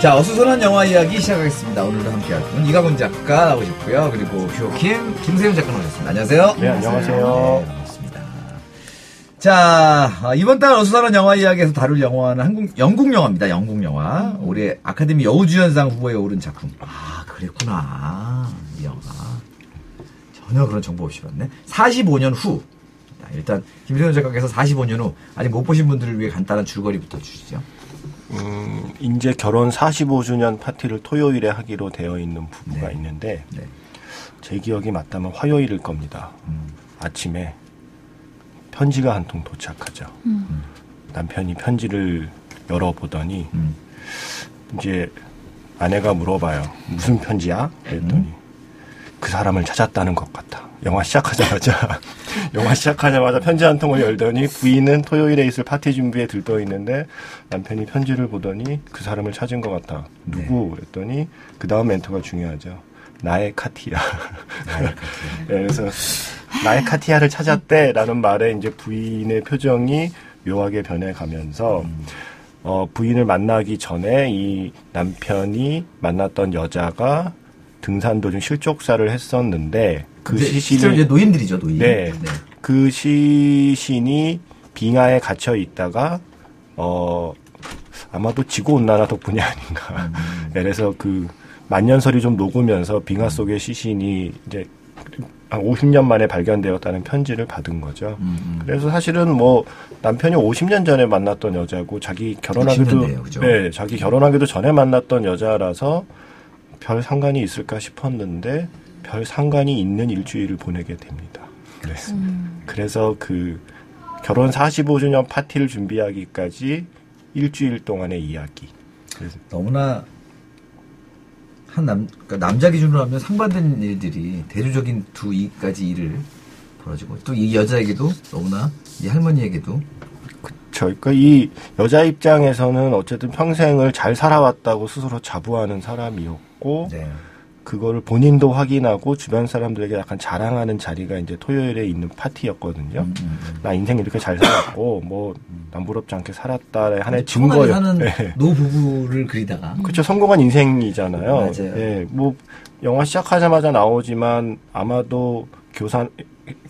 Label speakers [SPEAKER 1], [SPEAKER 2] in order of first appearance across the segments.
[SPEAKER 1] 자, 어수선한 영화 이야기 시작하겠습니다. 오늘도 함께할 분 이가곤 작가 나오셨고요. 그리고 뷰킴 김세윤 작가 나오셨습니다. 안녕하세요.
[SPEAKER 2] 네, 안녕하세요.
[SPEAKER 1] 네, 반갑습니다. 자, 아, 이번 달 어수선한 영화 이야기에서 다룰 영화는 한국, 영국 영화입니다. 영국 영화. 올해 아카데미 여우주연상 후보에 오른 작품. 아, 그랬구나. 이 영화. 전혀 그런 정보 없이 봤네. 45년 후. 자, 일단 김세윤 작가께서 45년 후 아직 못 보신 분들을 위해 간단한 줄거리부터 주시죠.
[SPEAKER 2] 음, 이제 결혼 45주년 파티를 토요일에 하기로 되어 있는 부부가
[SPEAKER 1] 네.
[SPEAKER 2] 있는데
[SPEAKER 1] 네.
[SPEAKER 2] 제 기억이 맞다면 화요일일 겁니다.
[SPEAKER 1] 음.
[SPEAKER 2] 아침에 편지가 한 통 도착하죠. 남편이 편지를 열어보더니
[SPEAKER 1] 음.
[SPEAKER 2] 이제 아내가 물어봐요. 무슨 편지야? 그랬더니
[SPEAKER 1] 음.
[SPEAKER 2] 그 사람을 찾았다는 것 같다. 영화 시작하자마자 영화 시작하자마자 편지 한 통을 열더니 부인은 토요일에 있을 파티 준비에 들떠 있는데 남편이 편지를 보더니 그 사람을 찾은 것 같다. 누구? 그랬더니 그 다음 멘트가 중요하죠. 나의 카티야. 네, 그래서 나의 카티아를 찾았대라는 말에 이제 부인의 표정이 묘하게 변해가면서 어, 부인을 만나기 전에 이 남편이 만났던 여자가 등산 도중 실족사를 했었는데 그 시신이
[SPEAKER 1] 이제 노인들이죠, 노인.
[SPEAKER 2] 네. 그 시신이 빙하에 갇혀 있다가 어 아마도 지구 온난화 덕분이 아닌가.
[SPEAKER 1] 음.
[SPEAKER 2] 그래서 그 만년설이 좀 녹으면서 빙하 속의 시신이 이제 한 50년 만에 발견되었다는 편지를 받은 거죠.
[SPEAKER 1] 음, 음.
[SPEAKER 2] 그래서 사실은 뭐 남편이 50년 전에 만났던 여자고 자기 결혼하기도
[SPEAKER 1] 60 년대예요, 그죠?
[SPEAKER 2] 네, 자기 결혼하기도 전에 만났던 여자라서 별 상관이 있을까 싶었는데 별 상관이 있는 일주일을 보내게 됩니다. 네. 그래서 그 결혼 45주년 파티를 준비하기까지 일주일 동안의 이야기. 그래서
[SPEAKER 1] 너무나 한 남, 그러니까 남자 기준으로 하면 상반된 일들이 대조적인 두 이까지 일을 벌어지고 또 이 여자에게도 너무나 이 할머니에게도
[SPEAKER 2] 저, 그러니까 이 여자 입장에서는 어쨌든 평생을 잘 살아왔다고 스스로 자부하는 사람이었고
[SPEAKER 1] 네.
[SPEAKER 2] 그거를 본인도 확인하고 주변 사람들에게 약간 자랑하는 자리가 이제 토요일에 있는 파티였거든요.
[SPEAKER 1] 음, 음, 음.
[SPEAKER 2] 나 인생 이렇게 잘 살았고 뭐 남부럽지 않게 살았다의 하나의 증거예요.
[SPEAKER 1] 사는
[SPEAKER 2] 네.
[SPEAKER 1] 노부부를 그리다가
[SPEAKER 2] 그렇죠. 성공한 인생이잖아요.
[SPEAKER 1] 맞아요.
[SPEAKER 2] 예, 뭐 영화 시작하자마자 나오지만 아마도 교사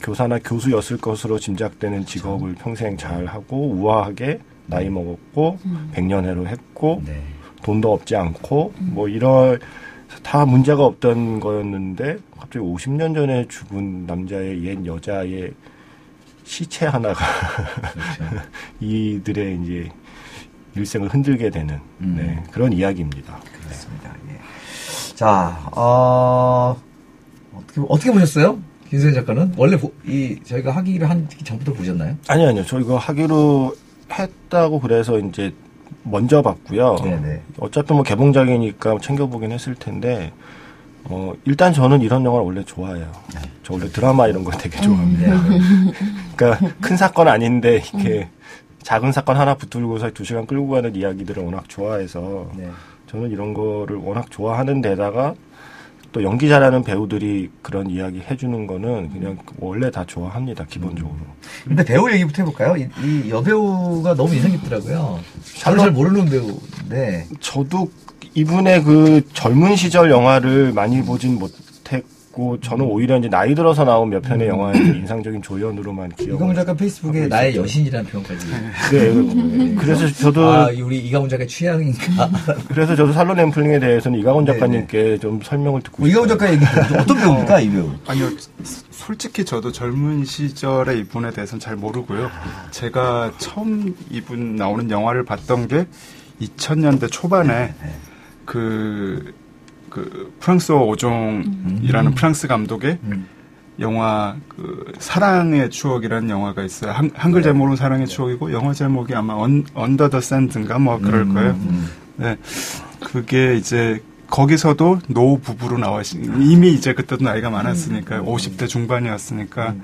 [SPEAKER 2] 교사나 교수였을 것으로 짐작되는 직업을 평생 잘 하고 우아하게 나이 먹었고 백년해로 했고
[SPEAKER 1] 네.
[SPEAKER 2] 돈도 없지 않고 뭐 이런 다 문제가 없던 거였는데 갑자기 50년 전에 죽은 남자의 옛 여자의 시체 하나가
[SPEAKER 1] 그렇죠.
[SPEAKER 2] 이들의 이제 일생을 흔들게 되는
[SPEAKER 1] 음.
[SPEAKER 2] 네, 그런 이야기입니다.
[SPEAKER 1] 그렇습니다. 예. 자, 어, 어떻게 어떻게 보셨어요? 김세현 작가는 원래 보- 이 저희가 하기를 한 전부터 보셨나요?
[SPEAKER 2] 아니요, 아니요. 저 이거 하기로 했다고 그래서 이제 먼저 봤고요.
[SPEAKER 1] 네네.
[SPEAKER 2] 어차피 뭐 개봉작이니까 챙겨보긴 했을 텐데, 어, 일단 저는 이런 영화를 원래 좋아해요. 저 원래 드라마 이런 거 되게 좋아합니다.
[SPEAKER 1] 네.
[SPEAKER 2] 그러니까 큰 사건 아닌데, 이렇게 작은 사건 하나 붙들고서 두 시간 끌고 가는 이야기들을 워낙 좋아해서,
[SPEAKER 1] 네.
[SPEAKER 2] 저는 이런 거를 워낙 좋아하는 데다가, 또 연기 잘하는 배우들이 그런 이야기 해주는 거는 그냥 원래 다 좋아합니다, 기본적으로.
[SPEAKER 1] 근데 배우 얘기부터 해볼까요? 이, 이 여배우가 너무 인상 깊더라고요. 저는 잘 모르는 배우인데.
[SPEAKER 2] 저도 이분의 그 젊은 시절 영화를 많이 보진 못 했고 저는 오히려 이제 나이 들어서 나온 몇 편의 영화의 인상적인 조연으로만 기억을
[SPEAKER 1] 이강훈 작가 페이스북에
[SPEAKER 2] 하고
[SPEAKER 1] 나의
[SPEAKER 2] 있었죠.
[SPEAKER 1] 여신이라는 표현까지.
[SPEAKER 2] 네, 그래서 저도
[SPEAKER 1] 아, 이 우리 이강훈 작가의 취향인가?
[SPEAKER 2] 그래서 저도 살론 앰플링에 대해서는 이강원
[SPEAKER 1] 네,
[SPEAKER 2] 작가님께 좀 설명을 듣고
[SPEAKER 1] 뭐 이강훈
[SPEAKER 2] 싶어요.
[SPEAKER 1] 작가 얘기 어떤 배우입니까, 이 배우?
[SPEAKER 3] 아니요, 솔직히 저도 젊은 시절의 이분에 대해서는 잘 모르고요. 제가 처음 이분 나오는 영화를 봤던 게 2000년대 초반에 그, 그 프랑스어 오종이라는 프랑스 감독의
[SPEAKER 1] 음.
[SPEAKER 3] 영화 그 사랑의 추억이라는 영화가 있어요. 한, 한글 제목은 사랑의 추억이고 영어 제목이 아마 언, 언더 더 샌드인가 뭐 그럴
[SPEAKER 1] 음,
[SPEAKER 3] 거예요.
[SPEAKER 1] 음.
[SPEAKER 3] 네. 그게 이제 거기서도 노 부부로 나와서 이미 이제 그때도 나이가 많았으니까 50대 중반이었으니까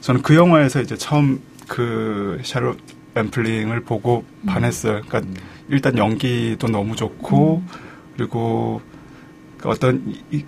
[SPEAKER 3] 저는 그 영화에서 이제 처음 그 샬롯 램플링을 보고 반했어요. 그러니까 일단 연기도 너무 좋고 그리고 그 어떤 이-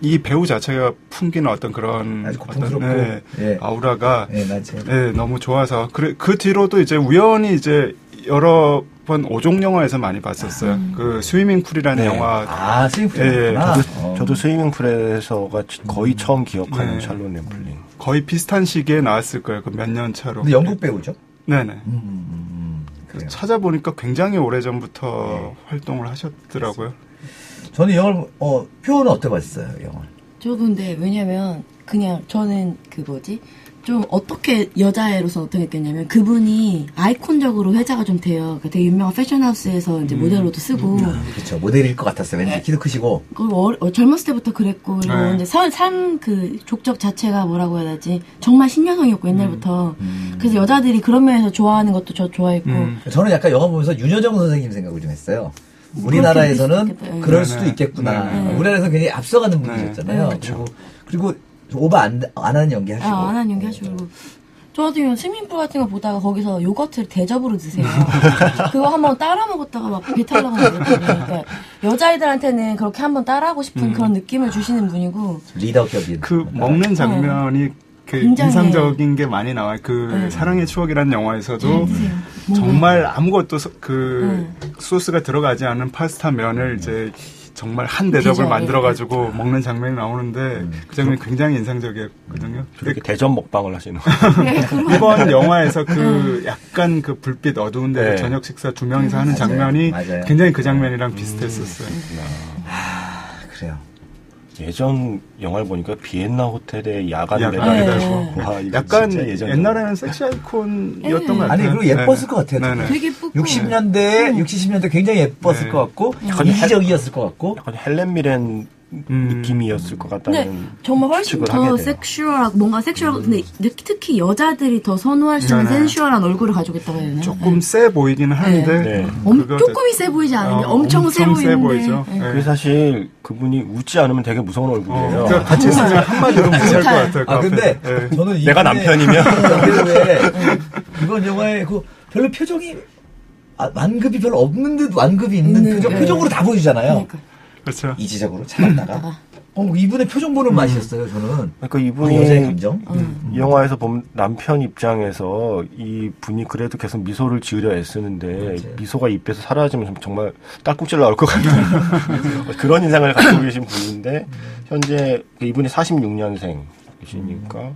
[SPEAKER 3] 이이 배우 자체가 풍기는 어떤 그런
[SPEAKER 1] 아주
[SPEAKER 3] 어떤
[SPEAKER 1] 고풍스럽고, 예.
[SPEAKER 3] 아우라가
[SPEAKER 1] 예.
[SPEAKER 3] 네, 너무 좋아서 그래 그 뒤로도 이제 우연히 이제 여러 번 오종 영화에서 많이 봤었어요. 그 스위밍 풀이라는
[SPEAKER 2] 네.
[SPEAKER 3] 영화
[SPEAKER 1] 아, 스윙
[SPEAKER 3] 예, 예.
[SPEAKER 1] 프로구나.
[SPEAKER 2] 저도,
[SPEAKER 1] 어.
[SPEAKER 2] 저도 스위밍풀에서가 거의 처음 기억하는
[SPEAKER 3] 네.
[SPEAKER 2] 샬롯 램플린.
[SPEAKER 3] 거의 비슷한 시기에 나왔을 거예요. 그 몇 년 차로.
[SPEAKER 1] 근데 영국 배우죠?
[SPEAKER 3] 네네.
[SPEAKER 1] 음, 음, 음, 그래요.
[SPEAKER 3] 찾아보니까 굉장히 오래 전부터 활동을 하셨더라고요.
[SPEAKER 1] 저는 영화를, 어, 표현은 어때 봤어요, 영화?
[SPEAKER 4] 저도 근데 왜냐면 그냥 저는 그 뭐지 좀 어떻게 여자애로서 어떻게 했겠냐면 그분이 아이콘적으로 회자가 좀 돼요. 그러니까 되게 유명한 패션하우스에서 이제 모델로도 쓰고
[SPEAKER 1] 그렇죠. 모델일 것 같았어요. 왠지 키도 크시고.
[SPEAKER 4] 그리고 어, 어, 젊었을 때부터 그랬고 그리고
[SPEAKER 3] 네.
[SPEAKER 4] 이제 삶그 족적 자체가 뭐라고 해야 되지 정말 신여성이었고 옛날부터 그래서 여자들이 그런 면에서 좋아하는 것도 저 좋아했고
[SPEAKER 3] 음.
[SPEAKER 1] 저는 약간 영화 보면서 윤여정 선생님 생각을 좀 했어요. 우리나라에서는
[SPEAKER 4] 그럴 수도
[SPEAKER 3] 네,
[SPEAKER 1] 수도
[SPEAKER 3] 네.
[SPEAKER 1] 있겠구나.
[SPEAKER 3] 네, 네.
[SPEAKER 1] 우리나라에서 굉장히 앞서가는 분이셨잖아요.
[SPEAKER 4] 네,
[SPEAKER 1] 그리고, 그리고 오버 안, 안 하는 연기 하시고.
[SPEAKER 4] 아, 안 하는 연기 하시고. 저 같은 경우는 Swimming Pool 같은 거 보다가 거기서 요거트를 대접으로 드세요. 그거 한번 따라 먹었다가 막 배탈 나고. 그러니까 여자아이들한테는 그렇게 한번 따라하고 싶은 그런 느낌을 주시는 분이고.
[SPEAKER 1] 리더격인.
[SPEAKER 3] 그 먹는 장면이 그
[SPEAKER 4] 굉장히-
[SPEAKER 3] 인상적인 게 많이 나와요. 그
[SPEAKER 4] 네.
[SPEAKER 3] 사랑의 추억이라는 영화에서도
[SPEAKER 4] 드세요.
[SPEAKER 3] 정말 아무것도 소, 그
[SPEAKER 4] 네.
[SPEAKER 3] 소스가 들어가지 않은 파스타 면을 이제 정말 한 대접을 만들어가지고 먹는 장면이 나오는데 그 장면이 굉장히 인상적이었거든요.
[SPEAKER 2] 이렇게 대전 먹방을 하시는.
[SPEAKER 4] 네, 그런
[SPEAKER 3] 이번 영화에서 그 약간 그 불빛 어두운 데
[SPEAKER 2] 네.
[SPEAKER 3] 저녁 식사 두 명이서 하는
[SPEAKER 1] 맞아요.
[SPEAKER 3] 장면이
[SPEAKER 1] 맞아요.
[SPEAKER 3] 굉장히 그 장면이랑 비슷했었어요.
[SPEAKER 1] 그래요.
[SPEAKER 2] 예전 영화를 보니까 비엔나 호텔의 야간. 배달. 와, 이거
[SPEAKER 3] 약간 옛날에는 섹시 아이콘이었던
[SPEAKER 4] 네.
[SPEAKER 3] 것 같아요.
[SPEAKER 1] 아니, 그리고 예뻤을 것 같아요.
[SPEAKER 3] 네네.
[SPEAKER 4] 되게 예쁘고.
[SPEAKER 1] 60년대, 60, 70년대 굉장히 예뻤을
[SPEAKER 3] 네.
[SPEAKER 1] 것 같고, 이기적이었을 것 같고.
[SPEAKER 2] 약간 헬렌 미렌
[SPEAKER 3] 음.
[SPEAKER 2] 느낌이었을 것 같다는
[SPEAKER 4] 정말 훨씬 더. 섹슈얼하고 뭔가 섹슈얼하고 근데 특히 여자들이 더 선호할 수 있는
[SPEAKER 3] 네네.
[SPEAKER 4] 센슈얼한 얼굴을 가지고 있다고 해야 되나?
[SPEAKER 3] 조금 세 보이기는 하는데
[SPEAKER 2] 네.
[SPEAKER 4] 엄,
[SPEAKER 3] 그거
[SPEAKER 4] 조금이 세 보이지 않은데
[SPEAKER 3] 어,
[SPEAKER 4] 엄청, 세
[SPEAKER 3] 엄청 세
[SPEAKER 4] 보이는데
[SPEAKER 3] 보이죠.
[SPEAKER 4] 네.
[SPEAKER 3] 네.
[SPEAKER 2] 그게 사실 그분이 웃지 않으면 되게 무서운
[SPEAKER 3] 어,
[SPEAKER 2] 얼굴이에요.
[SPEAKER 3] 그러니까 같이 있으면 한마디로 못할 것 같아요. 그
[SPEAKER 1] 아, 근데.
[SPEAKER 3] 네.
[SPEAKER 1] 저는
[SPEAKER 2] 내가 남편이면?
[SPEAKER 1] 왜 이번 영화에 그 별로 표정이 아, 완급이 별로 없는 듯 완급이 있는
[SPEAKER 4] 있는,
[SPEAKER 1] 표정,
[SPEAKER 4] 네.
[SPEAKER 1] 표정으로 다 보여주잖아요.
[SPEAKER 4] 그러니까.
[SPEAKER 3] 그렇죠.
[SPEAKER 1] 이지적으로 참았다가. 어, 이분의 표정 보는 맛이었어요, 저는.
[SPEAKER 2] 그러니까
[SPEAKER 1] 아,
[SPEAKER 2] 이분이
[SPEAKER 1] 여자의 감정.
[SPEAKER 2] 이 영화에서 보면 남편 입장에서 이 분이 그래도 계속 미소를 지으려 애쓰는데
[SPEAKER 1] 맞아요.
[SPEAKER 2] 미소가 입에서 사라지면 정말 딸꾹질 나올 것 같은 그런 인상을 갖고 계신 분인데 현재 이분이 46년생이시니까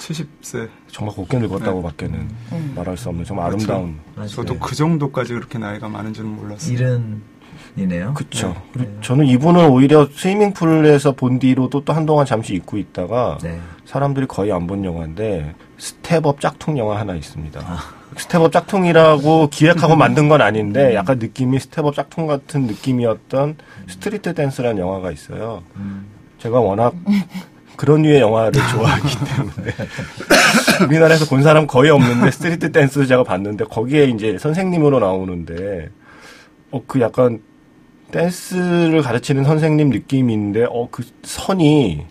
[SPEAKER 3] 70세.
[SPEAKER 2] 정말 곱게 늙었다고 밖에는 말할 수 없는 정말 아름다운
[SPEAKER 3] 저도 그 정도까지 그렇게 나이가 많은 줄은 몰랐어요.
[SPEAKER 1] 이른 이네요.
[SPEAKER 2] 그쵸. 그리고 저는 이분을 오히려 Swimming Pool에서 본 뒤로도 또 한동안 잠시 잊고 있다가
[SPEAKER 1] 네.
[SPEAKER 2] 사람들이 거의 안 본 영화인데 Step Up 짝퉁 영화 하나 있습니다. Step Up 짝퉁이라고 기획하고 만든 건 아닌데 약간 느낌이 Step Up 짝퉁 같은 느낌이었던 Street Dance라는 영화가 있어요. 제가 워낙 그런 류의 영화를 좋아하기 때문에 우리나라에서 본 사람 거의 없는데 Street Dance 제가 봤는데 거기에 이제 선생님으로 나오는데 어 그 약간 댄스를 가르치는 선생님 느낌인데 어 그 선이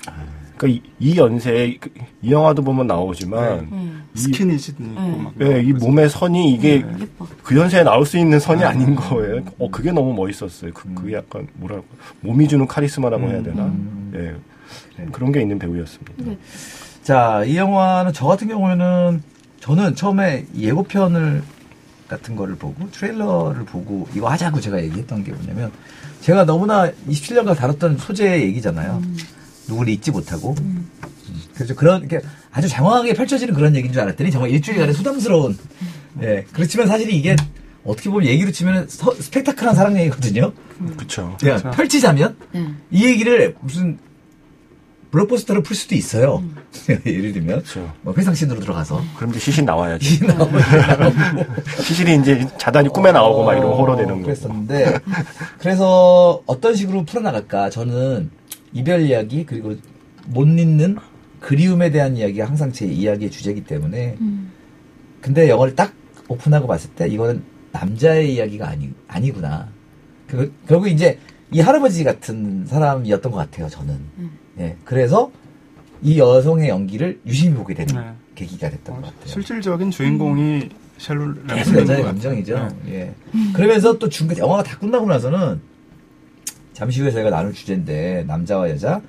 [SPEAKER 2] 그러니까 이, 이 연세에 그- 이 영화도 보면 나오지만
[SPEAKER 4] 음.
[SPEAKER 2] 이,
[SPEAKER 3] 스키니진 입고 막.
[SPEAKER 2] 예, 이 몸의 선이 이게
[SPEAKER 4] 예뻐.
[SPEAKER 2] 그 연세에 나올 수 있는 선이 아닌 거예요. 어 그게 너무 멋있었어요. 그 그게 약간 뭐랄까 몸이 주는 카리스마라고 해야 되나? 예. 그런 게 있는 배우였습니다.
[SPEAKER 1] 자, 이 영화는 저 같은 경우에는 저는 처음에 예고편을 같은 거를 보고 트레일러를 보고 이거 하자고 제가 얘기했던 게 뭐냐면 제가 너무나 27년간 다뤘던 소재의 얘기잖아요. 누구를 잊지 못하고. 음. 그래서 그런 이렇게 아주 장황하게 펼쳐지는 그런 얘기인 줄 알았더니 정말 일주일간의 수담스러운 예. 그렇지만 사실 이게 어떻게 보면 얘기로 치면 서- 스펙타클한 사랑 얘기거든요.
[SPEAKER 2] 그렇죠.
[SPEAKER 1] 그냥 펼치자면
[SPEAKER 4] 네.
[SPEAKER 1] 이 얘기를 무슨 블록버스터로 풀 수도 있어요. 예를 들면
[SPEAKER 2] 그렇죠.
[SPEAKER 1] 뭐 회상씬으로 들어가서
[SPEAKER 2] 그럼 이제 시신 나와야지.
[SPEAKER 1] 나오고
[SPEAKER 2] 시신이 이제 자단이 꿈에 나오고 막 이러면 호러 되는 거고.
[SPEAKER 1] 어, 그랬었는데 그래서 어떤 식으로 풀어나갈까 저는 이별 이야기 그리고 못 잊는 그리움에 대한 이야기가 항상 제 이야기의 주제이기 때문에
[SPEAKER 4] 음.
[SPEAKER 1] 근데 영화를 딱 오픈하고 봤을 때 이거는 남자의 이야기가 아니 아니구나. 그 결국 이제 이 할아버지 같은 사람이었던 것 같아요. 저는.
[SPEAKER 4] 음.
[SPEAKER 1] 예. 그래서 이 여성의 연기를 유심히 보게 되는
[SPEAKER 3] 네.
[SPEAKER 1] 계기가 됐던 것 같아요.
[SPEAKER 3] 실질적인 주인공이 샬롯
[SPEAKER 1] 계속
[SPEAKER 3] 램플인
[SPEAKER 1] 여자의
[SPEAKER 3] 것
[SPEAKER 1] 감정이죠.
[SPEAKER 3] 네.
[SPEAKER 1] 예. 그러면서 또 중간 영화가 다 끝나고 나서는 잠시 후에 저희가 나눌 주제인데 남자와 여자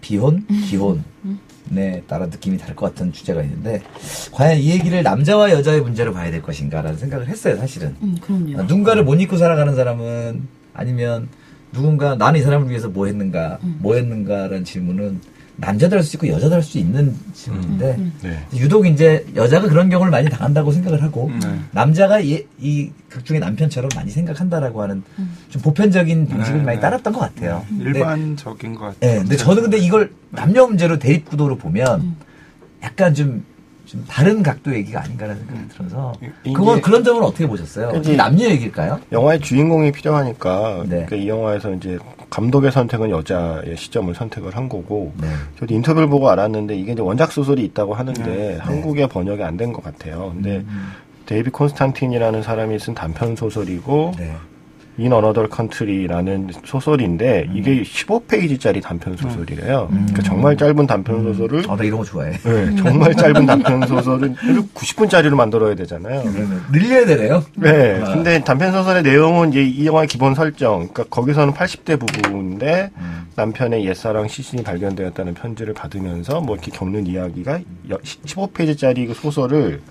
[SPEAKER 1] 비혼, 기혼에 따라 느낌이 다를 것 같은 주제가 있는데 과연 이 얘기를 남자와 여자의 문제로 봐야 될 것인가라는 생각을 했어요, 사실은.
[SPEAKER 4] 음, 그럼요.
[SPEAKER 1] 누군가를 못 잊고 살아가는 사람은 아니면 누군가 나는 이 사람을 위해서 뭐 했는가, 뭐 했는가라는 질문은 남자도 할 수 있고 여자도 할 수 있는 질문인데
[SPEAKER 2] 네.
[SPEAKER 1] 유독 이제 여자가 그런 경우를 많이 당한다고 생각을 하고
[SPEAKER 3] 네.
[SPEAKER 1] 남자가 이, 이 극중의 남편처럼 많이 생각한다라고 하는 좀 보편적인 방식을
[SPEAKER 3] 네,
[SPEAKER 1] 많이
[SPEAKER 3] 네.
[SPEAKER 1] 따랐던 것 같아요. 근데
[SPEAKER 3] 일반적인 것 같아요.
[SPEAKER 1] 예, 근데 저는 근데 이걸 남녀 문제로 대립 구도로 보면 약간 좀, 좀 다른 각도 얘기가 아닌가라는 생각이 들어서
[SPEAKER 2] 이게-
[SPEAKER 1] 그건 그런 점은 어떻게 보셨어요? 이게 남녀 얘기일까요?
[SPEAKER 2] 영화의 주인공이 필요하니까
[SPEAKER 1] 네.
[SPEAKER 2] 그러니까 이 영화에서 이제 감독의 선택은 여자의 시점을 선택을 한 거고
[SPEAKER 1] 네.
[SPEAKER 2] 저도 인터뷰를 보고 알았는데 이게 이제 원작 소설이 있다고 하는데
[SPEAKER 1] 네.
[SPEAKER 2] 한국에 번역이 안 된 것 같아요. 근데
[SPEAKER 1] 음.
[SPEAKER 2] 데이빗 콘스탄틴이라는 사람이 쓴 단편 소설이고
[SPEAKER 1] 네.
[SPEAKER 2] In Another Country라는 소설인데 이게 15페이지짜리 단편 소설이래요. 그러니까 정말 짧은 단편 소설을
[SPEAKER 1] 아, 나 이런 거 좋아해.
[SPEAKER 2] 네, 정말 짧은 단편 소설을 90분짜리를 만들어야 되잖아요.
[SPEAKER 1] 늘려야 되네요?
[SPEAKER 2] 네.
[SPEAKER 1] 아.
[SPEAKER 2] 근데 단편 소설의 내용은 이제 이 영화의 기본 설정. 그러니까 거기서는 80대 부부인데
[SPEAKER 1] 음.
[SPEAKER 2] 남편의 옛사랑 시신이 발견되었다는 편지를 받으면서 뭐 이렇게 겪는 이야기가 15페이지짜리 그 소설을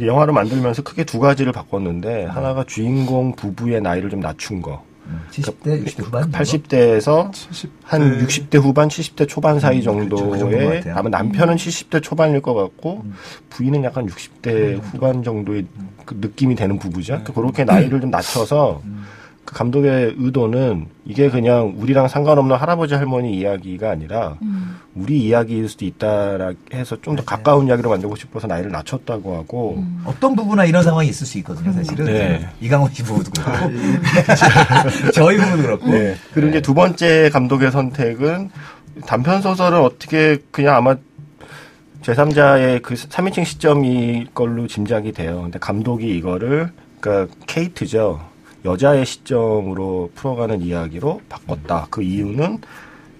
[SPEAKER 2] 영화로 만들면서 크게 두 가지를 바꿨는데 하나가 주인공 부부의 나이를 좀 낮춘 거.
[SPEAKER 1] 70대, 60대 후반? 정도?
[SPEAKER 2] 80대에서
[SPEAKER 3] 70대.
[SPEAKER 2] 한 60대 후반, 70대 초반 사이
[SPEAKER 1] 음, 그
[SPEAKER 2] 정도의
[SPEAKER 1] 같아요.
[SPEAKER 2] 아마 남편은 70대 초반일 것 같고
[SPEAKER 1] 음.
[SPEAKER 2] 부인은 약간 60대 후반 정도의 그 느낌이 되는 부부죠.
[SPEAKER 1] 네.
[SPEAKER 2] 그 그렇게 나이를 좀 낮춰서
[SPEAKER 1] 음.
[SPEAKER 2] 그 감독의 의도는 이게 그냥 우리랑 상관없는 할아버지 할머니 이야기가 아니라
[SPEAKER 4] 음.
[SPEAKER 2] 우리 이야기일 수도 있다라 해서 좀
[SPEAKER 1] 네.
[SPEAKER 2] 더 가까운 이야기로 만들고 싶어서 나이를 낮췄다고 하고
[SPEAKER 4] 음.
[SPEAKER 1] 어떤 부부나 이런 상황이 있을 수 있거든요, 사실은.
[SPEAKER 2] 네.
[SPEAKER 1] 이강원 씨 부부도 그렇고. 저희 부부도 그렇고.
[SPEAKER 2] 네. 그리고 이제 두 번째 감독의 선택은 단편 소설을 어떻게 그냥 아마 제3자의 그 3인칭 시점일 걸로 짐작이 돼요. 근데 감독이 이거를 그러니까 케이트죠. 여자의 시점으로 풀어가는 이야기로 바꿨다. 그 이유는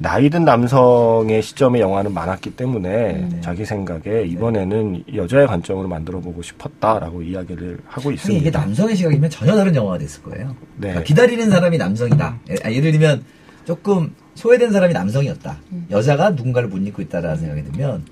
[SPEAKER 2] 나이 든 남성의 시점의 영화는 많았기 때문에 자기 생각에 이번에는 여자의 관점으로 만들어 보고 싶었다라고 이야기를 하고 있습니다.
[SPEAKER 1] 이게 남성의 시각이면 전혀 다른 영화가 됐을 거예요.
[SPEAKER 2] 네.
[SPEAKER 1] 그러니까 기다리는 사람이 남성이다. 예- 아, 예를 들면 조금 소외된 사람이 남성이었다. 여자가 누군가를 못 잊고 있다라는 생각이 들면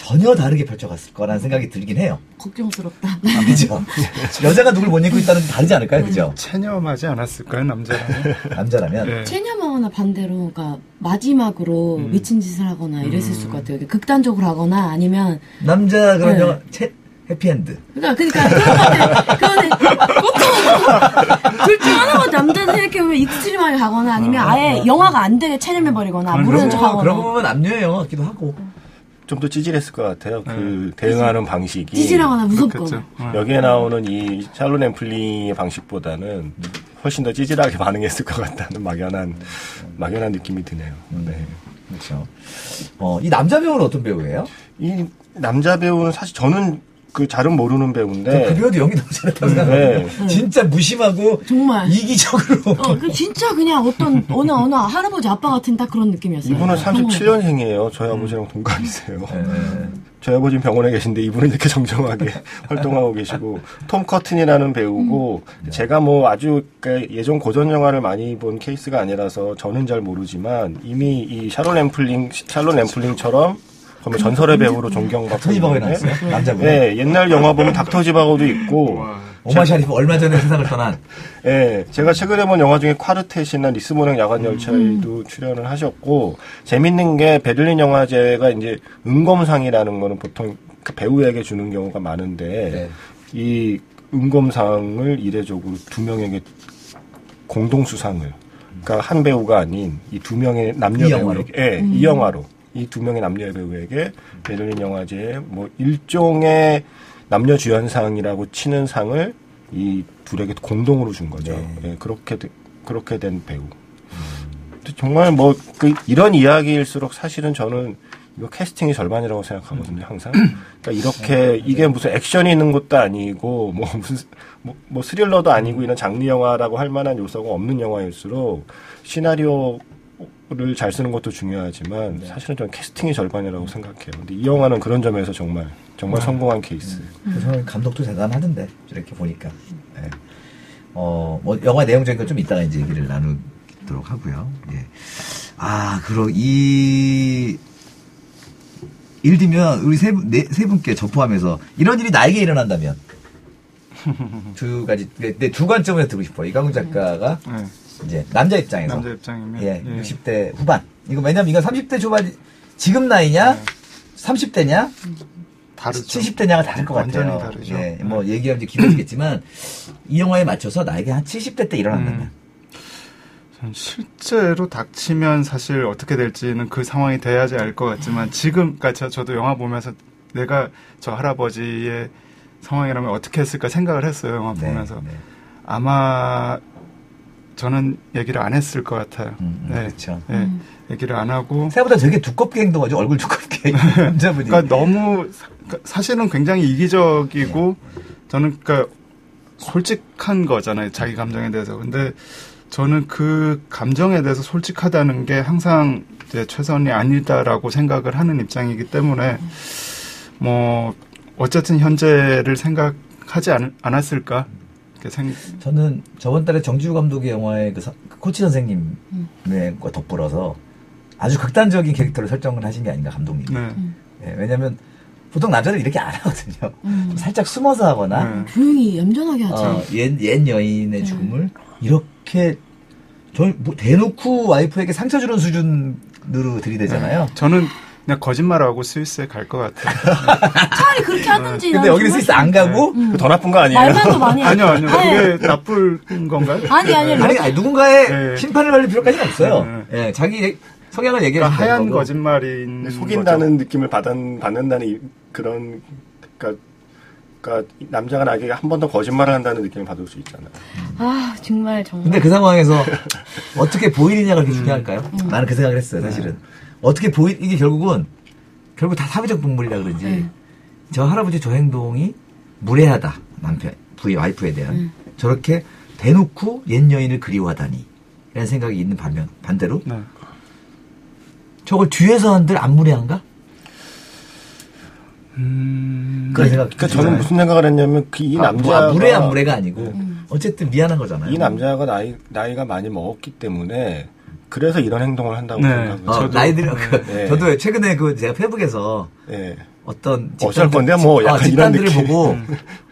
[SPEAKER 1] 전혀 다르게 펼쳐갔을 거라는 생각이 들긴 해요.
[SPEAKER 4] 걱정스럽다.
[SPEAKER 1] 아, 그죠? 여자가 누굴 못 잊고 있다는 게 다르지 않을까요? 그죠?
[SPEAKER 3] 체념하지 않았을까요, 남자라면?
[SPEAKER 1] 남자라면.
[SPEAKER 3] 네.
[SPEAKER 4] 체념하거나 반대로, 그러니까 마지막으로
[SPEAKER 1] 음.
[SPEAKER 4] 미친 짓을 하거나 이랬을 것 같아요. 극단적으로 하거나 아니면
[SPEAKER 1] 남자 그런
[SPEAKER 4] 네.
[SPEAKER 1] 영화, 채, 해피엔드.
[SPEAKER 4] 그러니까 그러니까 그런 것 같아. 그거는 둘중 하나가 남자들 생각해보면 extreme하게 가거나 아니면 아예 영화가 안 되게 체념해버리거나 모르는 척
[SPEAKER 1] 그런 보면 남녀의 영화 같기도 하고.
[SPEAKER 2] 좀 더 찌질했을 것 같아요. 그 대응하는 방식이.
[SPEAKER 4] 찌질하거나. 무섭거나.
[SPEAKER 3] 어.
[SPEAKER 2] 여기에 나오는 이 샬롯 램플링의 방식보다는 훨씬 더 찌질하게 반응했을 것 같다는 막연한 막연한 느낌이 드네요. 네.
[SPEAKER 1] 그렇죠. 어, 이 남자 배우는 어떤 배우예요?
[SPEAKER 2] 이 남자 배우는 사실 저는 그 잘은 모르는 배우인데
[SPEAKER 1] 그 배우도 연기 너무 잘했다고 생각하거든요. 진짜 무심하고
[SPEAKER 4] 정말.
[SPEAKER 1] 이기적으로.
[SPEAKER 4] 어, 그 진짜 그냥 어떤 어느 어느 할아버지 아빠 같은 딱 그런 느낌이었어요.
[SPEAKER 2] 이분은
[SPEAKER 4] 그런 거.
[SPEAKER 2] 37년생이에요. 저희 아버지랑 동갑이세요.
[SPEAKER 1] 네.
[SPEAKER 2] 저희 아버지는 병원에 계신데 이분은 이렇게 정정하게 활동하고 계시고 톰 커트니라는 배우고 제가 뭐 아주 그 예전 고전 영화를 많이 본 케이스가 아니라서 저는 잘 모르지만 이미 이 샬롯 램플링 샬롯 램플링처럼 정말 전설의 배우로 존경받고 있는데
[SPEAKER 1] 나왔어요? 남자 배우.
[SPEAKER 2] 네, 옛날 영화 보면 닥터 지바고도 있고
[SPEAKER 1] 오마 샤리프 얼마 전에 세상을 떠난.
[SPEAKER 2] 예, 제가 최근에 본 영화 중에 콰르텟이나 리스본행 야간 열차에도 출연을 하셨고 재밌는 게 베를린 영화제가 이제 은곰상이라는 거는 보통 그 배우에게 주는 경우가 많은데
[SPEAKER 1] 네.
[SPEAKER 2] 이 은곰상을 이례적으로 두 명에게 공동 수상을 그러니까 한 배우가 아닌 이 두 명의 남녀
[SPEAKER 1] 이 영화로?
[SPEAKER 2] 배우에게 예, 이 영화로 이 두 명의 남녀 배우에게 베를린 영화제에 뭐 일종의 남녀 주연상이라고 치는 상을 이 둘에게 공동으로 준 거죠.
[SPEAKER 1] 네.
[SPEAKER 2] 예, 그렇게 되- 그렇게 된 배우. 정말 뭐 그 이런 이야기일수록 사실은 저는 이거 캐스팅이 절반이라고 생각하거든요, 항상. 그러니까 이렇게 이게 무슨 액션이 있는 것도 아니고 뭐 무슨 뭐, 뭐 스릴러도 아니고 이런 장르 영화라고 할 만한 요소가 없는 영화일수록 시나리오 를잘 쓰는 것도 중요하지만 사실은 저는 캐스팅이 절반이라고 생각해요. 근데 이 영화는 그런 점에서 정말 정말 성공한 케이스.
[SPEAKER 1] 저는 감독도 대단하던데 이렇게 보니까. 네. 어, 뭐 영화 내용적인 건 좀 이따가 이제 얘기를 나누도록 하고요. 예. 아, 그러, 이, 예를 들면, 우리 세, 분, 네, 세 분께 접포하면서, 이런 일이 나에게 일어난다면, 두 가지, 네, 네, 두 관점을 듣고 싶어요. 이강훈 작가가,
[SPEAKER 3] 네.
[SPEAKER 1] 이제, 남자 입장에서.
[SPEAKER 3] 남자 입장이면
[SPEAKER 1] 예,
[SPEAKER 3] 예.
[SPEAKER 1] 60대 후반. 이거 왜냐면 이건 30대 초반, 지금 나이냐,
[SPEAKER 3] 네.
[SPEAKER 1] 30대냐,
[SPEAKER 3] 다르죠.
[SPEAKER 1] 70대냐가 다를 것
[SPEAKER 3] 완전히
[SPEAKER 1] 같아요.
[SPEAKER 3] 다르죠.
[SPEAKER 1] 예,
[SPEAKER 3] 네.
[SPEAKER 1] 뭐 얘기하면 이제 길어지겠지만, 이 영화에 맞춰서 나에게 한 70대 때 일어난다면.
[SPEAKER 3] 음. 전 실제로 닥치면 사실 어떻게 될지는 그 상황이 돼야지 알 것 같지만 지금 그러니까 저- 저도 영화 보면서 내가 저 할아버지의 상황이라면 어떻게 했을까 생각을 했어요 영화
[SPEAKER 1] 네,
[SPEAKER 3] 보면서
[SPEAKER 1] 네.
[SPEAKER 3] 아마 저는 얘기를 안 했을 것 같아요.
[SPEAKER 1] 음, 음, 그렇죠.
[SPEAKER 3] 예, 얘기를 안 하고
[SPEAKER 1] 생각보다 되게 두껍게 행동하죠. 얼굴 두껍게. 남자분이.
[SPEAKER 3] 그러니까 너무 사- 그러니까 사실은 굉장히 이기적이고 저는 그러니까 솔직한 거잖아요 자기 감정에 대해서 근데 저는 그 감정에 대해서 솔직하다는 게 항상 이제 최선이 아니다라고 생각을 하는 입장이기 때문에 뭐 어쨌든 현재를 생각하지 않, 않았을까 생
[SPEAKER 1] 저는 저번 달에 정지우 감독의 영화의 그, 서- 그 코치 선생님의 과 덧불어서 아주 극단적인 캐릭터를 설정을 하신 게 아닌가 감독님이.
[SPEAKER 3] 네.
[SPEAKER 1] 예, 왜냐면 보통 남자들 이렇게 안 하거든요.
[SPEAKER 4] 음.
[SPEAKER 1] 좀 살짝 숨어서 하거나
[SPEAKER 3] 네.
[SPEAKER 4] 조용히 얌전하게 하지.
[SPEAKER 1] 어, 옛, 옛 여인의 죽음을 이렇게 저, 뭐 대놓고 와이프에게 상처 주는 수준으로 들이대잖아요.
[SPEAKER 3] 저는 그냥 거짓말하고 스위스에 갈 것 같아요.
[SPEAKER 4] 차라리 그렇게 하든지.
[SPEAKER 1] 근데
[SPEAKER 4] 난
[SPEAKER 1] 여기는 스위스 안 가고
[SPEAKER 4] 음.
[SPEAKER 2] 더 나쁜 거 아니에요?
[SPEAKER 4] 말만 더 많이
[SPEAKER 3] 아니요. 아니요. 그게 나쁠 건가요?
[SPEAKER 4] 아니, 아니,
[SPEAKER 1] 아니, 아니 누군가의
[SPEAKER 3] 네.
[SPEAKER 1] 심판을 받을 필요까지는 없어요.
[SPEAKER 3] 네.
[SPEAKER 1] 예, 자기 성향을 얘기해
[SPEAKER 3] 그러니까 하얀
[SPEAKER 1] 거고.
[SPEAKER 3] 거짓말인
[SPEAKER 2] 속인다는 느낌을 받은 받는다는 이- 그런 그러니까, 그러니까 남자가 나에게 한 번 더 거짓말을 한다는 느낌을 받을 수 있잖아요.
[SPEAKER 4] 아, 정말, 정말.
[SPEAKER 1] 근데 그 상황에서 어떻게 보이느냐가 그렇게 중요할까요? 나는 그 생각을 했어요, 사실은. 어떻게 보이, 이게 결국은, 결국 다 사회적 동물이라 그러지.
[SPEAKER 4] 네.
[SPEAKER 1] 저 할아버지 저 행동이 무례하다. 남편, 부의 와이프에 대한.
[SPEAKER 4] 음.
[SPEAKER 1] 저렇게 대놓고 옛 여인을 그리워하다니. 이런 생각이 있는 반면, 반대로,
[SPEAKER 3] 네.
[SPEAKER 1] 저걸 뒤에서 한들 안 무례한가?
[SPEAKER 3] 음,
[SPEAKER 1] 그런 생각.
[SPEAKER 2] 그러니까 저는 무슨 생각을 했냐면 그이
[SPEAKER 1] 아,
[SPEAKER 2] 남자가
[SPEAKER 1] 뭐, 무례 안 무례가 아니고,
[SPEAKER 4] 음.
[SPEAKER 1] 어쨌든 미안한 거잖아요.
[SPEAKER 2] 이 남자가 나이 나이가 많이 먹었기 때문에 그래서 이런 행동을 한다고
[SPEAKER 3] 네.
[SPEAKER 2] 생각을
[SPEAKER 1] 어,
[SPEAKER 2] 저도
[SPEAKER 1] 나이들, 그,
[SPEAKER 2] 네.
[SPEAKER 1] 저도 최근에 그 제가 페북에서
[SPEAKER 2] 예.
[SPEAKER 1] 어떤
[SPEAKER 2] 어쩔
[SPEAKER 1] 집단들-
[SPEAKER 2] 건데 뭐
[SPEAKER 1] 집-
[SPEAKER 2] 약간
[SPEAKER 1] 어,
[SPEAKER 2] 이런
[SPEAKER 1] 집단들을
[SPEAKER 2] 느낌.
[SPEAKER 1] 보고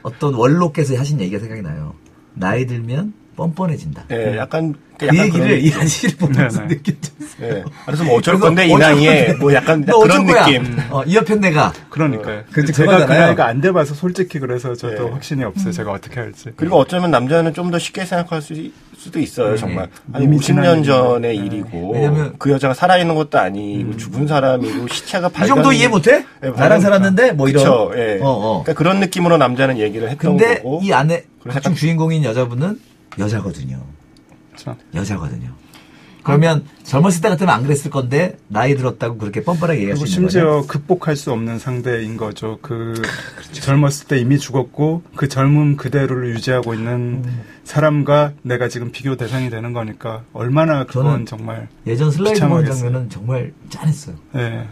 [SPEAKER 1] 어떤 원로께서 하신 얘기가 생각이 나요. 나이 들면 뻔뻔해진다.
[SPEAKER 2] 예, 약간
[SPEAKER 1] 그 얘기를 이 아저씨를 보면서
[SPEAKER 3] 네네.
[SPEAKER 1] 느꼈어요.
[SPEAKER 2] 예. 그래서 뭐 어쩔
[SPEAKER 1] 그래서
[SPEAKER 2] 건데 이 나이에. 뭐 약간
[SPEAKER 1] 너
[SPEAKER 2] 그런? 느낌.
[SPEAKER 1] 어, 이 옆엔 내가.
[SPEAKER 3] 그러니까요.
[SPEAKER 1] 그치,
[SPEAKER 3] 제가 그. 나이가 안 돼봐서 솔직히 그래서 저도
[SPEAKER 2] 네.
[SPEAKER 3] 확신이 없어요. 제가 어떻게 할지.
[SPEAKER 2] 그리고 어쩌면 남자는 좀 더 쉽게 생각할 수, 수도 있어요, 정말. 아니,
[SPEAKER 3] 이미
[SPEAKER 2] 50년
[SPEAKER 3] 지난
[SPEAKER 2] 전의. 일이고.
[SPEAKER 1] 왜냐면-
[SPEAKER 2] 그 여자가 살아있는 것도 아니고, 죽은 사람이고, 시체가
[SPEAKER 1] 이
[SPEAKER 2] 발견.
[SPEAKER 1] 정도 이해 못해?
[SPEAKER 2] 예,
[SPEAKER 1] 나랑
[SPEAKER 2] 발견-
[SPEAKER 1] 살았는데 뭐 이런.
[SPEAKER 2] 그쵸, 예.
[SPEAKER 1] 어, 어.
[SPEAKER 2] 그러니까 그런 느낌으로 남자는 얘기를 했던
[SPEAKER 1] 근데
[SPEAKER 2] 거고.
[SPEAKER 1] 이 안에
[SPEAKER 2] 약간-
[SPEAKER 1] 주인공인 여자분은 여자거든요.
[SPEAKER 3] 그렇죠.
[SPEAKER 1] 여자거든요. 그러면 젊었을 때 같으면 안 그랬을 건데 나이 들었다고 그렇게 뻔뻔하게 얘기할 수 있는 거죠.
[SPEAKER 3] 심지어 극복할 수 없는 상대인 거죠. 그 젊었을 때 이미 죽었고 그 젊음 그대로를 유지하고 있는 사람과 내가 지금 비교 대상이 되는 거니까 얼마나 그건 정말
[SPEAKER 1] 예전 슬라이드. 장면은 정말 짠했어요.
[SPEAKER 3] 예.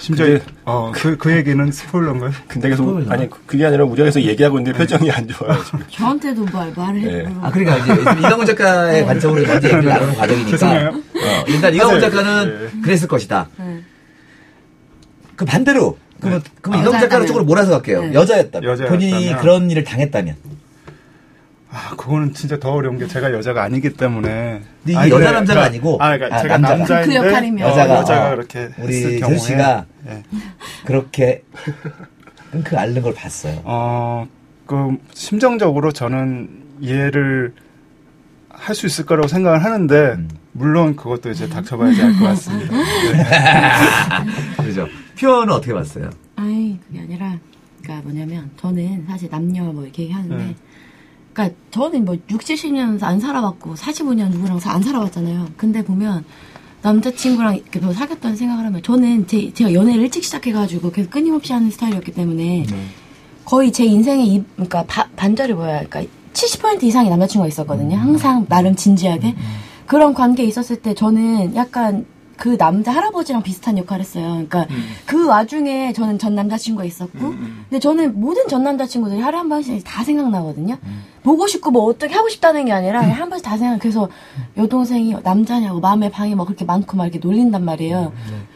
[SPEAKER 3] 심지어
[SPEAKER 2] 근데-
[SPEAKER 3] 어 그 그 얘기는 스포일러인가요?
[SPEAKER 2] 근데 계속,
[SPEAKER 1] 그거는-
[SPEAKER 2] 아니, 그게 아니라 우리가 계속 얘기하고 있는데 표정이 안 좋아요, 지금.
[SPEAKER 4] 저한테도 말, 말을
[SPEAKER 2] 예.
[SPEAKER 4] 했고.
[SPEAKER 1] 아, 그러니까 이제 이강훈 작가의 관점으로 먼저 얘기를 나누는 과정이니까.
[SPEAKER 3] 죄송해요.
[SPEAKER 1] 어, 일단 이강훈. 작가는 그랬을 것이다.
[SPEAKER 4] 네.
[SPEAKER 1] 그 반대로. 그러면, 그럼
[SPEAKER 4] 아,
[SPEAKER 1] 이강훈 작가는. 쪽으로 몰아서 갈게요.
[SPEAKER 4] 네.
[SPEAKER 1] 여자였다면.
[SPEAKER 3] 여자였다면.
[SPEAKER 1] 본인이 그런 일을 당했다면.
[SPEAKER 3] 아, 그거는 진짜 더 어려운 게 제가 여자가 아니기 때문에.
[SPEAKER 1] 근데 이게
[SPEAKER 3] 아니,
[SPEAKER 1] 여자
[SPEAKER 3] 그래,
[SPEAKER 1] 남자가
[SPEAKER 3] 그러니까-
[SPEAKER 1] 아니고,
[SPEAKER 3] 아, 그러니까
[SPEAKER 1] 아,
[SPEAKER 3] 제가
[SPEAKER 1] 남자가.
[SPEAKER 3] 남자인데
[SPEAKER 4] 그 역할이면.
[SPEAKER 3] 어,
[SPEAKER 1] 여자가,
[SPEAKER 3] 여자가
[SPEAKER 1] 어,
[SPEAKER 3] 그렇게
[SPEAKER 1] 우리
[SPEAKER 3] 했을
[SPEAKER 1] 제수
[SPEAKER 3] 경우에
[SPEAKER 1] 씨가
[SPEAKER 3] 예.
[SPEAKER 1] 그렇게 끙끙 앓는 걸 봤어요.
[SPEAKER 3] 어, 그 심정적으로 저는 이해를 할 수 있을 거라고 생각을 하는데
[SPEAKER 1] 음.
[SPEAKER 3] 물론 그것도 이제 닥쳐봐야지 알 것 같습니다. 네.
[SPEAKER 1] 그죠? 표현은 어떻게 봤어요?
[SPEAKER 4] 아니 그게 아니라 그러니까 뭐냐면 저는 사실 남녀 뭐 이렇게 얘기하는데
[SPEAKER 3] 네.
[SPEAKER 4] 그러니까 저는 뭐 60, 70년 안 살아봤고 45년 누구랑 사- 안 살아봤잖아요. 근데 보면 남자친구랑 이렇게 뭐 사귀었다는 생각을 하면 저는 제, 제가 연애를 일찍 시작해가지고 계속 끊임없이 하는 스타일이었기 때문에 거의 제 인생의 이, 그러니까 바- 반절이 뭐야. 그러니까 70% 이상의 남자친구가 있었거든요. 항상 나름 진지하게. 그런 관계에 있었을 때 저는 약간 그 남자 할아버지랑 비슷한 역할을 했어요. 그러니까 그 와중에 저는 전 남자친구가 있었고, 근데 저는 모든 전 남자친구들이 하루에 한 번씩 다 생각나거든요. 보고 싶고 뭐 어떻게 하고 싶다는 게 아니라 그냥 한 번씩 다 생각. 그래서 여동생이 남자냐고 마음의 방이 막 그렇게 많고 막 이렇게 놀린단 말이에요.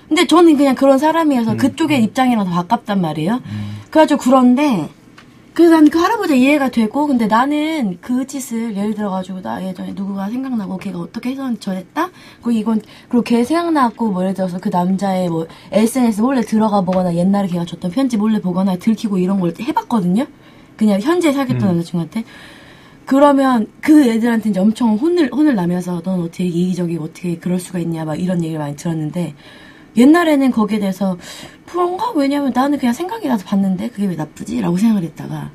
[SPEAKER 4] 근데 저는 그냥 그런 사람이어서 그쪽의 입장이랑 더 가깝단 말이에요. 그래가지고 그런데 그래서 난 그 할아버지 이해가 되고 근데 나는 그 짓을 예를 들어가지고 나 예전에 누구가 생각나고 걔가 어떻게 해서 저랬다? 그리고 이건 그리고 걔 생각나고 뭐 예를 들어서 그 남자의 뭐 SNS 몰래 들어가 보거나 옛날에 걔가 줬던 편지 몰래 보거나 들키고 이런 걸 해봤거든요? 그냥 현재 사귀었던 남자친구한테? 그러면 그 애들한테 이제 엄청 혼을 혼을 나면서 넌 어떻게 이기적이고 어떻게 그럴 수가 있냐 막 이런 얘기를 많이 들었는데 옛날에는 거기에 대해서 그런가? 왜냐면 나는 그냥 생각이 나서 봤는데 그게 왜 나쁘지 라고 생각을 했다가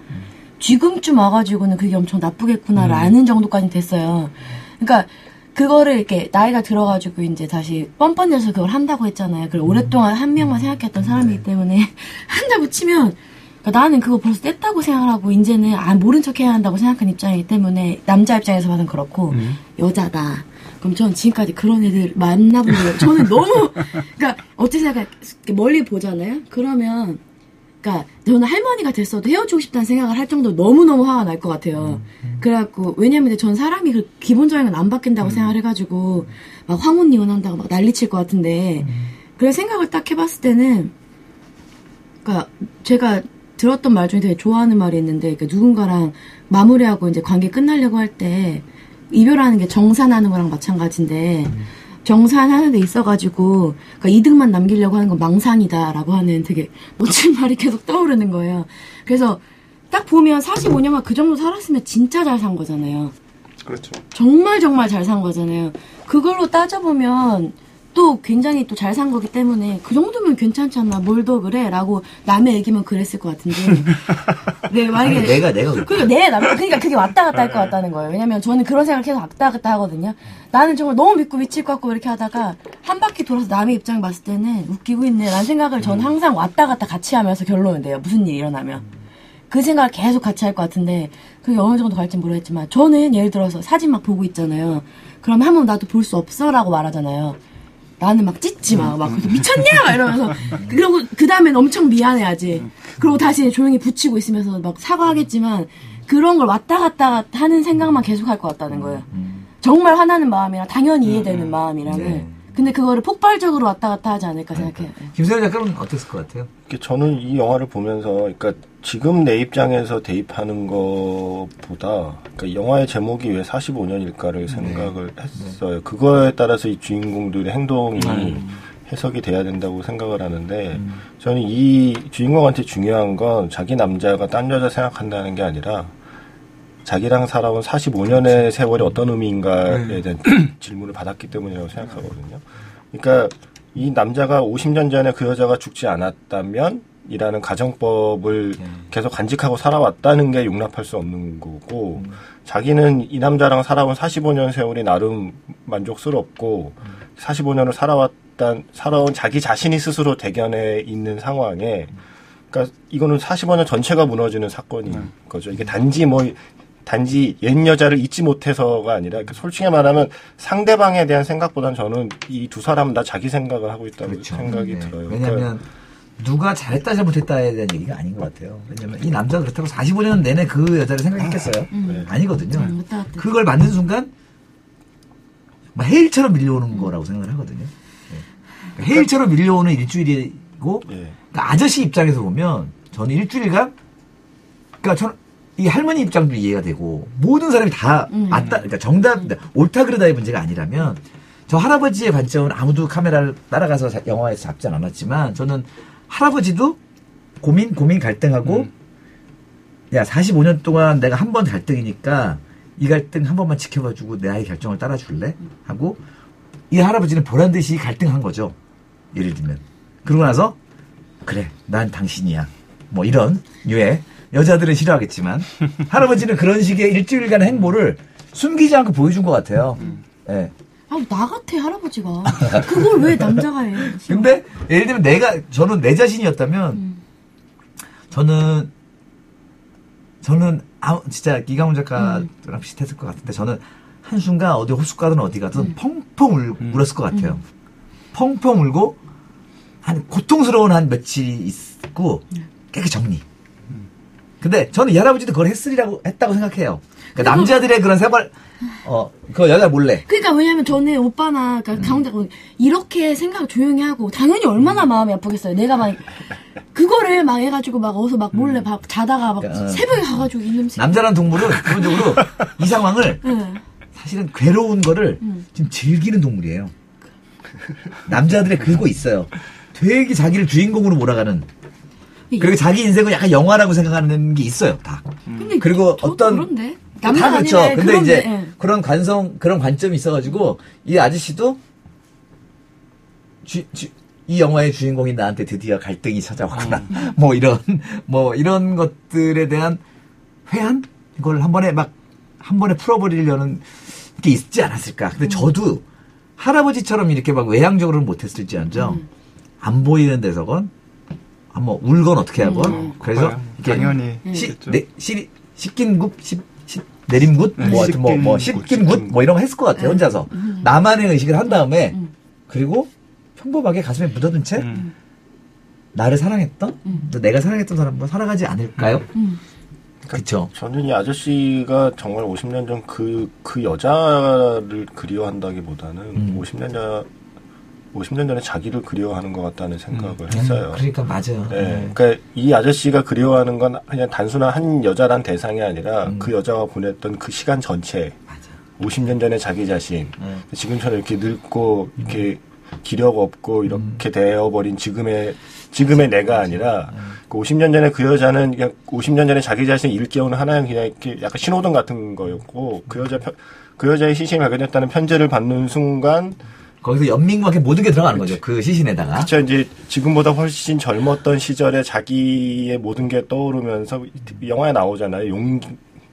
[SPEAKER 4] 지금쯤 와가지고는 그게 엄청 나쁘겠구나라는 정도까지 됐어요. 그러니까 그거를 이렇게 나이가 들어가지고 이제 다시 뻔뻔해서 그걸 한다고 했잖아요. 그걸 오랫동안 한 명만 생각했던 사람이기 때문에 한다고 치면 그러니까 나는 그거 벌써 뗐다고 생각하고 이제는 아 모른 척 해야 한다고 생각하는 입장이기 때문에 남자 입장에서 봐는 그렇고 여자다. 그럼 저는 지금까지 그런 애들 만나본 적 저는 너무 그러니까 어떻게 생각해 멀리 보잖아요. 그러면 그러니까 저는 할머니가 됐어도 헤어지고 싶다는 생각을 할 정도로 너무너무 화가 날 것 같아요. 그래갖고 왜냐면 전 사람이 그 기본적인 건 안 바뀐다고 생각을 해가지고 막 황혼 이혼한다고 막 난리칠 것 같은데 그래 생각을 딱 해봤을 때는 그러니까 제가 들었던 말 중에 되게 좋아하는 말이 있는데 그러니까 누군가랑 마무리하고 이제 관계 끝나려고 할 때 이별하는 게 정산하는 거랑 마찬가지인데 정산하는 데 있어가지고 그러니까 이득만 남기려고 하는 건 망상이다라고 하는 되게 멋진 말이 계속 떠오르는 거예요. 그래서 딱 보면 45년만 그 정도 살았으면 진짜 잘 산 거잖아요.
[SPEAKER 3] 그렇죠.
[SPEAKER 4] 정말 정말 잘 산 거잖아요. 그걸로 따져보면 또 굉장히 또 잘 산 거기 때문에 그 정도면 괜찮지 않나 뭘 더 그래 라고 남의 얘기면 그랬을 것 같은데 네 만약에
[SPEAKER 1] 아니, 내가 내가.
[SPEAKER 4] 그러니까 내 남, 그러니까 그게 왔다 갔다 할 것 같다는 거예요. 왜냐면 저는 그런 생각 계속 왔다 갔다 하거든요. 나는 정말 너무 믿고 미칠 것 같고 이렇게 하다가 한 바퀴 돌아서 남의 입장 봤을 때는 웃기고 있네. 라는 생각을 저는 항상 왔다 갔다 같이 하면서 결론을 내요. 무슨 일이 일어나면. 그 생각을 계속 같이 할 것 같은데 그게 어느 정도 갈지 모르겠지만 저는 예를 들어서 사진 막 보고 있잖아요. 그러면 한번 나도 볼 수 없어라고 말하잖아요. 나는 막 찢지 마. 막 그래서 미쳤냐? 막 이러면서 그리고 그 다음엔 엄청 미안해야지. 그리고 다시 조용히 붙이고 있으면서 막 사과하겠지만 그런 걸 왔다 갔다 하는 생각만 계속 할 것 같다는 거예요. 정말 화나는 마음이랑 당연히 이해되는 마음이랑은
[SPEAKER 1] 네.
[SPEAKER 4] 근데 그거를 폭발적으로 왔다 갔다 하지 않을까 생각해요.
[SPEAKER 1] 김세현 작가는 어땠을 것 같아요?
[SPEAKER 2] 저는 이 영화를 보면서, 그러니까 지금 내 입장에서 대입하는 것보다, 그러니까 영화의 제목이 왜 45년일까를 생각을 했어요. 그거에 따라서 이 주인공들의 행동이 해석이 돼야 된다고 생각을 하는데, 저는 이 주인공한테 중요한 건 자기 남자가 딴 여자 생각한다는 게 아니라, 자기랑 살아온 45년의 세월이 어떤 의미인가에 대한 질문을 받았기 때문이라고 생각하거든요. 그러니까 이 남자가 50년 전에 그 여자가 죽지 않았다면 이라는 가정법을 계속 간직하고 살아왔다는 게 용납할 수 없는 거고 자기는 이 남자랑 살아온 45년 세월이 나름 만족스럽고 45년을 살아왔단 살아온 자기 자신이 스스로 대견해 있는 상황에 그러니까 이거는 45년 전체가 무너지는 사건인 거죠. 이게 단지 뭐 단지 옛 여자를 잊지 못해서가 아니라 그러니까 솔직히 말하면 상대방에 대한 생각보다는 저는 이 두 사람 다 자기 생각을 하고 있다고 생각이
[SPEAKER 1] 네.
[SPEAKER 2] 들어요.
[SPEAKER 1] 왜냐하면
[SPEAKER 2] 그러니까
[SPEAKER 1] 누가 잘했다 잘못했다에 대한 얘기가 아닌 것 같아요. 왜냐면 이 남자가 그렇다고 45년 내내 그 여자를 생각했겠어요? 아니거든요.
[SPEAKER 4] 음, 왔다 갔다.
[SPEAKER 1] 그걸 만든 순간 막 해일처럼 밀려오는 거라고 생각을 하거든요. 네. 그러니까 해일처럼 밀려오는 일주일이고
[SPEAKER 2] 예.
[SPEAKER 1] 그러니까 아저씨 입장에서 보면 저는 일주일간 그러니까 저는 이 할머니 입장도 이해가 되고 모든 사람이 다 맞다 그러니까 정답 옳다 그르다의 문제가 아니라면 저 할아버지의 관점은 아무도 카메라를 따라가서 자- 영화에서 잡지 않았지만 저는 할아버지도 고민 고민 갈등하고 야 45년 동안 내가 한 번 갈등이니까 이 갈등 한 번만 지켜봐주고 나의 결정을 따라줄래? 하고 이 할아버지는 보란 듯이 갈등한 거죠. 예를 들면. 그러고 나서 그래 난 당신이야. 뭐 이런 유의 여자들은 싫어하겠지만 할아버지는 그런 식의 일주일간의 행보를 숨기지 않고 보여준 것 같아요 예.
[SPEAKER 4] 아, 나 같아, 할아버지가. 그걸 왜 남자가 해?
[SPEAKER 1] 근데 예를 들면 내가 저는 내 자신이었다면 저는 저는 아 진짜 이강훈 작가랑 비슷했을 것 같은데 저는 한순간 어디 호숫가든 어디 가든 펑펑 울, 울었을 것 같아요. 펑펑 울고 한 고통스러운 한 며칠이 있고 깨끗이 정리. 근데 저는 이 할아버지도 그걸 했으리라고 했다고 생각해요. 그러니까 남자들의 그런 생활 어 그거 여자 몰래
[SPEAKER 4] 그러니까 왜냐면 저는 오빠나 그러니까 강훈자가 이렇게 생각 조용히 하고 당연히 얼마나 마음이 아프겠어요. 내가 막 그거를 막 해가지고 막 어서 막 몰래 막 자다가 막
[SPEAKER 1] 그러니까, 어.
[SPEAKER 4] 새벽에 가가지고 이 냄새.
[SPEAKER 1] 남자라는 동물은 기본적으로 이 상황을
[SPEAKER 4] 응.
[SPEAKER 1] 사실은 괴로운 거를
[SPEAKER 4] 음.
[SPEAKER 1] 지금 즐기는 동물이에요. 남자들의 그거 있어요. 되게 자기를 주인공으로 몰아가는. 그리고 자기 인생을 약간 영화라고 생각하는 게 있어요, 다.
[SPEAKER 4] 근데
[SPEAKER 1] 그리고
[SPEAKER 4] 저도
[SPEAKER 1] 어떤
[SPEAKER 4] 그런데
[SPEAKER 1] 다 그렇죠. 근데
[SPEAKER 4] 그런데,
[SPEAKER 1] 이제
[SPEAKER 4] 예.
[SPEAKER 1] 그런 관성 그런 관점이 있어가지고 이 아저씨도 주, 주- 이 영화의 주인공인 나한테 드디어 갈등이 찾아왔구나.
[SPEAKER 4] 음.
[SPEAKER 1] 뭐 이런 뭐 이런 것들에 대한 회한 이걸 한 번에 막 한 번에 풀어버리려는 게 있지 않았을까.
[SPEAKER 4] 음.
[SPEAKER 1] 근데 저도 할아버지처럼 이렇게 막 외향적으로는 못했을지언정
[SPEAKER 4] 음.
[SPEAKER 1] 안 보이는 데서건 한번 울건 어떻게 하건
[SPEAKER 4] 음.
[SPEAKER 1] 그래서. 이렇게
[SPEAKER 3] 당연히
[SPEAKER 1] 시,
[SPEAKER 3] 그랬죠.
[SPEAKER 1] 네, 시, 식긴굿, 시, 시, 내림굿,
[SPEAKER 3] 네,
[SPEAKER 1] 뭐, 하여튼 뭐, 뭐,
[SPEAKER 3] 씹긴굿,
[SPEAKER 1] 씹긴굿,
[SPEAKER 3] 씹긴굿.
[SPEAKER 1] 뭐 이런 거 했을 것 같아요, 혼자서. 나만의 의식을 한 다음에,
[SPEAKER 4] 음.
[SPEAKER 1] 그리고 평범하게 가슴에 묻어둔 채,
[SPEAKER 3] 음.
[SPEAKER 1] 나를 사랑했던, 또 내가 사랑했던 사람과 살아가지 않을까요?
[SPEAKER 4] 음.
[SPEAKER 1] 그쵸.
[SPEAKER 2] 저는 이 아저씨가 정말 50년 전 그, 그 여자를 그리워한다기보다는
[SPEAKER 1] 음.
[SPEAKER 2] 50년 전, 50년 전에 자기를 그리워하는 것 같다는 생각을 했어요.
[SPEAKER 1] 그러니까 맞아요.
[SPEAKER 2] 네,
[SPEAKER 1] 네.
[SPEAKER 2] 그러니까 이 아저씨가 그리워하는 건 그냥 단순한 한 여자란 대상이 아니라
[SPEAKER 1] 음.
[SPEAKER 2] 그 여자가 보냈던 그 시간 전체,
[SPEAKER 1] 맞아.
[SPEAKER 2] 50년 전에 자기 자신,
[SPEAKER 1] 음.
[SPEAKER 2] 지금처럼 이렇게 늙고 이렇게 기력 없고 이렇게 되어버린 지금의 지금의 내가 아니라 그 50년 전에 그 여자는 그냥 50년 전에 자기 자신을 일깨우는 하나의 그냥 이렇게 약간 신호등 같은 거였고 그 여자 편- 그 여자의 시신이 발견됐다는 편지를 받는 순간
[SPEAKER 1] 거기서 연민과의 모든 게 들어가는 거죠. 그 시신에다가.
[SPEAKER 2] 그쵸 이제 지금보다 훨씬 젊었던 시절에 자기의 모든 게 떠오르면서 이 영화에 나오잖아요. 용기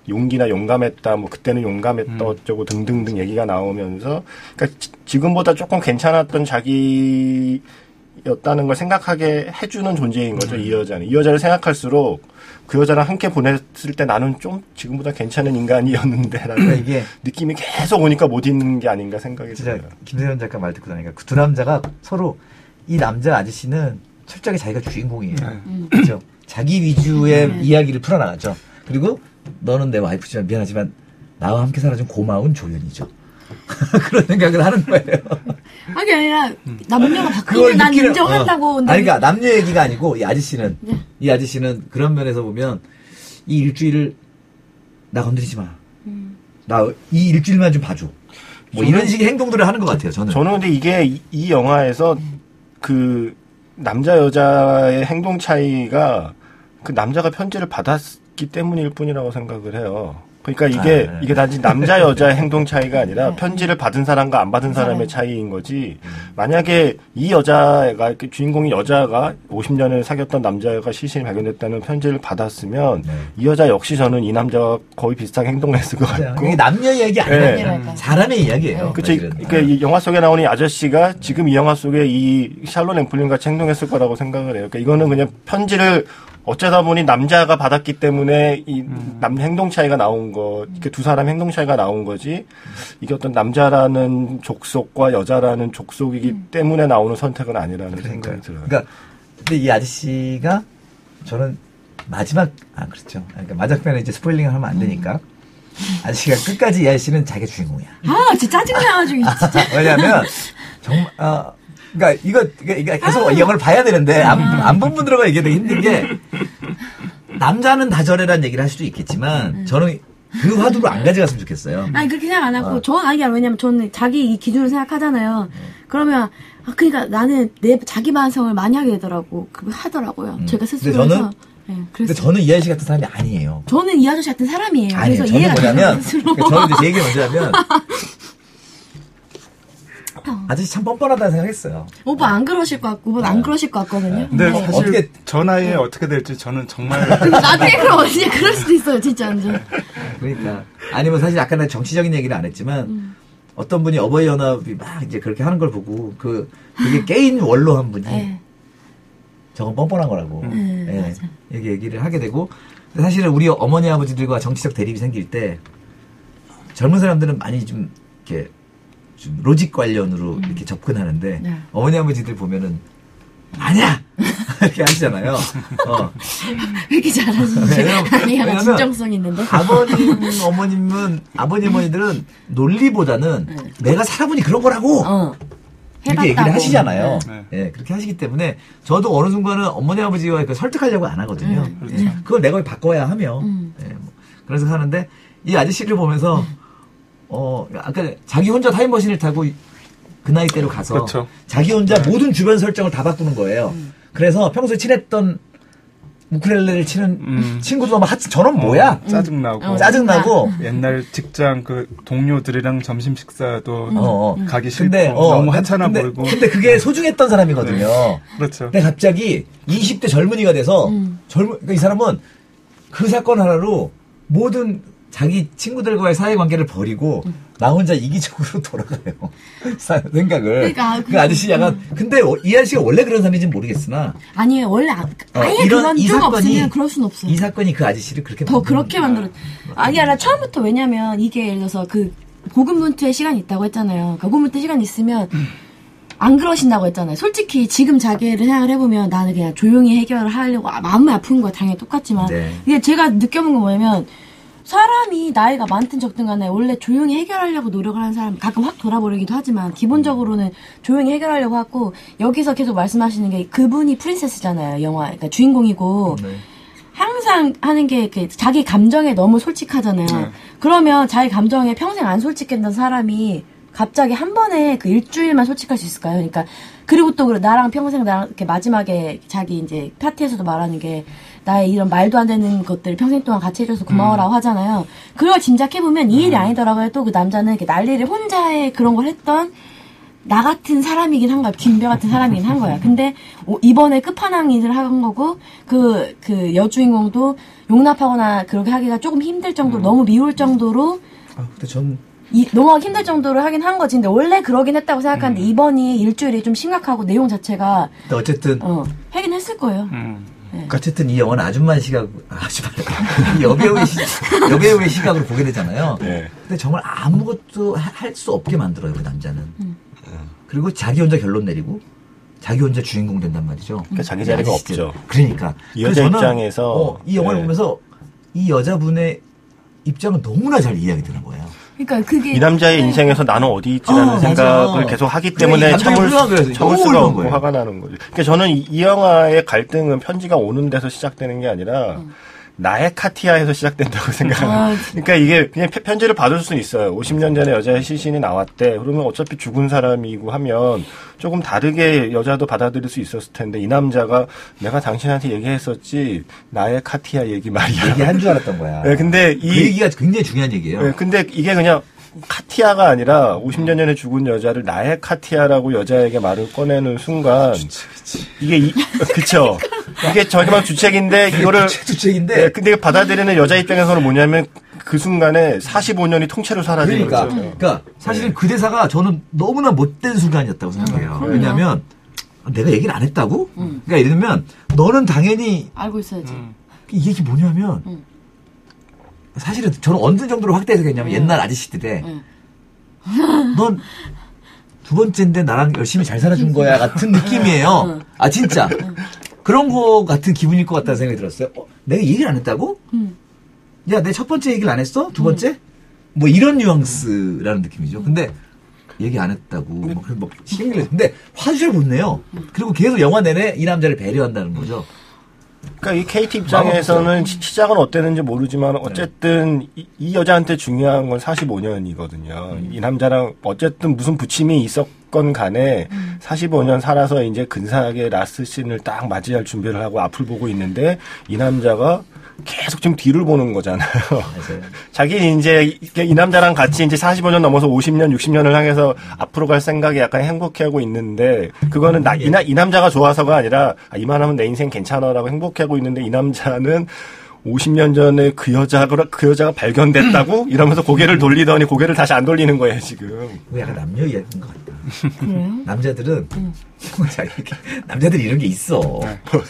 [SPEAKER 2] 용기나 용감했다 뭐 그때는 용감했다 어쩌고 등등등 얘기가 나오면서. 그러니까 지- 지금보다 조금 괜찮았던 자기였다는 걸 생각하게 해주는 존재인 거죠 이 여자는. 이 여자를 생각할수록 그 여자랑 함께 보냈을 때 나는 좀 지금보다 괜찮은 인간이었는데라는
[SPEAKER 1] 그러니까 이게
[SPEAKER 2] 느낌이 계속 오니까 못 있는 게 아닌가 생각이
[SPEAKER 1] 진짜
[SPEAKER 2] 들어요.
[SPEAKER 1] 김세현 작가 말 듣고 나니까 그 두 남자가 서로 이 남자 아저씨는 철저하게 자기가 주인공이에요. 그렇죠. 자기 위주의 이야기를 풀어나가죠. 그리고 너는 내 와이프지만 미안하지만 나와 함께 살아준 고마운 조연이죠. 그런 생각을 하는 거예요.
[SPEAKER 4] 아니 아니라 남녀가 바뀌면
[SPEAKER 1] 그걸
[SPEAKER 4] 난
[SPEAKER 1] 느끼는-
[SPEAKER 4] 인정한다고.
[SPEAKER 1] 어. 아니, 그러니까 남녀 얘기가 아니고 이 아저씨는
[SPEAKER 4] 네.
[SPEAKER 1] 이 아저씨는 그런 면에서 보면 이 일주일을 나 건드리지 마.
[SPEAKER 4] 음.
[SPEAKER 1] 나이 일주일만 좀 봐줘. 뭐
[SPEAKER 2] 저는-
[SPEAKER 1] 이런 식의 행동들을 하는 것 같아요. 저는.
[SPEAKER 2] 저는 근데 이게 이, 이 영화에서 그 남자 여자의 행동 차이가 그 남자가 편지를 받았기 때문일 뿐이라고 생각을 해요. 그러니까 이게
[SPEAKER 1] 아, 네.
[SPEAKER 2] 이게 단지 남자 여자의 행동 차이가 아니라 편지를 받은 사람과 안 받은 사람의
[SPEAKER 4] 사람.
[SPEAKER 2] 차이인 거지. 만약에 이 여자가 주인공이 여자가 50년을 사귀었던 남자가 시신이 발견됐다는 편지를 받았으면
[SPEAKER 1] 네.
[SPEAKER 2] 이 여자 역시 저는 이 남자가 거의 비슷하게 행동을 했을 것. 같고
[SPEAKER 1] 이게 남녀 이야기 아니에요.
[SPEAKER 2] 네.
[SPEAKER 1] 사람의 이야기예요. 사실은.
[SPEAKER 2] 그러니까 이 영화 속에 나오는 이 아저씨가 지금 이 영화 속에 이 샬론 앰플린 같이 행동했을 거라고 생각을 해요. 그러니까 이거는 그냥 편지를 어쩌다 보니 남자가 받았기 때문에 이남 행동 차이가 나온 거, 이렇게 두 사람 행동 차이가 나온 거지. 이게 어떤 남자라는 족속과 여자라는 족속이기 때문에 나오는 선택은 아니라는 생각이 들어요.
[SPEAKER 1] 그러니까 근데 이 아저씨가 저는 마지막 아 그렇죠. 그러니까 마지막 편에 이제 스포일링을 하면 안 되니까 아저씨가 끝까지 이 아저씨는 자기가 주인공이야.
[SPEAKER 4] 아 진짜 짜증나가지고 진짜.
[SPEAKER 1] 왜냐하면 정말 아 그러니까 이거 이거 계속 이 영화를 봐야 되는데 안본 분들과 얘기하기 힘든 게 남자는 다 저래란 얘기를 할 수도 있겠지만 저는 그 화두로 안 가져갔으면 좋겠어요.
[SPEAKER 4] 아니 그렇게 생각 안 하고
[SPEAKER 1] 어.
[SPEAKER 4] 저는 아니 왜냐면 저는 자기 이 기준을 생각하잖아요. 그러면 아 그러니까 나는 내 자기 반성을 많이 하게 되더라고. 그 하더라고요. 제가 스스로
[SPEAKER 1] 음. 근데 저는-.
[SPEAKER 4] 네,
[SPEAKER 1] 근데 저는 이 아저씨 같은 사람이 아니에요.
[SPEAKER 4] 저는 이 아저씨 같은 사람이에요.
[SPEAKER 1] 아니에요.
[SPEAKER 4] 그래서
[SPEAKER 1] 저는
[SPEAKER 4] 이해가
[SPEAKER 1] 뭐냐면. 그러니까 저는 이제 제 얘기가 뭐냐면 아저씨 참 뻔뻔하다는 생각했어요.
[SPEAKER 4] 오빠 안 그러실 것 같고 오빠 안 그러실 것 같거든요.
[SPEAKER 3] 근데
[SPEAKER 4] 네.
[SPEAKER 3] 사실
[SPEAKER 1] 어떻게-
[SPEAKER 3] 저 나이에 어떻게 될지 저는 정말
[SPEAKER 4] 나중에 그럼 이제 그럴 수도 있어요, 진짜 완전.
[SPEAKER 1] 그러니까 아니면 사실 아까 나 정치적인 얘기를 안 했지만 어떤 분이 어버이 연합이 막 이제 그렇게 하는 걸 보고 그 그게 게임 원로 한 분이
[SPEAKER 4] 네.
[SPEAKER 1] 저건 뻔뻔한 거라고
[SPEAKER 4] 네,
[SPEAKER 1] 예. 이렇게 얘기를 하게 되고 사실은 우리 어머니 아버지들과 정치적 대립이 생길 때 젊은 사람들은 많이 좀 이렇게 좀 로직 관련으로 이렇게 접근하는데
[SPEAKER 4] 네.
[SPEAKER 1] 어머니 아버지들 보면은 아니야 이렇게 하시잖아요. 어.
[SPEAKER 4] 왜 이렇게 잘하시지?
[SPEAKER 1] 왜냐면-
[SPEAKER 4] 아니야, 진정성 있는데.
[SPEAKER 1] 아버님 어머님은 아버님 어머니들은 논리보다는 내가 살아보니 그런 거라고
[SPEAKER 4] 어.
[SPEAKER 1] 이렇게 얘기를. 하시잖아요.
[SPEAKER 3] 네.
[SPEAKER 1] 예, 그렇게 하시기 때문에 저도 어느 순간은 어머니 아버지와 그 설득하려고 안 하거든요.
[SPEAKER 4] 음,
[SPEAKER 1] 예, 그걸 내가 왜 바꿔야 하며.
[SPEAKER 4] 음.
[SPEAKER 1] 예, 뭐. 그래서 하는데 이 아저씨를 보면서 어 아까 자기 혼자 타임머신을 타고 그 나이대로 가서
[SPEAKER 3] 그렇죠.
[SPEAKER 1] 자기 혼자 모든 주변 설정을 다 바꾸는 거예요. 그래서 평소에 친했던 우크렐레를 치는
[SPEAKER 3] 음.
[SPEAKER 1] 친구도 막 하트 저런 뭐야?
[SPEAKER 3] 짜증나고
[SPEAKER 4] 어,
[SPEAKER 1] 짜증나고
[SPEAKER 3] 옛날 직장 그 동료들이랑 점심 식사도
[SPEAKER 1] 어, 어.
[SPEAKER 3] 가기 싫고
[SPEAKER 1] 근데 어,
[SPEAKER 3] 너무
[SPEAKER 1] 나-
[SPEAKER 3] 하찮아
[SPEAKER 1] 근데,
[SPEAKER 3] 보이고
[SPEAKER 1] 근데 그게 소중했던 사람이거든요.
[SPEAKER 3] 그렇죠.
[SPEAKER 1] 근데 갑자기 20대 젊은이가 돼서
[SPEAKER 4] 음.
[SPEAKER 1] 젊은 그러니까 이 사람은 그 사건 하나로 모든 자기 친구들과의 사회관계를 버리고 나 혼자 이기적으로 돌아가요 사- 생각을
[SPEAKER 4] 그러니까
[SPEAKER 1] 그 아저씨 약간 근데 어- 이 아저씨가 원래 그런 사람인지 는 모르겠으나
[SPEAKER 4] 아니에요. 원래 아,
[SPEAKER 1] 어,
[SPEAKER 4] 아예
[SPEAKER 1] 이런-
[SPEAKER 4] 그런
[SPEAKER 1] 이 사건이-
[SPEAKER 4] 없으면 그럴 순 없어요.
[SPEAKER 1] 이 사건이 그 아저씨를 그렇게
[SPEAKER 4] 더 그렇게 만들어. 아니, 아니라 처음부터 왜냐면 이게 예를 들어서 그 고군분투의 시간이 있다고 했잖아요. 그러니까 고군분투 시간이 있으면 안 그러신다고 했잖아요. 솔직히 지금 자기를 생각을 해보면 나는 그냥 조용히 해결을 하려고 아, 마음이 아픈 거야. 당연히 똑같지만.
[SPEAKER 1] 네.
[SPEAKER 4] 이게 제가 느껴본 건 뭐냐면 사람이 나이가 많든 적든 간에 원래 조용히 해결하려고 노력을 하는 사람 가끔 확 돌아버리기도 하지만 기본적으로는 조용히 해결하려고 하고 여기서 계속 말씀하시는 게 그분이 프린세스잖아요. 영화. 그러니까 주인공이고
[SPEAKER 1] 네.
[SPEAKER 4] 항상 하는 게 이렇게 자기 감정에 너무 솔직하잖아요.
[SPEAKER 3] 네.
[SPEAKER 4] 그러면 자기 감정에 평생 안 솔직했던 사람이 갑자기 한 번에 그 일주일만 솔직할 수 있을까요? 그러니까 그리고 또 나랑 평생 나랑 이렇게 마지막에 자기 이제 파티에서도 말하는 게 나의 이런 말도 안 되는 것들을 평생 동안 같이 해줘서 고마워라고 하잖아요. 그걸 짐작해 보면 이 일이 아니더라고요. 또 그 남자는 이렇게 난리를 혼자의 그런 걸 했던 나 같은 사람이긴 한 거야. 김배 같은 사람이긴 한 거야. 근데 오- 이번에 끝판왕 일을 한 거고 그, 그 여주인공도 용납하거나 그렇게 하기가 조금 힘들 정도로 너무 미울 정도로
[SPEAKER 1] 아, 근데 전
[SPEAKER 4] 이, 넘어가기 힘들 정도로 하긴 한 거지. 근데 원래 그러긴 했다고 생각하는데 이번이 일주일이 좀 심각하고 내용 자체가
[SPEAKER 1] 근데 어쨌든
[SPEAKER 4] 어, 하긴 했을 거예요.
[SPEAKER 3] 음.
[SPEAKER 1] 어쨌든 이 영화는 아줌마 시각 아줌마 이 여배우의 시 여배우의 시각으로 보게 되잖아요.
[SPEAKER 2] 네.
[SPEAKER 1] 근데 정말 아무것도 할 수 없게 만들어요 그 남자는. 그리고 자기 혼자 결론 내리고 자기 혼자 주인공 된단 말이죠.
[SPEAKER 2] 그러니까 자기 자리가. 없죠.
[SPEAKER 1] 그러니까
[SPEAKER 2] 이 여자
[SPEAKER 1] 저는,
[SPEAKER 2] 입장에서,
[SPEAKER 1] 어, 이 영화를
[SPEAKER 2] 네.
[SPEAKER 1] 보면서 이 여자분의 입장은 너무나 잘 이해하게 되는 거예요.
[SPEAKER 4] 그러니까 그게
[SPEAKER 2] 이 남자의 인생에서 나는 어디 있지라는
[SPEAKER 1] 어,
[SPEAKER 2] 생각을
[SPEAKER 1] 맞아.
[SPEAKER 2] 계속 하기 때문에 참을,
[SPEAKER 1] 거예요.
[SPEAKER 2] 참을 수가 없고
[SPEAKER 1] 거예요.
[SPEAKER 2] 화가 나는 거죠. 그러니까 저는 이, 이 영화의 갈등은 편지가 오는 데서 시작되는 게 아니라 나의 카티아에서 시작된다고 생각합니다.
[SPEAKER 4] 아,
[SPEAKER 2] 그러니까 이게 그냥 편지를 받을 수는 있어요. 50년 전에 여자의 시신이 나왔대. 그러면 어차피 죽은 사람이고 하면 조금 다르게 여자도 받아들일 수 있었을 텐데 이 남자가 내가 당신한테 얘기했었지 나의 카티아 얘기 말이야.
[SPEAKER 1] 얘기한 줄 알았던 거야.
[SPEAKER 2] 네, 근데 이
[SPEAKER 1] 그 얘기가 굉장히 중요한 얘기예요.
[SPEAKER 2] 네, 근데 이게 그냥 카티아가 아니라 50년 전에 죽은 여자를 나의 카티아라고 여자에게 말을 꺼내는 순간 이게 이, 그쵸 이게 저기만 주책인데 이거를
[SPEAKER 1] 주책인데
[SPEAKER 2] 네, 근데 받아들이는 여자 입장에서는 뭐냐면 그 순간에 45년이 통째로 사라지는
[SPEAKER 1] 그러니까,
[SPEAKER 2] 거죠.
[SPEAKER 1] 그러니까 사실 그 대사가 저는 너무나 못된 순간이었다고 생각해요.
[SPEAKER 4] 음,
[SPEAKER 1] 왜냐하면 내가 얘기를 안 했다고? 그러니까 예를 들면 너는 당연히
[SPEAKER 4] 알고 있어야지.
[SPEAKER 1] 이 얘기 뭐냐면
[SPEAKER 4] 음.
[SPEAKER 1] 사실은 저는 어느 정도로 확대해서 그랬냐면 옛날 아저씨들의
[SPEAKER 4] 음.
[SPEAKER 1] 넌두 번째인데 나랑 열심히 잘 살아준 거야 같은 느낌이에요.
[SPEAKER 4] 음.
[SPEAKER 1] 아 진짜 그런 거 같은 기분일 것 같다는 생각이 들었어요. 어, 내가 얘기를 안 했다고?
[SPEAKER 4] 음.
[SPEAKER 1] 야, 내 첫 번째 얘기를 안 했어? 두 번째? 뭐 이런 뉘앙스라는 느낌이죠. 근데 얘기 안 했다고. 뭐, 그래서 뭐 신경을 내- 근데 잘못 내요. 그리고 계속 영화 내내 이 남자를 배려한다는 거죠.
[SPEAKER 2] 그러니까 이 KT 입장에서는 시- 시작은 어땠는지 모르지만 어쨌든 이, 이 여자한테 중요한 건 45년이거든요. 이 남자랑 어쨌든 무슨 부침이 있었건 간에 45년 살아서 이제 근사하게 라스트 씬을 딱 맞이할 준비를 하고 앞을 보고 있는데 이 남자가 계속 지금 뒤를 보는 거잖아요. 자기 이제 이, 이 남자랑 같이 이제 45년 넘어서 50년, 60년을 향해서 앞으로 갈 생각이 약간 행복해하고 있는데 그거는 나, 이, 나- 이 남자가 좋아서가 아니라 아, 이만하면 내 인생 괜찮아라고 행복해하고 있는데 이 남자는 50년 전에 그 여자가 그 여자가 발견됐다고 이러면서 고개를 돌리더니 고개를 다시 안 돌리는 거예요 지금.
[SPEAKER 1] 약간 남녀 이야기인 것 같다.
[SPEAKER 4] 그래요?
[SPEAKER 1] 남자들은 자, 이렇게 남자들이 이런 게 있어.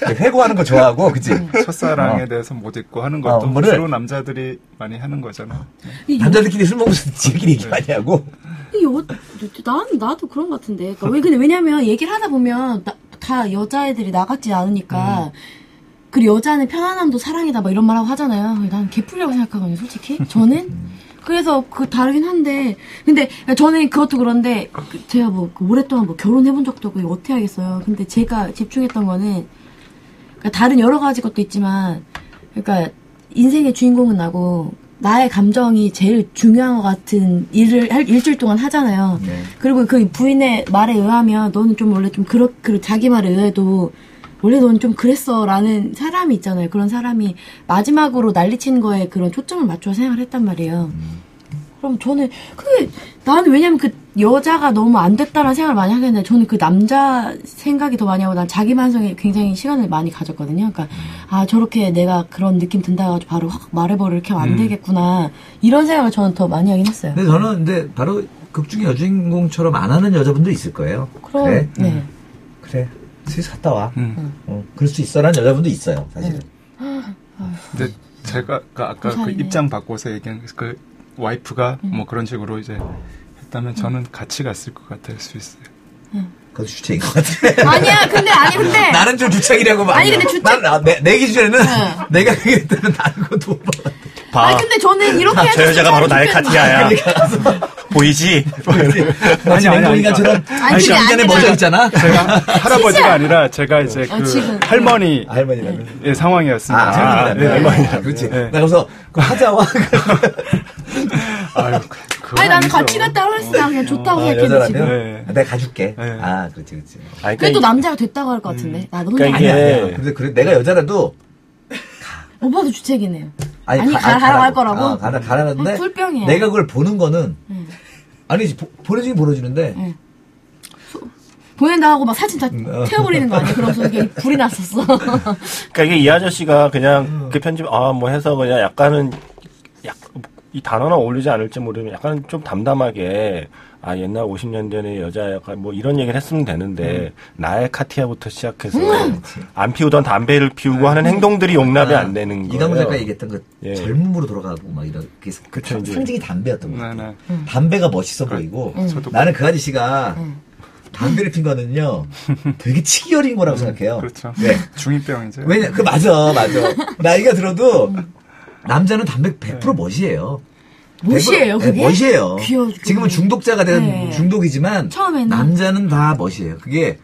[SPEAKER 1] 회고하는 거 좋아하고, 그치?
[SPEAKER 3] 첫사랑에
[SPEAKER 1] 어.
[SPEAKER 3] 대해서 못 잊고 하는
[SPEAKER 1] 어,
[SPEAKER 3] 것도
[SPEAKER 1] 뭐를-
[SPEAKER 3] 주로 남자들이 많이 하는 거잖아.
[SPEAKER 1] 남자들끼리 술 먹으면서 지들끼리 얘기 많이 하고.
[SPEAKER 4] 어, 난 나도 그런 것 같은데. 그러니까 왜 근데 왜냐면 얘기를 하다 보면 나- 다 여자애들이 나 같지 않으니까. 그리고 여자는 편안함도 사랑이다 막 이런 말 하고 하잖아요. 난 개풀이라고 생각하거든요, 솔직히. 저는 그래서 그 다르긴 한데 근데 저는 그것도 그런데 그 제가 뭐그 오랫동안 뭐 결혼해본 적도 없고 어떻게 하겠어요. 근데 제가 집중했던 거는 그러니까 다른 여러 가지 것도 있지만 그러니까 인생의 주인공은 나고 나의 감정이 제일 중요한 것 같은 일을 할 일주일 동안 하잖아요.
[SPEAKER 1] 네.
[SPEAKER 4] 그리고 그 부인의 말에 의하면 너는 좀 원래 좀 그렇 그 자기 말에 의해도 원래 너는 좀 그랬어 라는 사람이 있잖아요. 그런 사람이 마지막으로 난리친 거에 그런 초점을 맞춰 생각을 했단 말이에요. 그럼 저는 그게 나는 왜냐면 그 여자가 너무 안 됐다라는 생각을 많이 하게 되는데 저는 그 남자 생각이 더 많이 하고 난 자기 반성에 굉장히 시간을 많이 가졌거든요. 그러니까 아 저렇게 내가 그런 느낌 든다 해가지고 바로 확 말해버려 이렇게 하면 안 되겠구나 이런 생각을 저는 더 많이 하긴 했어요.
[SPEAKER 1] 근데 저는 근데 바로 극 중에 여주인공처럼 안 하는 여자분도 있을 거예요.
[SPEAKER 4] 그럼
[SPEAKER 1] 그래?
[SPEAKER 4] 네.
[SPEAKER 1] 그래. 스위스 갔다 와.
[SPEAKER 3] 음.
[SPEAKER 1] 어, 그럴 수 있어라는 여자분도 있어요, 사실은.
[SPEAKER 3] 근데 제가 그 아까 그. 입장 바꿔서 얘기한 그 와이프가 뭐 그런 식으로 이제 했다면 저는 같이 갔을 것 같아요 스위스.
[SPEAKER 1] 그것도 주책인 것 같아.
[SPEAKER 4] 아니야 근데 아니 근데
[SPEAKER 1] 나는 좀 주책이라고 봐.
[SPEAKER 4] 아니, 근데 주책-
[SPEAKER 1] 난, 아, 내, 내 기준에는
[SPEAKER 4] 네.
[SPEAKER 1] 내가 그랬다면 다른 것도 못 봐.
[SPEAKER 2] 봐.
[SPEAKER 4] 아니 근데 저는 이렇게
[SPEAKER 2] 저
[SPEAKER 4] 해서
[SPEAKER 2] 여자가 바로 나의. 카티아야. 보이지?
[SPEAKER 1] 마치
[SPEAKER 3] 아니, 아니,
[SPEAKER 1] 맹동이가처럼
[SPEAKER 4] 아니, 그게
[SPEAKER 1] 경전에
[SPEAKER 4] 아니라-
[SPEAKER 1] 머져 있잖아.
[SPEAKER 3] 제가 할아버지가 아니라 제가 이제
[SPEAKER 4] 어,
[SPEAKER 3] 그. 할머니
[SPEAKER 1] 할머니라면.
[SPEAKER 3] 의 상황이었습니다.
[SPEAKER 1] 아, 할머니라면.
[SPEAKER 3] 네,
[SPEAKER 1] 할머니라면. 그렇지.
[SPEAKER 3] 네.
[SPEAKER 1] 나 그래서 그 하자와
[SPEAKER 3] 아유, 그,
[SPEAKER 4] 아니 나는. 같이 갔다 때 그냥 좋다고
[SPEAKER 1] 아,
[SPEAKER 4] 생각했는데 지금.
[SPEAKER 3] 네.
[SPEAKER 1] 내가 가줄게.
[SPEAKER 3] 네.
[SPEAKER 1] 아, 그렇지, 그렇지.
[SPEAKER 2] 아니,
[SPEAKER 4] 또
[SPEAKER 2] 그러니까
[SPEAKER 4] 남자가 됐다고 할 것 같은데. 나 너무
[SPEAKER 2] 그러니까
[SPEAKER 1] 아니야,
[SPEAKER 2] 이게-
[SPEAKER 1] 아니야. 근데 그래, 내가 여자라도
[SPEAKER 4] 오빠도 주책이네요.
[SPEAKER 1] 아니,
[SPEAKER 4] 아니,
[SPEAKER 1] 가,
[SPEAKER 4] 가- 가라고 할 거라고?
[SPEAKER 1] 어, 가라, 가라는데.
[SPEAKER 4] 아, 꿀병이야.
[SPEAKER 1] 내가 그걸 보는 거는.
[SPEAKER 4] 응.
[SPEAKER 1] 아니지, 보, 보내주긴 보내주는데.
[SPEAKER 4] 응. 보낸다 하고 막 사진 다
[SPEAKER 1] 음, 어.
[SPEAKER 4] 태워버리는 거 아니야? 그러면서 이게 불이 났었어.
[SPEAKER 2] 그러니까 이게 이 아저씨가 그냥 그 편집 아 뭐 해서 그냥 약간은 약 이 단어는 어울리지 않을지 모르면 약간 좀 담담하게 아 옛날 50년 전에 여자 약간 뭐 이런 얘기를 했으면 되는데 나의 카티아부터 시작해서 안 피우던 담배를 피우고 하는 행동들이 용납이 안 되는 거예요.
[SPEAKER 1] 이강문 작가 얘기했던 그
[SPEAKER 2] 예.
[SPEAKER 1] 젊음으로 돌아가고 막 이런 그
[SPEAKER 2] 그쵸.
[SPEAKER 1] 상징이 담배였던 거
[SPEAKER 3] 네,
[SPEAKER 1] 같아요.
[SPEAKER 3] 네.
[SPEAKER 1] 담배가 멋있어 보이고
[SPEAKER 3] 저도
[SPEAKER 1] 나는 그 아저씨가 담배를 핀 거는요 되게 치기 어린 거라고 생각해요.
[SPEAKER 3] 그렇죠.
[SPEAKER 1] 네.
[SPEAKER 3] 중이병이죠.
[SPEAKER 1] 왜냐 그 맞아 맞아 나이가 들어도 남자는 담배 100% 멋이에요.
[SPEAKER 4] 멋이에요,
[SPEAKER 1] 100%
[SPEAKER 4] 그게?
[SPEAKER 1] 네, 멋이에요.
[SPEAKER 4] 귀여워.
[SPEAKER 1] 지금은 중독자가 된
[SPEAKER 4] 네.
[SPEAKER 1] 중독이지만
[SPEAKER 4] 처음에는.
[SPEAKER 1] 남자는 다 멋이에요. 그게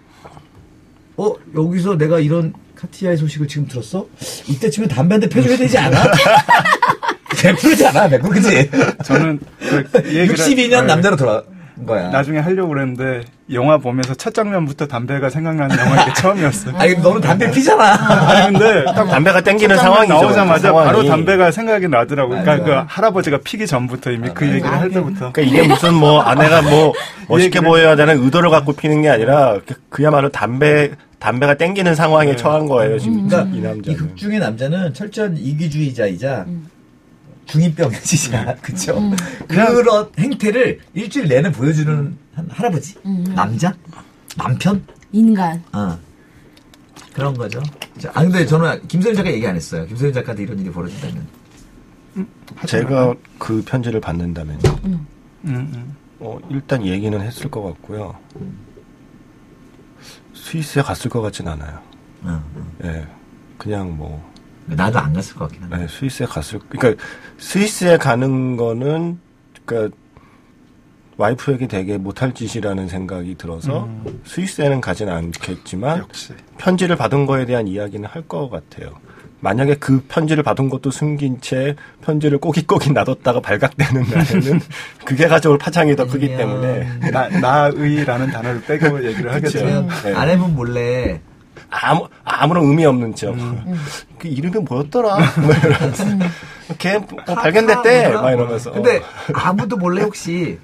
[SPEAKER 1] 어 여기서 내가 이런 카티아의 소식을 지금 들었어? 이때쯤에 담배 한 대 펴줘야 되지 않아? 100%잖아, 100% 그지?
[SPEAKER 3] 저는 그 얘기를
[SPEAKER 1] 62년
[SPEAKER 3] 네.
[SPEAKER 1] 남자로 돌아간 거야.
[SPEAKER 3] 나중에 하려고 그랬는데 영화 보면서 첫 장면부터 담배가 생각나는 영화 이게 처음이었어요.
[SPEAKER 1] 아니 너는 담배 피잖아.
[SPEAKER 3] 아니 근데 딱
[SPEAKER 2] 담배가 땡기는 상황이죠.
[SPEAKER 3] 나오자마자
[SPEAKER 2] 상황이.
[SPEAKER 3] 바로 담배가 생각이 나더라고요. 그러니까
[SPEAKER 1] 맞아.
[SPEAKER 3] 그 할아버지가 피기 전부터 이미 그 얘기를 할 때부터
[SPEAKER 2] 그러니까 이게 무슨 뭐 아내가 뭐 멋있게 보여야 되는 의도를 갖고 피는 게 아니라 그- 그야말로 담배 담배가 땡기는 상황에 처한 거예요 지금
[SPEAKER 1] 그러니까 이이
[SPEAKER 2] 남자는.
[SPEAKER 1] 극 중의 남자는 철저한 이기주의자이자 중이병이시자 그쵸? 그런 행태를 일주일 내내 보여주는 한 할아버지, 남자, 남편,
[SPEAKER 4] 인간.
[SPEAKER 1] 어. 그런 거죠. 자, 아 근데 저는 김선일 작가 얘기 안 했어요. 김선일 작가한테 이런 일이 벌어진다면
[SPEAKER 2] 제가 그 편지를 받는다면요.
[SPEAKER 3] 음, 음.
[SPEAKER 2] 어, 일단 얘기는 했을 것 같고요. 스위스에 갔을 것 같진 않아요.
[SPEAKER 1] 어,
[SPEAKER 2] 예. 그냥 뭐,
[SPEAKER 1] 나도 안 갔을 것 같긴 한데.
[SPEAKER 2] 네, 스위스에 갔을, 그러니까 스위스에 가는 거는, 그러니까 와이프에게 되게 못할 짓이라는 생각이 들어서 스위스에는 가진 않겠지만
[SPEAKER 3] 역시
[SPEAKER 2] 편지를 받은 거에 대한 이야기는 할 것 같아요. 만약에 그 편지를 받은 것도 숨긴 채 편지를 꼬깃꼬깃 놔뒀다가 발각되는 날에는 그게 가져올 파장이 더 크기 때문에
[SPEAKER 3] 나, 나의라는 단어를 빼고 얘기를 하겠죠.
[SPEAKER 2] 네.
[SPEAKER 1] 아내분 몰래
[SPEAKER 2] 아무 아무런 의미 없는 척. 그 이름이 뭐였더라? 뭐 이러면서 걔뭐 발견됐대. 막 이러면서.
[SPEAKER 1] 근데 아무도 몰래 혹시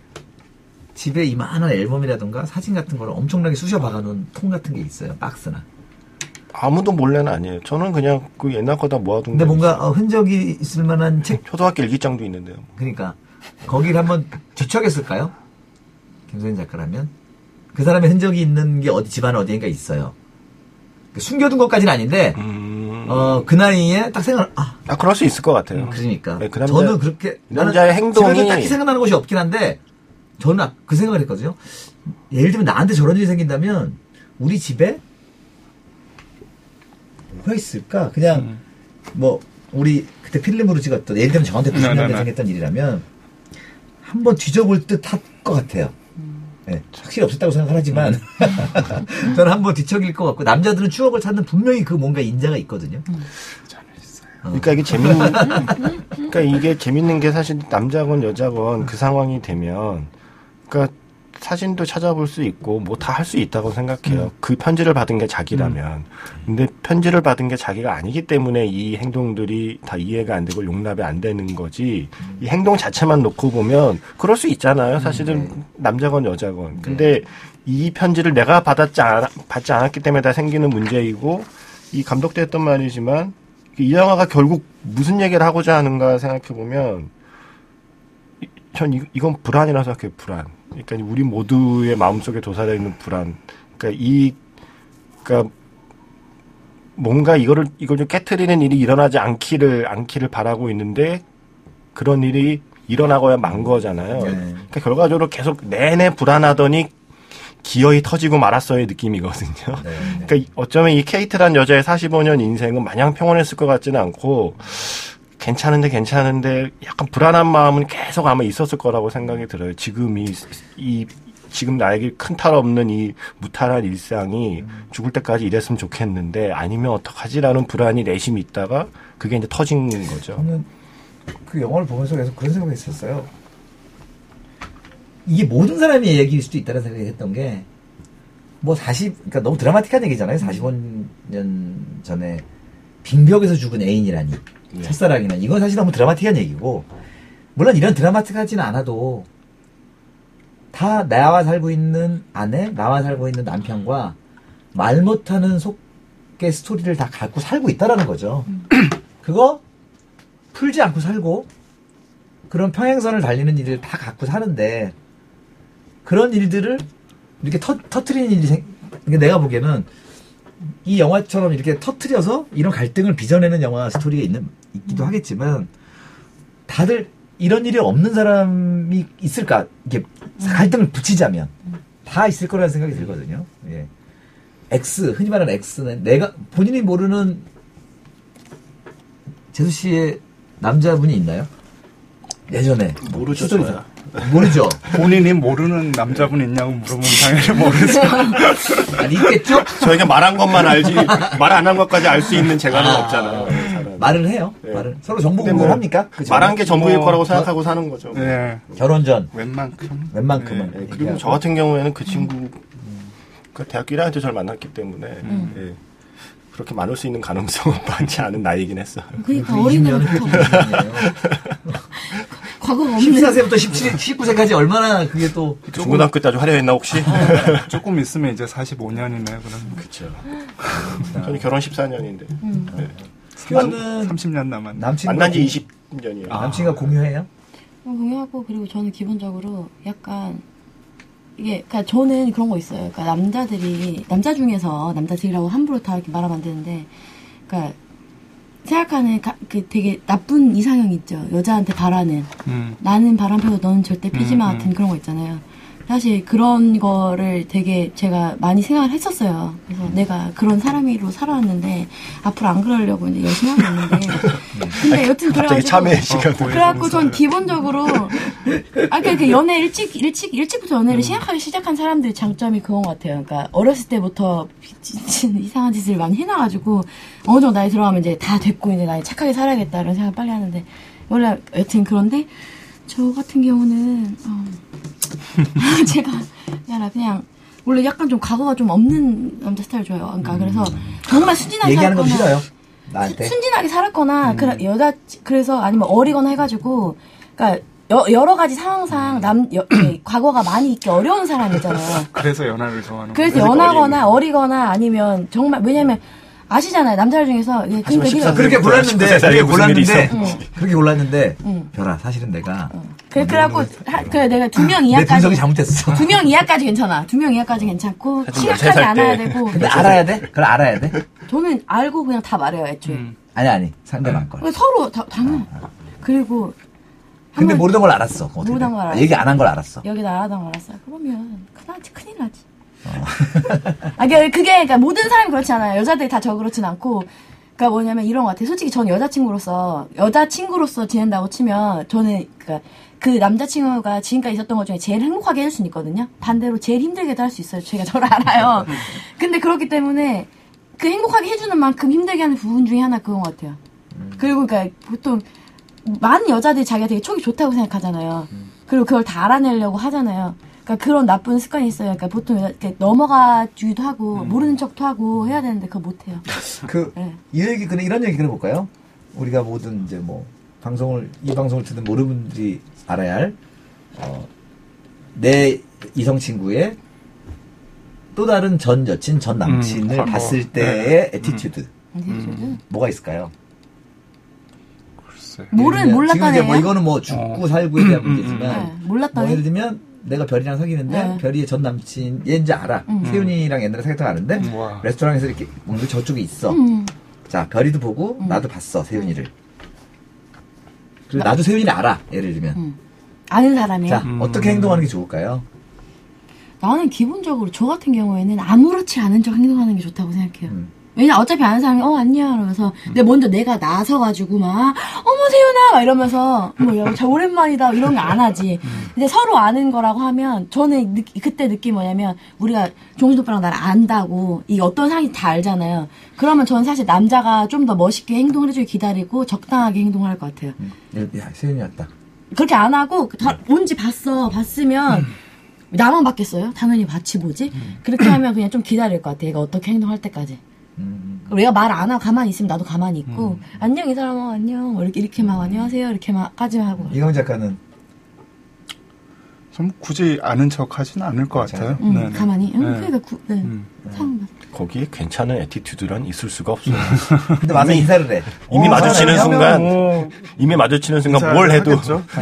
[SPEAKER 1] 집에 이만한 앨범이라든가 사진 같은 거를 엄청나게 쑤셔 박아놓은 통 같은 게 있어요. 박스나.
[SPEAKER 2] 아무도 몰래는 아니에요. 저는 그냥 그 옛날 거 다 모아둔
[SPEAKER 1] 근데
[SPEAKER 2] 거
[SPEAKER 1] 뭔가
[SPEAKER 2] 있어요.
[SPEAKER 1] 어, 흔적이 있을 만한 책,
[SPEAKER 2] 초등학교 일기장도 있는데요.
[SPEAKER 1] 그러니까 거기를 한번 뒤척였을까요? 김선인 작가라면 그 사람의 흔적이 있는 게 어디 집안 어디인가 있어요. 그 숨겨둔 것까지는 아닌데
[SPEAKER 2] 음.
[SPEAKER 1] 어, 그 나이에 딱 생각, 아,
[SPEAKER 2] 아 그럴 수 있을 것 같아요.
[SPEAKER 1] 그러니까.
[SPEAKER 2] 네, 그 남자-
[SPEAKER 1] 저는 그렇게.
[SPEAKER 2] 이 남자의
[SPEAKER 1] 나는
[SPEAKER 2] 행동이-
[SPEAKER 1] 딱히 생각나는 곳이 없긴 한데, 저는 아- 그 생각을 했거든요. 예를 들면 나한테 저런 일이 생긴다면 우리 집에 뭐가 있을까? 그냥
[SPEAKER 3] 음.
[SPEAKER 1] 뭐 우리 그때 필름으로 찍었던 예를 들면 저한테 90년대
[SPEAKER 3] 네네네.
[SPEAKER 1] 생겼던 일이라면 한번 뒤져볼 듯 할 것 같아요. 예, 확실히 없었다고 생각하지만
[SPEAKER 3] 음.
[SPEAKER 1] 저는 한번 뒤척일 것 같고 남자들은 추억을 찾는 분명히 그 뭔가 인자가 있거든요.
[SPEAKER 2] 그러니까 이게 재밌는 그러니까 이게 재밌는 게 사실 남자건 여자건 그 상황이 되면 그러니까 사진도 찾아볼 수 있고 뭐 다 할 수 있다고 생각해요. 그 편지를 받은 게 자기라면. 근데 편지를 받은 게 자기가 아니기 때문에 이 행동들이 다 이해가 안 되고 용납이 안 되는 거지. 이 행동 자체만 놓고 보면 그럴 수 있잖아요. 사실은 남자건 여자건. 근데 이 편지를 내가 받았지 않, 받지 않았기 때문에 다 생기는 문제이고 이 감독도 했던 말이지만 이 영화가 결국 무슨 얘기를 하고자 하는가 생각해 보면 전 이, 이건 불안이라 생각해요. 불안. 그러니까 우리 모두의 마음속에 도사되어 있는 불안. 그러니까 이 그러니까 뭔가 이거를 이걸 좀 깨트리는 일이 일어나지 않기를 않기를 바라고 있는데 그런 일이 일어나고야 만 거잖아요.
[SPEAKER 1] 네.
[SPEAKER 2] 그러니까 결과적으로 계속 내내 불안하더니 기어이 터지고 말았어의 느낌이거든요.
[SPEAKER 1] 네.
[SPEAKER 2] 그러니까 이- 어쩌면 이 케이트란 여자의 45년 인생은 마냥 평온했을 것 같지는 않고 괜찮은데 괜찮은데 약간 불안한 마음은 계속 아마 있었을 거라고 생각이 들어요. 지금 이, 이 지금 나에게 큰 탈 없는 이 무탈한 일상이 죽을 때까지 이랬으면 좋겠는데 아니면 어떡하지라는 불안이 내심이 있다가 그게 이제 터진 거죠.
[SPEAKER 1] 저는 그 영화를 보면서 계속 그런 생각이 있었어요. 이게 모든 사람의 얘기일 수도 있다는 생각이 했던 게, 뭐 40, 그러니까 너무 드라마틱한 얘기잖아요. 45년 전에 빙벽에서 죽은 애인이라니.
[SPEAKER 2] 네.
[SPEAKER 1] 첫사랑이라니. 이건 사실 너무 드라마틱한 얘기고, 물론 이런 드라마틱하지는 않아도, 다 나와 살고 있는 아내, 나와 살고 있는 남편과 말 못하는 속의 스토리를 다 갖고 살고 있다라는 거죠. 그거 풀지 않고 살고 그런 평행선을 달리는 일을 다 갖고 사는데 그런 일들을 이렇게 터, 터트리는 일이 생, 그러니까 내가 보기에는 이 영화처럼 이렇게 터트려서 이런 갈등을 빚어내는 영화 스토리가 있는 있기도 하겠지만 다들 이런 일이 없는 사람이 있을까 이게 갈등을 붙이자면 다 있을 거라는 생각이 들거든요. 예. X 흔히 말하는 X는 내가 본인이 모르는 재수 씨의 남자분이 있나요? 예전에
[SPEAKER 2] 모르죠, 저야.
[SPEAKER 1] 모르죠.
[SPEAKER 3] 본인이 모르는 남자분 있냐고 물어보면 당연히 모르죠.
[SPEAKER 1] 아니 있겠죠?
[SPEAKER 2] 저희가 말한 것만 알지 말 안 한 것까지 알 수 있는 재간은 없잖아요.
[SPEAKER 1] 말을 해요.
[SPEAKER 2] 네.
[SPEAKER 1] 말을 서로 정보
[SPEAKER 2] 근데
[SPEAKER 1] 공유를
[SPEAKER 2] 뭐
[SPEAKER 1] 합니까? 그 전에?
[SPEAKER 2] 말한 게 전부일
[SPEAKER 3] 뭐,
[SPEAKER 2] 거라고 생각하고 사는 거죠.
[SPEAKER 3] 네,
[SPEAKER 1] 결혼 전
[SPEAKER 3] 웬만큼.
[SPEAKER 1] 웬만큼은
[SPEAKER 2] 네, 그리고 저 같은 경우에는 그 친구 그 대학교 1학년 때 저를 만났기 때문에 예, 그렇게 많을 수 있는 가능성은 많지 않은 나이긴 했어요.
[SPEAKER 4] 그러니까 어린 나이부터 과거가 없네.
[SPEAKER 1] 14세부터 17, 19세까지 얼마나 그게 또
[SPEAKER 2] 중고등학교 때 아주 화려했나 혹시?
[SPEAKER 3] 조금 있으면 이제 45년이네, 그러면.
[SPEAKER 2] 그렇죠. 저는 결혼 14년인데
[SPEAKER 1] 표현은
[SPEAKER 3] 30년 남았네.
[SPEAKER 1] 남친과
[SPEAKER 2] 만난 지
[SPEAKER 1] 공-
[SPEAKER 2] 20년이에요.
[SPEAKER 1] 남친과 공유해요?
[SPEAKER 4] 어, 공유하고 그리고 저는 기본적으로 약간 이게 그러니까 저는 그런 거 있어요. 그러니까 남자들이 남자 중에서 남자들이라고 함부로 다 이렇게 말하면 안 되는데, 그러니까 생각하는 가- 그 되게 나쁜 이상형 있죠. 여자한테 바라는
[SPEAKER 3] 음.
[SPEAKER 4] 나는 바람 펴도 너는 절대 피지 마
[SPEAKER 3] 음,
[SPEAKER 4] 같은
[SPEAKER 3] 음.
[SPEAKER 4] 그런 거 있잖아요. 사실 그런 거를 되게 제가 많이 생각을 했었어요. 그래서 내가 그런 사람으로 살아왔는데 앞으로 안 그러려고 이제 열심히 하고 있는데 근데 여튼 그래가지고
[SPEAKER 2] 참회 시간.
[SPEAKER 4] 그래갖고 전 기본적으로 아그 연애 일찍 일찍 일찍부터 연애를 시작하기 시작한 사람들의 장점이 그건 것 같아요. 그러니까 어렸을 때부터 이상한 짓을 많이 해놔가지고 어느 정도 나이 들어가면 이제 다 됐고 이제 나이 착하게 살아야겠다 이런 생각 빨리 하는데 원래 여튼 그런데 저 같은 경우는 어, 제가 그냥 그냥 원래 약간 좀 각오가 좀 없는 남자 스타일 좋아해요. 그러니까 그래서 정말 순진하게
[SPEAKER 1] 얘기하는 건
[SPEAKER 4] 살거나
[SPEAKER 1] 싫어요. 나한테.
[SPEAKER 4] 순진하게 살았거나 그래, 여자 그래서 아니면 어리거나 해가지고 그러니까 여, 여러 가지 상황상 남 여, 과거가 많이 있기 어려운 사람이잖아요.
[SPEAKER 3] 그래서 연하를 좋아하는
[SPEAKER 4] 그래서. 연하거나 어리거나 아니면 정말 왜냐면 아시잖아요 남자들 중에서 예,
[SPEAKER 2] 하지만
[SPEAKER 4] 그러니까 네가-
[SPEAKER 2] 14
[SPEAKER 1] 그렇게 골랐는데
[SPEAKER 2] 19세 사이에
[SPEAKER 1] 그렇게
[SPEAKER 2] 있어?
[SPEAKER 1] 그렇게 골랐는데
[SPEAKER 4] 응.
[SPEAKER 1] 별아 사실은 내가
[SPEAKER 4] 그래 그래갖고 하- 그래 내가
[SPEAKER 1] 두명내
[SPEAKER 4] 이하까지
[SPEAKER 1] 분석이 잘못됐어.
[SPEAKER 4] 두 명 이하까지 괜찮아 두 명 이하까지 괜찮고 심각하지
[SPEAKER 2] 13살
[SPEAKER 4] 않아야
[SPEAKER 2] 때.
[SPEAKER 4] 되고
[SPEAKER 1] 근데 알아야 돼? 그걸 알아야 돼?
[SPEAKER 4] 저는 알고 그냥 다 말해요 애초에
[SPEAKER 3] 음.
[SPEAKER 1] 아니 아니 상대방 걸.
[SPEAKER 4] 그러니까 서로 다, 당연. 그리고
[SPEAKER 1] 근데 모르던 걸 알았어.
[SPEAKER 4] 모르던
[SPEAKER 1] 돼?
[SPEAKER 4] 걸
[SPEAKER 1] 아,
[SPEAKER 4] 알았어.
[SPEAKER 1] 얘기 안 한 걸 알았어.
[SPEAKER 4] 여기 나가던 걸 알았어요. 그러면 큰일, 큰일 나지.
[SPEAKER 1] 어.
[SPEAKER 4] 아, 그게, 그게, 그러니까 모든 사람이 그렇지 않아요. 여자들이 다 저 그렇진 않고. 그러니까 뭐냐면 이런 것 같아요. 솔직히 전 여자친구로서, 여자친구로서 지낸다고 치면, 저는, 그니까, 그 남자친구가 지금까지 있었던 것 중에 제일 행복하게 해줄 수는 있거든요. 반대로 제일 힘들게도 할 수 있어요. 제가 저를 알아요. 근데 그렇기 때문에, 그 행복하게 해주는 만큼 힘들게 하는 부분 중에 하나 그건 것 같아요. 그리고 그니까, 보통, 많은 여자들이 자기가 되게 촉이 좋다고 생각하잖아요. 그리고 그걸 다 알아내려고 하잖아요. 그러니까 그런 나쁜 습관이 있어요. 그러니까 보통 이렇게 넘어가주기도 하고 모르는 척도 하고 해야 되는데 그거 못 해요.
[SPEAKER 1] 그,
[SPEAKER 4] 네.
[SPEAKER 1] 이 얘기, 그냥 이런 얘기 들어볼까요? 우리가 모든 이제 뭐, 방송을, 이 방송을 듣는 모르는 분들이 알아야 할, 어, 내 이성 친구의 또 다른 전 여친, 전 남친을
[SPEAKER 3] 음,
[SPEAKER 1] 봤을
[SPEAKER 3] 뭐,
[SPEAKER 1] 때의 attitude.
[SPEAKER 4] 음.
[SPEAKER 1] 뭐가 있을까요?
[SPEAKER 3] 글쎄.
[SPEAKER 4] 모르
[SPEAKER 1] 지금 이제 뭐? 이거는 뭐 죽고
[SPEAKER 3] 어.
[SPEAKER 1] 살고에 대한
[SPEAKER 3] 음, 음,
[SPEAKER 1] 문제지만
[SPEAKER 4] 네, 몰랐다는
[SPEAKER 1] 뭐 예를
[SPEAKER 4] 애?
[SPEAKER 1] 들면 내가 별이랑 사귀는데
[SPEAKER 4] 네.
[SPEAKER 1] 별이의 전 남친 얘 이제 알아
[SPEAKER 4] 음.
[SPEAKER 1] 세윤이랑 옛날에 사귀었던 거 아는데
[SPEAKER 3] 음, 와.
[SPEAKER 1] 레스토랑에서 이렇게 먹는 저쪽에 있어
[SPEAKER 4] 음.
[SPEAKER 1] 자 별이도 보고 나도 봤어 세윤이를 그리고 나 도 세윤이를 알아 예를 들면
[SPEAKER 4] 음. 아는 사람이에요.
[SPEAKER 1] 자 어떻게 행동하는 게 좋을까요?
[SPEAKER 4] 나는 기본적으로 저 같은 경우에는 아무렇지 않은 척 행동하는 게 좋다고 생각해요.
[SPEAKER 1] 음.
[SPEAKER 4] 왜냐 어차피 아는 사람이 어 안녕 이러면서 근데 먼저 내가 나서가지고 막 어머 세윤아 막 이러면서 뭐야 오랜만이다 이런 거 안 하지. 근데 서로 아는 거라고 하면 저는 느- 그때 느낌 뭐냐면 우리가 종신 오빠랑 나를 안다고 이 어떤 상황인지 다 알잖아요. 그러면 저는 사실 남자가 좀 더 멋있게 행동을 해주길 기다리고 적당하게 행동할 것 같아요.
[SPEAKER 1] 음. 야 세윤이 왔다
[SPEAKER 4] 그렇게 안 하고 다 뭔지 봤어 봤으면 나만 봤겠어요? 당연히 봤지 뭐지? 그렇게 하면 그냥 좀 기다릴 것 같아. 얘가 어떻게 행동할 때까지.
[SPEAKER 1] 음.
[SPEAKER 4] 얘가 말 안 하고 가만히 있으면 나도 가만히 있고 안녕 이 사람아 안녕 뭐 이렇게 이렇게 막 안녕하세요 이렇게까지만 하고.
[SPEAKER 1] 이강 작가는
[SPEAKER 3] 좀 굳이 아는 척 하진 않을 것 같아요.
[SPEAKER 4] 응,
[SPEAKER 3] 네네.
[SPEAKER 4] 가만히. 응,
[SPEAKER 3] 네.
[SPEAKER 4] 그러니까 구, 네.
[SPEAKER 3] 음.
[SPEAKER 4] 상황 봐.
[SPEAKER 2] 거기에 괜찮은 attitude란 있을 수가 없어요.
[SPEAKER 1] 근데 와서 인사를 해
[SPEAKER 2] 이미
[SPEAKER 1] 어,
[SPEAKER 2] 마주치는 순간
[SPEAKER 3] 뭐
[SPEAKER 2] 이미 마주치는 순간 뭘 해도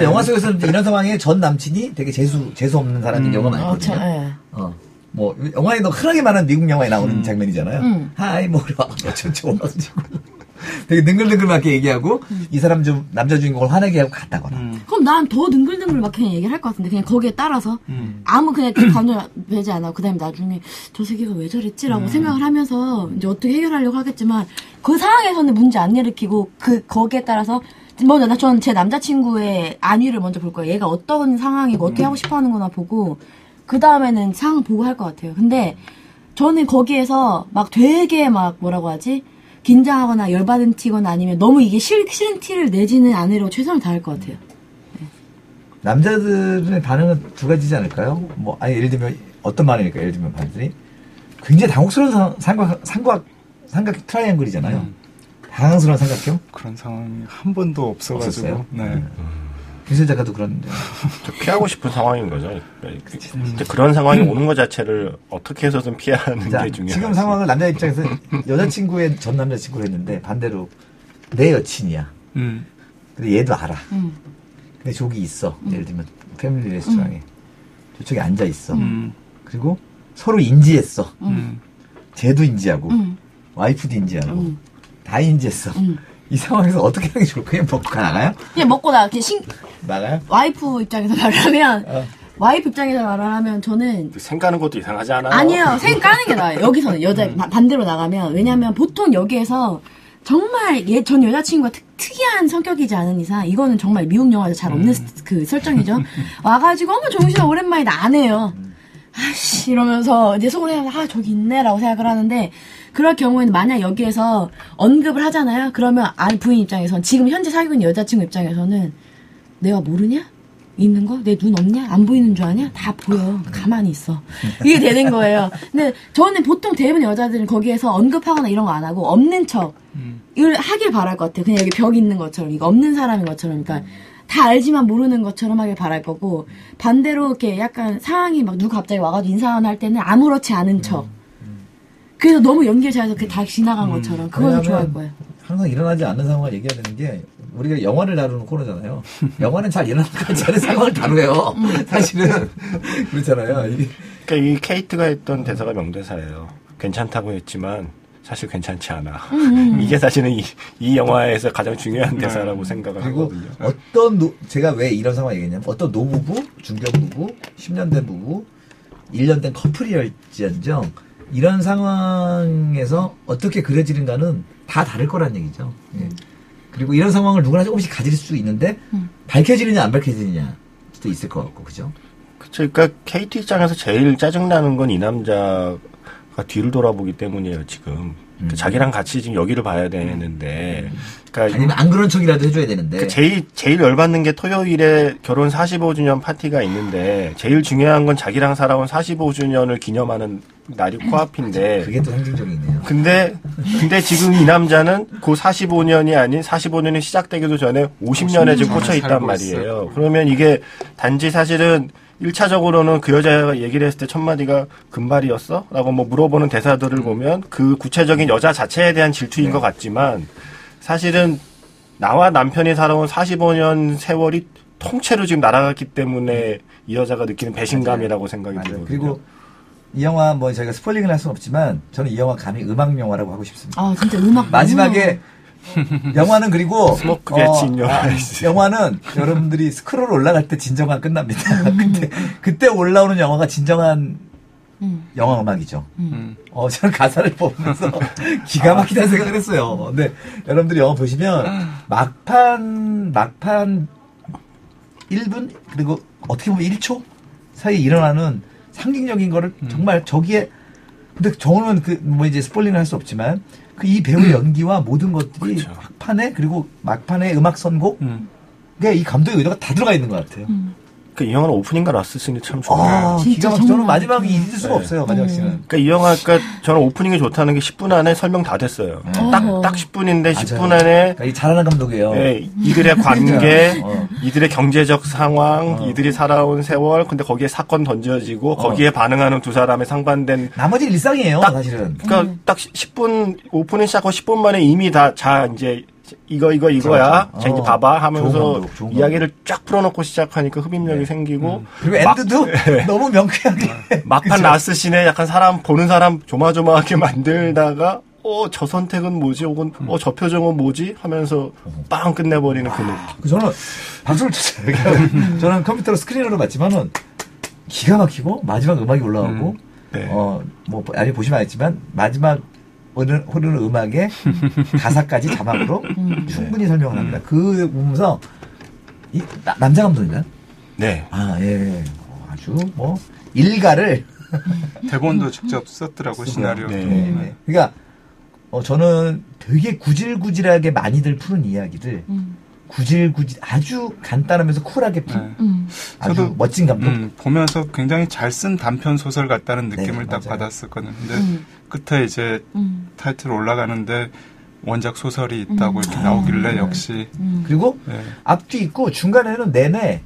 [SPEAKER 1] 영화 속에서는 이런 상황에 전 남친이 되게 재수 재수 없는 사람인 경우가
[SPEAKER 4] 어, 저,
[SPEAKER 1] 많거든요.
[SPEAKER 4] 예.
[SPEAKER 1] 어. 뭐 영화에도 흔하게 많은 미국 영화에 나오는 장면이잖아요.
[SPEAKER 4] 음.
[SPEAKER 1] hi 뭐 이러고 어쩌고 와가지고 되게 능글능글맞게 얘기하고 이 사람 좀 남자 주인공을 화내게 하고 갔다거나.
[SPEAKER 3] 음.
[SPEAKER 4] 그럼 난 더 능글능글 막 그냥 얘기를 할 것 같은데 그냥 거기에 따라서
[SPEAKER 3] 음.
[SPEAKER 4] 아무 그냥 그 감정 배지 않아. 그다음에 나중에 저 새끼가 왜 저랬지라고 생각을 하면서 이제 어떻게 해결하려고 하겠지만 그 상황에서는 문제 안 일으키고 그 거기에 따라서 먼저 나 저는 제 남자친구의 안위를 먼저 볼 거예요. 얘가 어떤 상황이고 어떻게 하고 싶어 하는구나 보고 그 다음에는 상황 보고 할 것 같아요. 근데 저는 거기에서 막 되게 막 뭐라고 하지? 긴장하거나 열받은 티거나 아니면 너무 이게 싫, 싫은 티를 내지는 않으려고 최선을 다할 것 같아요.
[SPEAKER 1] 남자들의 반응은 두 가지지 않을까요? 뭐 아니 예를 들면 어떤 말이니까 예를 들면 반들이 굉장히 당혹스러운 상- 삼각 삼각 삼각 트라이앵글이잖아요.
[SPEAKER 3] 음.
[SPEAKER 1] 당황스러운 삼각형.
[SPEAKER 3] 그런 상황이 한 번도 없어가지고.
[SPEAKER 1] 없었어요?
[SPEAKER 3] 네.
[SPEAKER 1] 김선 작가도
[SPEAKER 2] 저 피하고 싶은 상황인 거죠. 이제 그런 상황이 오는 것 자체를 어떻게 해서든 피하는
[SPEAKER 1] 자,
[SPEAKER 2] 게 중요해요.
[SPEAKER 1] 지금 상황을 남자 입장에서 여자친구의 전 남자친구를 했는데 반대로 내 여친이야.
[SPEAKER 3] 음.
[SPEAKER 1] 근데 얘도 알아.
[SPEAKER 4] 음.
[SPEAKER 1] 근데 저기 있어. 예를 들면 패밀리 레스토랑에 저쪽에 앉아 있어.
[SPEAKER 3] 음.
[SPEAKER 1] 그리고 서로 인지했어.
[SPEAKER 3] 음.
[SPEAKER 1] 쟤도 인지하고
[SPEAKER 4] 음.
[SPEAKER 1] 와이프도 인지하고
[SPEAKER 4] 음.
[SPEAKER 1] 다 인지했어.
[SPEAKER 4] 음.
[SPEAKER 1] 이 상황에서 어떻게 하는 게 좋을까? 그냥 먹고 나가요?
[SPEAKER 4] 그냥 먹고 나 이렇게 신
[SPEAKER 1] 나가요?
[SPEAKER 4] 와이프 입장에서 말을 하면
[SPEAKER 1] 어.
[SPEAKER 4] 와이프 입장에서 말을 하면 저는
[SPEAKER 2] 생가는 것도 이상하지 않아요?
[SPEAKER 4] 아니에요 생 까는 게 나아요 여기서는 여자 바- 반대로 나가면 왜냐면 보통 여기에서 정말 얘전 여자친구가 특, 특이한 성격이지 않은 이상 이거는 정말 미국 영화에서 잘 없는 스- 그 설정이죠 와가지고 어머 정신아 오랜만이다 안 해요 아씨 이러면서 이제 속으로 해서 아 저기 있네라고 생각을 하는데 그럴 경우에는 만약 여기에서 언급을 하잖아요 그러면 아니 부인 입장에선 지금 현재 사귀고 있는 여자친구 입장에서는 내가 모르냐? 있는 거? 내 눈 없냐? 안 보이는 줄 아냐? 다 보여. 가만히 있어. 이게 되는 거예요. 근데 저는 보통 대부분 여자들은 거기에서 언급하거나 이런 거 안 하고 없는 척 이걸 하길 바랄 것 같아요. 그냥 여기 벽 있는 것처럼 이거 없는 사람인 것처럼 그러니까 다 알지만 모르는 것처럼 하길 바랄 거고 반대로 이렇게 약간 상황이 막 누가 갑자기 와가지고 인사하거나 할 때는 아무렇지 않은 척. 그래서 너무 연기를 잘해서 그게 다 지나간 것처럼 그걸 좋아할 거예요.
[SPEAKER 1] 항상 일어나지 않는 상황을 얘기해야 되는 게 우리가 영화를 다루는 코너잖아요. 영화는 잘 일어나지 않은 상황을 다루요. 사실은 그렇잖아요. 이게
[SPEAKER 2] 그러니까 이 케이트가 했던 대사가 명대사예요. 괜찮다고 했지만 사실 괜찮지 않아.
[SPEAKER 4] 음,
[SPEAKER 2] 이게 사실은 이, 이 영화에서 가장 중요한 대사라고 생각을
[SPEAKER 1] 그리고
[SPEAKER 2] 하거든요.
[SPEAKER 1] 어떤 노, 제가 왜 이런 상황 얘기했냐면 어떤 노부부, 중견 부부, 10년 된 부부, 1년 된 커플이랄지언정 이런 상황에서 어떻게 그려지는가는 다 다를 거란 얘기죠. 예. 그리고 이런 상황을 누구나 조금씩 가질 수 있는데 밝혀지느냐 안 밝혀지느냐 도 있을 것 같고 그죠?
[SPEAKER 2] 그쵸. 그러니까 KT 입장에서 제일 짜증나는 건 이 남자가 뒤를 돌아보기 때문이에요, 지금. 그 자기랑 같이 지금 여기를 봐야 되는데. 그러니까
[SPEAKER 1] 아니면 안 그런 척이라도 해줘야 되는데
[SPEAKER 2] 그 제일 제일 열받는 게 토요일에 결혼 45주년 파티가 있는데 제일 중요한 건 자기랑 살아온 45주년을 기념하는 날이 코앞인데
[SPEAKER 1] 그게 또 상징적이네요.
[SPEAKER 2] 근데 근데 지금 이 남자는 그 45년이 아닌 45년이 시작되기도 전에 50년에 지금 꽂혀 있단 말이에요.
[SPEAKER 3] 있어요.
[SPEAKER 2] 그러면 이게 단지 사실은 1차적으로는 그 여자가 얘기를 했을 때 첫 마디가 금발이었어? 라고 뭐 물어보는 대사들을 보면 그 구체적인 여자 자체에 대한 질투인 것 같지만 사실은 나와 남편이 살아온 45년 세월이 통째로 지금 날아갔기 때문에 이 여자가 느끼는 배신감이라고 생각이
[SPEAKER 1] 맞아요.
[SPEAKER 2] 들거든요.
[SPEAKER 1] 그리고 이 영화 뭐 저희가 스포일링을 할 수는 없지만 저는 이 영화 감히 음악 영화라고 하고 싶습니다.
[SPEAKER 4] 아 진짜 음악
[SPEAKER 1] 마지막에 영화는 그리고
[SPEAKER 2] Smoke Gets in Your Eyes.
[SPEAKER 1] 영화는 여러분들이 스크롤 올라갈 때 진정한 끝납니다. 그때 그때 올라오는 영화가 진정한
[SPEAKER 4] 음.
[SPEAKER 1] 영화 음악이죠.
[SPEAKER 3] 음.
[SPEAKER 1] 어, 저는 가사를 보면서 기가 막히다는 생각을 했어요. 근데 여러분들이 영화 보시면 막판, 막판 1분, 그리고 어떻게 보면 1초 사이에 일어나는 상징적인 거를 정말 저기에, 근데 저는 그, 뭐 이제 spoiling을 할수 없지만 그 이 배우의 연기와 모든 것들이
[SPEAKER 2] 그렇죠.
[SPEAKER 1] 막판에 그리고 막판에 음악 선곡,
[SPEAKER 3] 음.
[SPEAKER 1] 그이 감독의 의도가 다 들어가 있는 것 같아요.
[SPEAKER 2] 그 이 영화는 오프닝과 라스트 씬이 참 좋아요.
[SPEAKER 1] 아,
[SPEAKER 4] 진짜
[SPEAKER 1] 기가 막 저는
[SPEAKER 4] 정말
[SPEAKER 1] 마지막이 잊을 수가
[SPEAKER 2] 네.
[SPEAKER 1] 없어요, 마지막 씬은.
[SPEAKER 2] 그러니까 이 영화, 그러니까 저는 오프닝이 좋다는 게 10분 안에 설명 다 됐어요. 딱, 딱 10분인데 10분
[SPEAKER 1] 음. 맞아요.
[SPEAKER 2] 안에
[SPEAKER 1] 그러니까 이 잘하는 감독이에요.
[SPEAKER 2] 예, 이들의 관계,
[SPEAKER 1] 어.
[SPEAKER 2] 이들의 경제적 상황, 이들이 살아온 세월, 근데 거기에 사건 던져지고
[SPEAKER 1] 어.
[SPEAKER 2] 거기에 반응하는 두 사람의 상반된
[SPEAKER 1] 나머지 일상이에요,
[SPEAKER 2] 딱-
[SPEAKER 1] 사실은.
[SPEAKER 2] 그러니까 딱 10분 오프닝 시작하고 10분 만에 이미 다 자 이제 이거 이거 이거야. 자 이제
[SPEAKER 1] 어.
[SPEAKER 2] 봐봐 하면서
[SPEAKER 1] 감독, 좋은
[SPEAKER 2] 이야기를 쫙 풀어놓고 시작하니까 흡입력이 생기고
[SPEAKER 1] 그리고
[SPEAKER 2] 막-
[SPEAKER 1] end도 너무 명쾌하게.
[SPEAKER 2] 막판 라스트 씬에 약간 사람 보는 사람 조마조마하게 만들다가 어 저 선택은 뭐지 혹은 어저 표정은 뭐지 하면서 빵 끝내버리는 그 느낌.
[SPEAKER 1] 그 저는 쳤어요. 저는 컴퓨터로 스크린으로 봤지만은 기가 막히고 마지막 음악이 올라오고
[SPEAKER 2] 네.
[SPEAKER 1] 어뭐 아니 보시면 알겠지만 마지막 흐르는, 흐르는 음악에 가사까지 자막으로 충분히 설명을 합니다. 그 보면서 이 나- 남자 감독인가요?
[SPEAKER 2] 네.
[SPEAKER 1] 아 예. 어, 아주 뭐 일가를
[SPEAKER 3] 대본도 직접 썼더라고 시나리오.
[SPEAKER 2] 네.
[SPEAKER 1] 네, 네. 그러니까 어, 저는 되게 구질구질하게 많이들 푸는 이야기들
[SPEAKER 4] 음.
[SPEAKER 1] 구질구질 아주 간단하면서 쿨하게 푼
[SPEAKER 3] 네.
[SPEAKER 4] 음.
[SPEAKER 1] 아주
[SPEAKER 3] 저도,
[SPEAKER 1] 멋진 감독.
[SPEAKER 3] 음, 보면서 굉장히 잘 쓴 단편 소설 같다는
[SPEAKER 1] 네,
[SPEAKER 3] 느낌을 딱
[SPEAKER 1] 맞아요.
[SPEAKER 3] 받았었거든요. 근데
[SPEAKER 4] 음.
[SPEAKER 3] 끝에 이제
[SPEAKER 4] 음.
[SPEAKER 3] 타이틀 올라가는데 원작 소설이 있다고
[SPEAKER 4] 음.
[SPEAKER 3] 이렇게 나오길래 역시
[SPEAKER 4] 음.
[SPEAKER 1] 그리고
[SPEAKER 3] 네.
[SPEAKER 1] 앞뒤 있고 중간에는 내내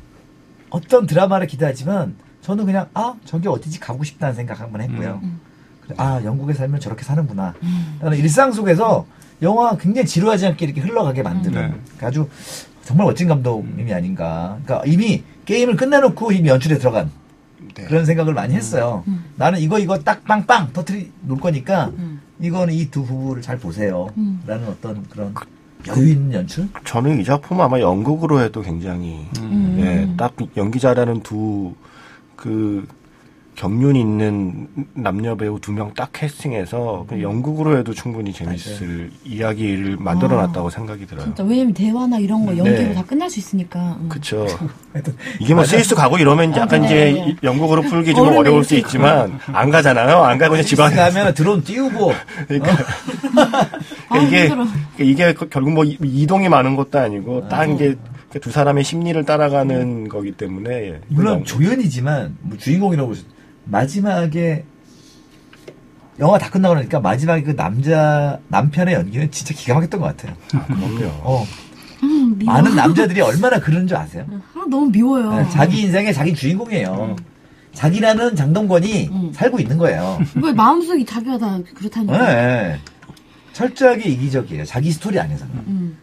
[SPEAKER 1] 어떤 드라마를 기대하지만 저는 그냥 아 저게 어디지 가고 싶다는 생각 한번 했고요.
[SPEAKER 4] 음.
[SPEAKER 1] 아 영국에 살면 저렇게 사는구나. 나는 일상 속에서 영화 굉장히 지루하지 않게 이렇게 흘러가게 만드는
[SPEAKER 3] 네.
[SPEAKER 1] 그러니까 아주 정말 멋진 감독님이 아닌가. 그러니까 이미 게임을 끝내놓고 이미 연출에 들어간
[SPEAKER 2] 네.
[SPEAKER 1] 그런 생각을 많이 했어요. 나는 이거 이거 딱 빵빵 터트리 놓을 거니까
[SPEAKER 4] 음.
[SPEAKER 1] 이거는 이 두 부부를 잘 보세요.
[SPEAKER 4] 음.
[SPEAKER 1] 라는 어떤 그런 여유 있는 연출?
[SPEAKER 2] 저는 이 작품 아마 연극으로 해도 굉장히
[SPEAKER 4] 음.
[SPEAKER 2] 예, 딱 연기 잘하는 두 그 경륜 있는 남녀 배우 두 명 딱 캐스팅해서 그 연극으로 해도 충분히 재밌을 이야기를 만들어 놨다고 생각이 들어요.
[SPEAKER 4] 진짜 왜냐면 대화나 이런 거 연기로
[SPEAKER 2] 네.
[SPEAKER 4] 다 끝날 수 있으니까. 음.
[SPEAKER 2] 그쵸.
[SPEAKER 1] 하여튼
[SPEAKER 2] 이게 뭐 스위스 가고 이러면 이제 약간
[SPEAKER 4] 아,
[SPEAKER 2] 이제
[SPEAKER 4] 네.
[SPEAKER 2] 이- 연극으로 풀기 좀 어려울 수 있지만 안 가잖아요. 안 가고 그냥 집안에
[SPEAKER 1] 가면 드론 띄우고
[SPEAKER 2] 그러니까,
[SPEAKER 4] 아,
[SPEAKER 2] 이게. 그러니까 이게 그- 결국 뭐 이- 이동이 많은 것도 아니고 딴게 두 사람의 심리를 따라가는 거기 때문에 예.
[SPEAKER 1] 물론 조연이지만 뭐 주인공이라고 마지막에 영화 다 끝나고 나니까 마지막에 그 남자 남편의 연기는 진짜 기가 막혔던 것 같아요.
[SPEAKER 2] 그럼요.
[SPEAKER 1] 어,
[SPEAKER 4] 음.
[SPEAKER 1] 많은 남자들이 얼마나 그러는 줄 아세요?
[SPEAKER 4] 아, 너무 미워요.
[SPEAKER 1] 네, 자기 인생의 자기 주인공이에요. 자기라는 장동건이
[SPEAKER 4] 음.
[SPEAKER 1] 살고 있는 거예요.
[SPEAKER 4] 왜 마음속이 자기가 다 그렇다니까.
[SPEAKER 1] 네. 철저하게 이기적이에요. 자기 스토리 안에서는.
[SPEAKER 4] 음.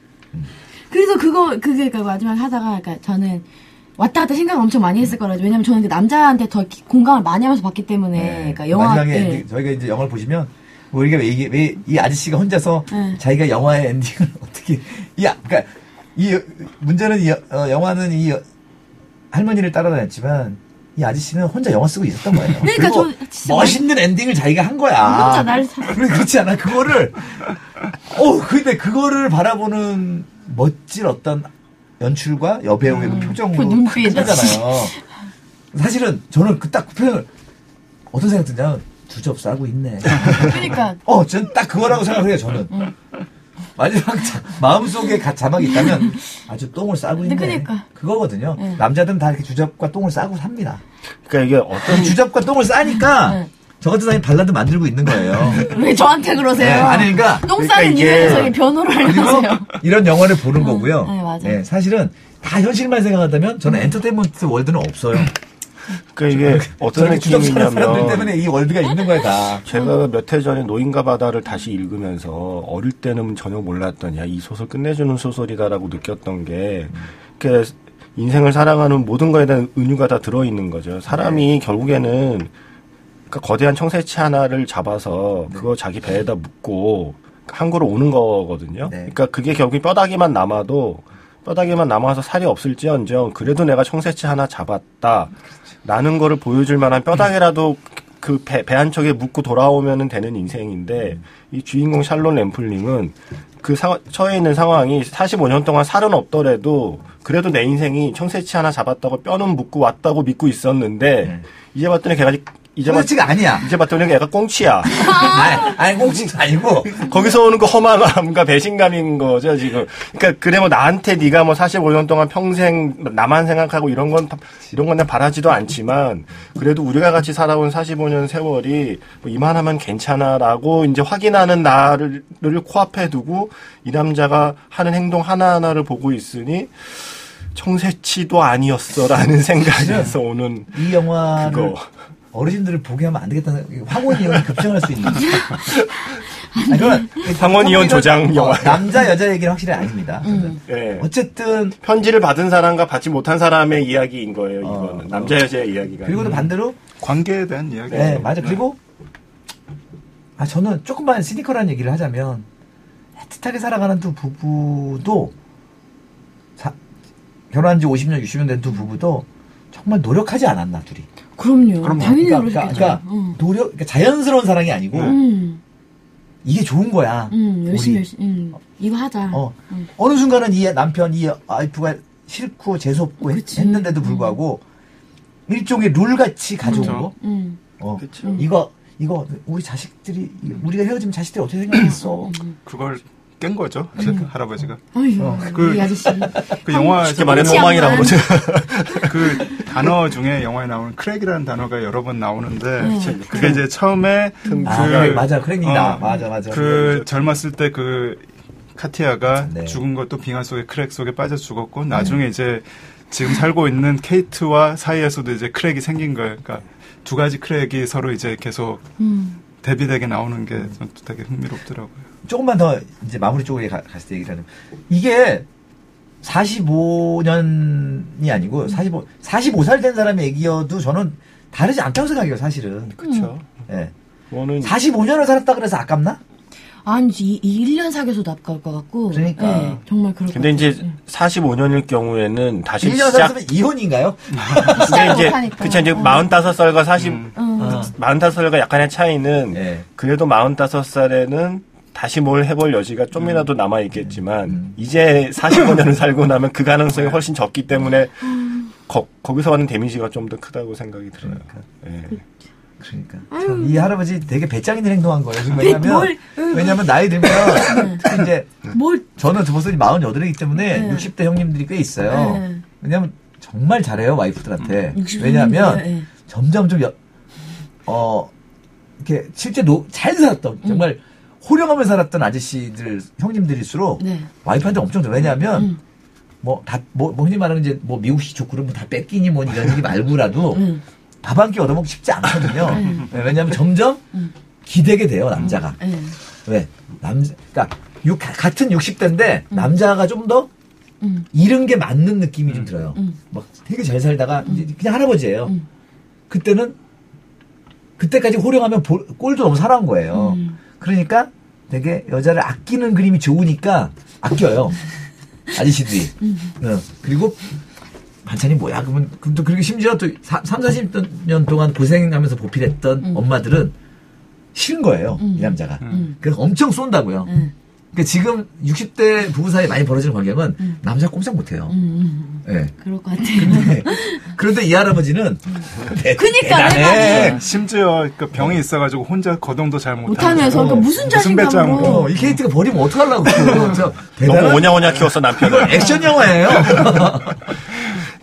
[SPEAKER 4] 그래서 그거 그게 그 마지막에 하다가 그러니까 저는 왔다 갔다 생각 엄청 많이 했을 거라죠. 왜냐면 저는 그 남자한테 더 기- 공감을 많이 하면서 봤기 때문에
[SPEAKER 1] 네.
[SPEAKER 4] 그러니까 영화
[SPEAKER 1] 마지막에
[SPEAKER 4] 예.
[SPEAKER 1] 이제 저희가 이제 영화를 보시면 뭐 이게 왜 왜 이 아저씨가 혼자서
[SPEAKER 4] 네.
[SPEAKER 1] 자기가 영화의 엔딩을 어떻게 이 아- 그러니까 이 문제는 이 여- 어, 영화는 이 여- 할머니를 따라다녔지만 이 아저씨는 혼자 영화 쓰고 있었던 거예요.
[SPEAKER 4] 그러니까 저 진짜
[SPEAKER 1] 멋있는 엔딩을 자기가 한 거야.
[SPEAKER 4] 혼자 날
[SPEAKER 1] 그렇지 않아? 그거를 어 근데 그거를 바라보는 멋진 어떤 연출과 여배우의 그 표정으로
[SPEAKER 4] 그 눈빛.
[SPEAKER 1] 끝나잖아요. 사실은 저는 그딱 표현을 어떤 생각 드냐면 두접 싸고 있네.
[SPEAKER 4] 그러니까
[SPEAKER 1] 어, 전 딱 그거라고 생각해요, 저는. 마지막 자- 마음속에 가- 자막이 있다면 아주 똥을 싸고 있네.
[SPEAKER 4] 네, 그러니까.
[SPEAKER 1] 그거거든요.
[SPEAKER 4] 네.
[SPEAKER 1] 남자들은 다 이렇게 주접과 똥을 싸고 삽니다.
[SPEAKER 2] 그러니까 이게 어떤
[SPEAKER 1] 주접과 똥을 싸니까
[SPEAKER 4] 네.
[SPEAKER 1] 저 같은 사람이 발라드 만들고 있는 거예요.
[SPEAKER 4] 왜 저한테 그러세요?
[SPEAKER 1] 네, 아니, 그러니까
[SPEAKER 4] 똥
[SPEAKER 2] 그러니까
[SPEAKER 4] 싸는
[SPEAKER 2] 이게-
[SPEAKER 4] 이유에서 이게 변호를 하려세요.
[SPEAKER 1] 이런 영화를 보는 거고요.
[SPEAKER 4] 네, 맞아요.
[SPEAKER 1] 예, 사실은 다 현실만 생각한다면 저는 엔터테인먼트 월드는 없어요.
[SPEAKER 2] 그러니까 이게 어떤
[SPEAKER 1] 사는 사람들
[SPEAKER 2] 느낌이냐면
[SPEAKER 1] 때문에 이 월드가 있는 거야, 다.
[SPEAKER 2] 제가 몇 해 전에 노인과 바다를 다시 읽으면서 어릴 때는 전혀 몰랐던 야이 소설 끝내주는 소설이다라고 느꼈던 게 이렇게 인생을 살아가는 모든 거에 대한 은유가 다 들어있는 거죠. 사람이 결국에는 그러니까 거대한 청새치 하나를 잡아서 그거 자기 배에다 묶고 항구로 오는 거거든요.
[SPEAKER 1] 네.
[SPEAKER 2] 그러니까 그게 결국에 뼈다귀만 남아도 뼈다귀만 남아서 살이 없을지언정 그래도 내가 청새치 하나 잡았다. 라는 거를 보여줄 만한 뼈다귀라도 그배한 척에 묶고 돌아오면 되는 인생인데 이 주인공 샬론 램플링은 그 상, 처해 있는 상황이 45년 동안 살은 없더라도 그래도 내 인생이 청새치 하나 잡았다고 뼈는 묶고 왔다고 믿고 있었는데 이제 봤더니 걔가 이제 봤,
[SPEAKER 1] 청새치가 아니야.
[SPEAKER 2] 이제 봤더니 걔가 꽁치야.
[SPEAKER 1] 아니, 아니, 꽁치가 아니고.
[SPEAKER 2] 거기서 오는 그 허망함과 배신감인 거죠 지금. 그러니까 그래 뭐 나한테 네가 뭐 45년 동안 평생 나만 생각하고 이런 건 이런 건 내가 바라지도 않지만 그래도 우리가 같이 살아온 45년 세월이 뭐 이만하면 괜찮아라고 이제 확인하는 나를 를 코앞에 두고 이 남자가 하는 행동 하나 하나를 보고 있으니 청새치도 아니었어라는 생각에서 오는
[SPEAKER 1] 이 영화를
[SPEAKER 2] 그거.
[SPEAKER 1] 어르신들을 보게 하면 안 되겠다는 황혼 이혼이 급증할 수 있는. 아니, 그건
[SPEAKER 2] 황혼 이혼 조장 영화.
[SPEAKER 1] 어, 남자 여자 얘기는 확실히 아닙니다.
[SPEAKER 2] 예.
[SPEAKER 1] 어쨌든
[SPEAKER 2] 편지를 받은 사람과 받지 못한 사람의 이야기인 거예요. 이거는
[SPEAKER 1] 어,
[SPEAKER 2] 남자 여자의 이야기가.
[SPEAKER 1] 그리고 또 반대로
[SPEAKER 3] 관계에 대한 이야기.
[SPEAKER 1] 네 맞아 그리고 아 저는 조금만 시니컬한 얘기를 하자면 애틋하게 살아가는 두 부부도 사- 결혼한 지 50년 60년 된 두 부부도 정말 노력하지 않았나 둘이.
[SPEAKER 4] 그럼요.
[SPEAKER 3] 그럼요.
[SPEAKER 4] 당연히
[SPEAKER 1] 그러니까,
[SPEAKER 4] 그러시겠죠.
[SPEAKER 1] 그러니까
[SPEAKER 4] 응.
[SPEAKER 1] 노력 그러니까 자연스러운 사랑이 아니고
[SPEAKER 4] 음,
[SPEAKER 1] 이게 좋은 거야.
[SPEAKER 4] 음, 열심히. 열심히. 음, 이거 하자.
[SPEAKER 1] 어.
[SPEAKER 4] 음.
[SPEAKER 1] 어느 순간은 이 남편, 이 와이프가 싫고 재수 없고 했-
[SPEAKER 4] 그치.
[SPEAKER 1] 했는데도 불구하고 일종의 룰 같이 가져온
[SPEAKER 3] 그렇죠.
[SPEAKER 1] 거.
[SPEAKER 4] 음,
[SPEAKER 1] 어.
[SPEAKER 2] 그쵸.
[SPEAKER 1] 이거 이거 우리 자식들이 우리가 헤어지면 자식들이 어떻게 생각했어?
[SPEAKER 3] 그걸 깬 거죠. 제 할아버지가.
[SPEAKER 4] 어휴,
[SPEAKER 1] 어.
[SPEAKER 3] 그-
[SPEAKER 4] 이 아저씨.
[SPEAKER 3] 그 영화에서
[SPEAKER 2] 쉽게 호망이라고
[SPEAKER 4] 한번.
[SPEAKER 2] 그러죠.
[SPEAKER 3] 그 단어 중에 영화에 나오는 crack이라는 단어가 여러 번 나오는데
[SPEAKER 4] 음.
[SPEAKER 3] 그게 이제 처음에
[SPEAKER 1] 아, 네, 맞아. crack이다. 맞아, 맞아.
[SPEAKER 3] 그 젊었을 때그 카티아가
[SPEAKER 1] 네.
[SPEAKER 3] 죽은 것도 빙하 속에 crack 속에 빠져 죽었고 나중에 이제 지금 살고 있는 케이트와 사이에서도 이제 크랙이 생긴 거예요. 그러니까 두 가지 크랙이 서로 이제 계속
[SPEAKER 4] 음,
[SPEAKER 3] 대비되게 나오는 게 되게 흥미롭더라고요.
[SPEAKER 1] 조금만 더 이제 마무리 쪽에 가- 갔을 때 얘기를 하자면 이게 45년이 아니고 45 45살 된 사람의 얘기여도 저는 다르지 않다고 생각해요, 사실은.
[SPEAKER 2] 그렇죠.
[SPEAKER 1] 예.
[SPEAKER 2] 뭐는
[SPEAKER 1] 45년을 살았다 그래서 아깝나?
[SPEAKER 4] 아니지, 이, 1년 사귀어서도 아까울 것 같고.
[SPEAKER 1] 그러니까.
[SPEAKER 4] 네, 정말 그럴
[SPEAKER 2] 근데. 이제 45년일 경우에는 다시
[SPEAKER 1] 1년
[SPEAKER 2] 시작.
[SPEAKER 1] 살았으면 이혼인가요?
[SPEAKER 2] 근데 이제. 그쵸 이제
[SPEAKER 4] 어.
[SPEAKER 2] 45살과 40
[SPEAKER 3] 음.
[SPEAKER 4] 응.
[SPEAKER 1] 어.
[SPEAKER 2] 45살과 약간의 차이는
[SPEAKER 1] 예.
[SPEAKER 2] 그래도 45살에는 다시 뭘 해볼 여지가 좀이라도 남아 있겠지만 이제 45년을 살고 나면 그 가능성이 훨씬 적기 때문에 거, 거기서 받는 데미지가 좀 더 크다고 생각이 들어요. 예.
[SPEAKER 1] 그 러니까 참, 이 할아버지 되게 배짱이는 행동한 거예요. 지금
[SPEAKER 4] 배-
[SPEAKER 1] 왜냐면
[SPEAKER 4] 뭘-
[SPEAKER 1] 왜냐면 나이 들면 특히 이제
[SPEAKER 4] 뭘,
[SPEAKER 1] 저는 두 모습이 48이기 때문에
[SPEAKER 4] 네.
[SPEAKER 1] 60대 형님들이 꽤 있어요.
[SPEAKER 4] 네.
[SPEAKER 1] 왜냐면 정말 잘해요 와이프들한테.
[SPEAKER 4] 60
[SPEAKER 1] 왜냐하면
[SPEAKER 4] 예.
[SPEAKER 1] 점점 좀 여, 어 이렇게 실제 노, 잘 살았던 정말 호령하며 살았던 아저씨들 형님들일수록
[SPEAKER 4] 네.
[SPEAKER 1] 와이프한테 엄청 좋아. 왜냐하면
[SPEAKER 4] 음.
[SPEAKER 1] 뭐 다뭐 흔히 말하는 이제 뭐 미국식 족구를 뭐다 뺏기니 뭐 이런 얘기 말고라도
[SPEAKER 4] 음.
[SPEAKER 1] 밥 한 끼 얻어먹기 쉽지 않거든요. 네, 왜냐하면 점점
[SPEAKER 4] 음.
[SPEAKER 1] 기대게 돼요 남자가.
[SPEAKER 4] 예.
[SPEAKER 1] 왜 남자 그러니까 육- 같은 60대인데 남자가 좀더
[SPEAKER 4] 음.
[SPEAKER 1] 잃은 게 맞는 느낌이 좀 들어요.
[SPEAKER 4] 음.
[SPEAKER 1] 막 되게 잘 살다가 이제 그냥 할아버지예요.
[SPEAKER 4] 음.
[SPEAKER 1] 그때는 그때까지 호령하면 볼- 꼴도 너무 살아온 거예요.
[SPEAKER 4] 음.
[SPEAKER 1] 그러니까 되게 여자를 아끼는 그림이 좋으니까 아껴요. 아저씨들이. 어, 그리고 반찬이 뭐야? 그러면, 그럼 또 그리고 심지어 또 3, 40년 동안 고생하면서 보필했던 엄마들은 싫은 거예요. 이 남자가. 그래서 엄청 쏜다고요.
[SPEAKER 4] 음.
[SPEAKER 1] 그러니까 지금 60대 부부 사이에 많이 벌어지는 관계는 남자 꼼짝 못해요.
[SPEAKER 4] 음, 음.
[SPEAKER 1] 예.
[SPEAKER 4] 그럴 것 같아요.
[SPEAKER 1] 근데, 그런데 이 할아버지는 대-
[SPEAKER 4] 그니까,
[SPEAKER 1] 대단해.
[SPEAKER 3] 네, 심지어 그 병이 있어가지고 혼자 거동도 잘
[SPEAKER 4] 못하면서 그러니까 무슨
[SPEAKER 3] 무슨
[SPEAKER 4] 자신감으로
[SPEAKER 3] 배짱으로.
[SPEAKER 1] 어, 이 케이트가 버리면 어떡하려고. 대단한
[SPEAKER 2] 너무 오냐오냐 키웠어 남편을.
[SPEAKER 1] 액션 영화예요.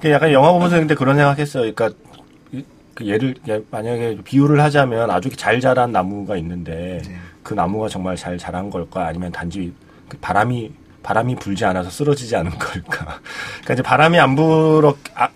[SPEAKER 2] 그 약간 영화 보면서 근데 그런 생각했어요. 그러니까 이- 그 예를 예, 만약에 비유를 하자면 아주 잘 자란 나무가 있는데 그 나무가 정말 잘 자란 걸까 아니면 단지 그 바람이 바람이 불지 않아서 쓰러지지 않은 걸까. 그러니까 이제 바람이 안 불어 아,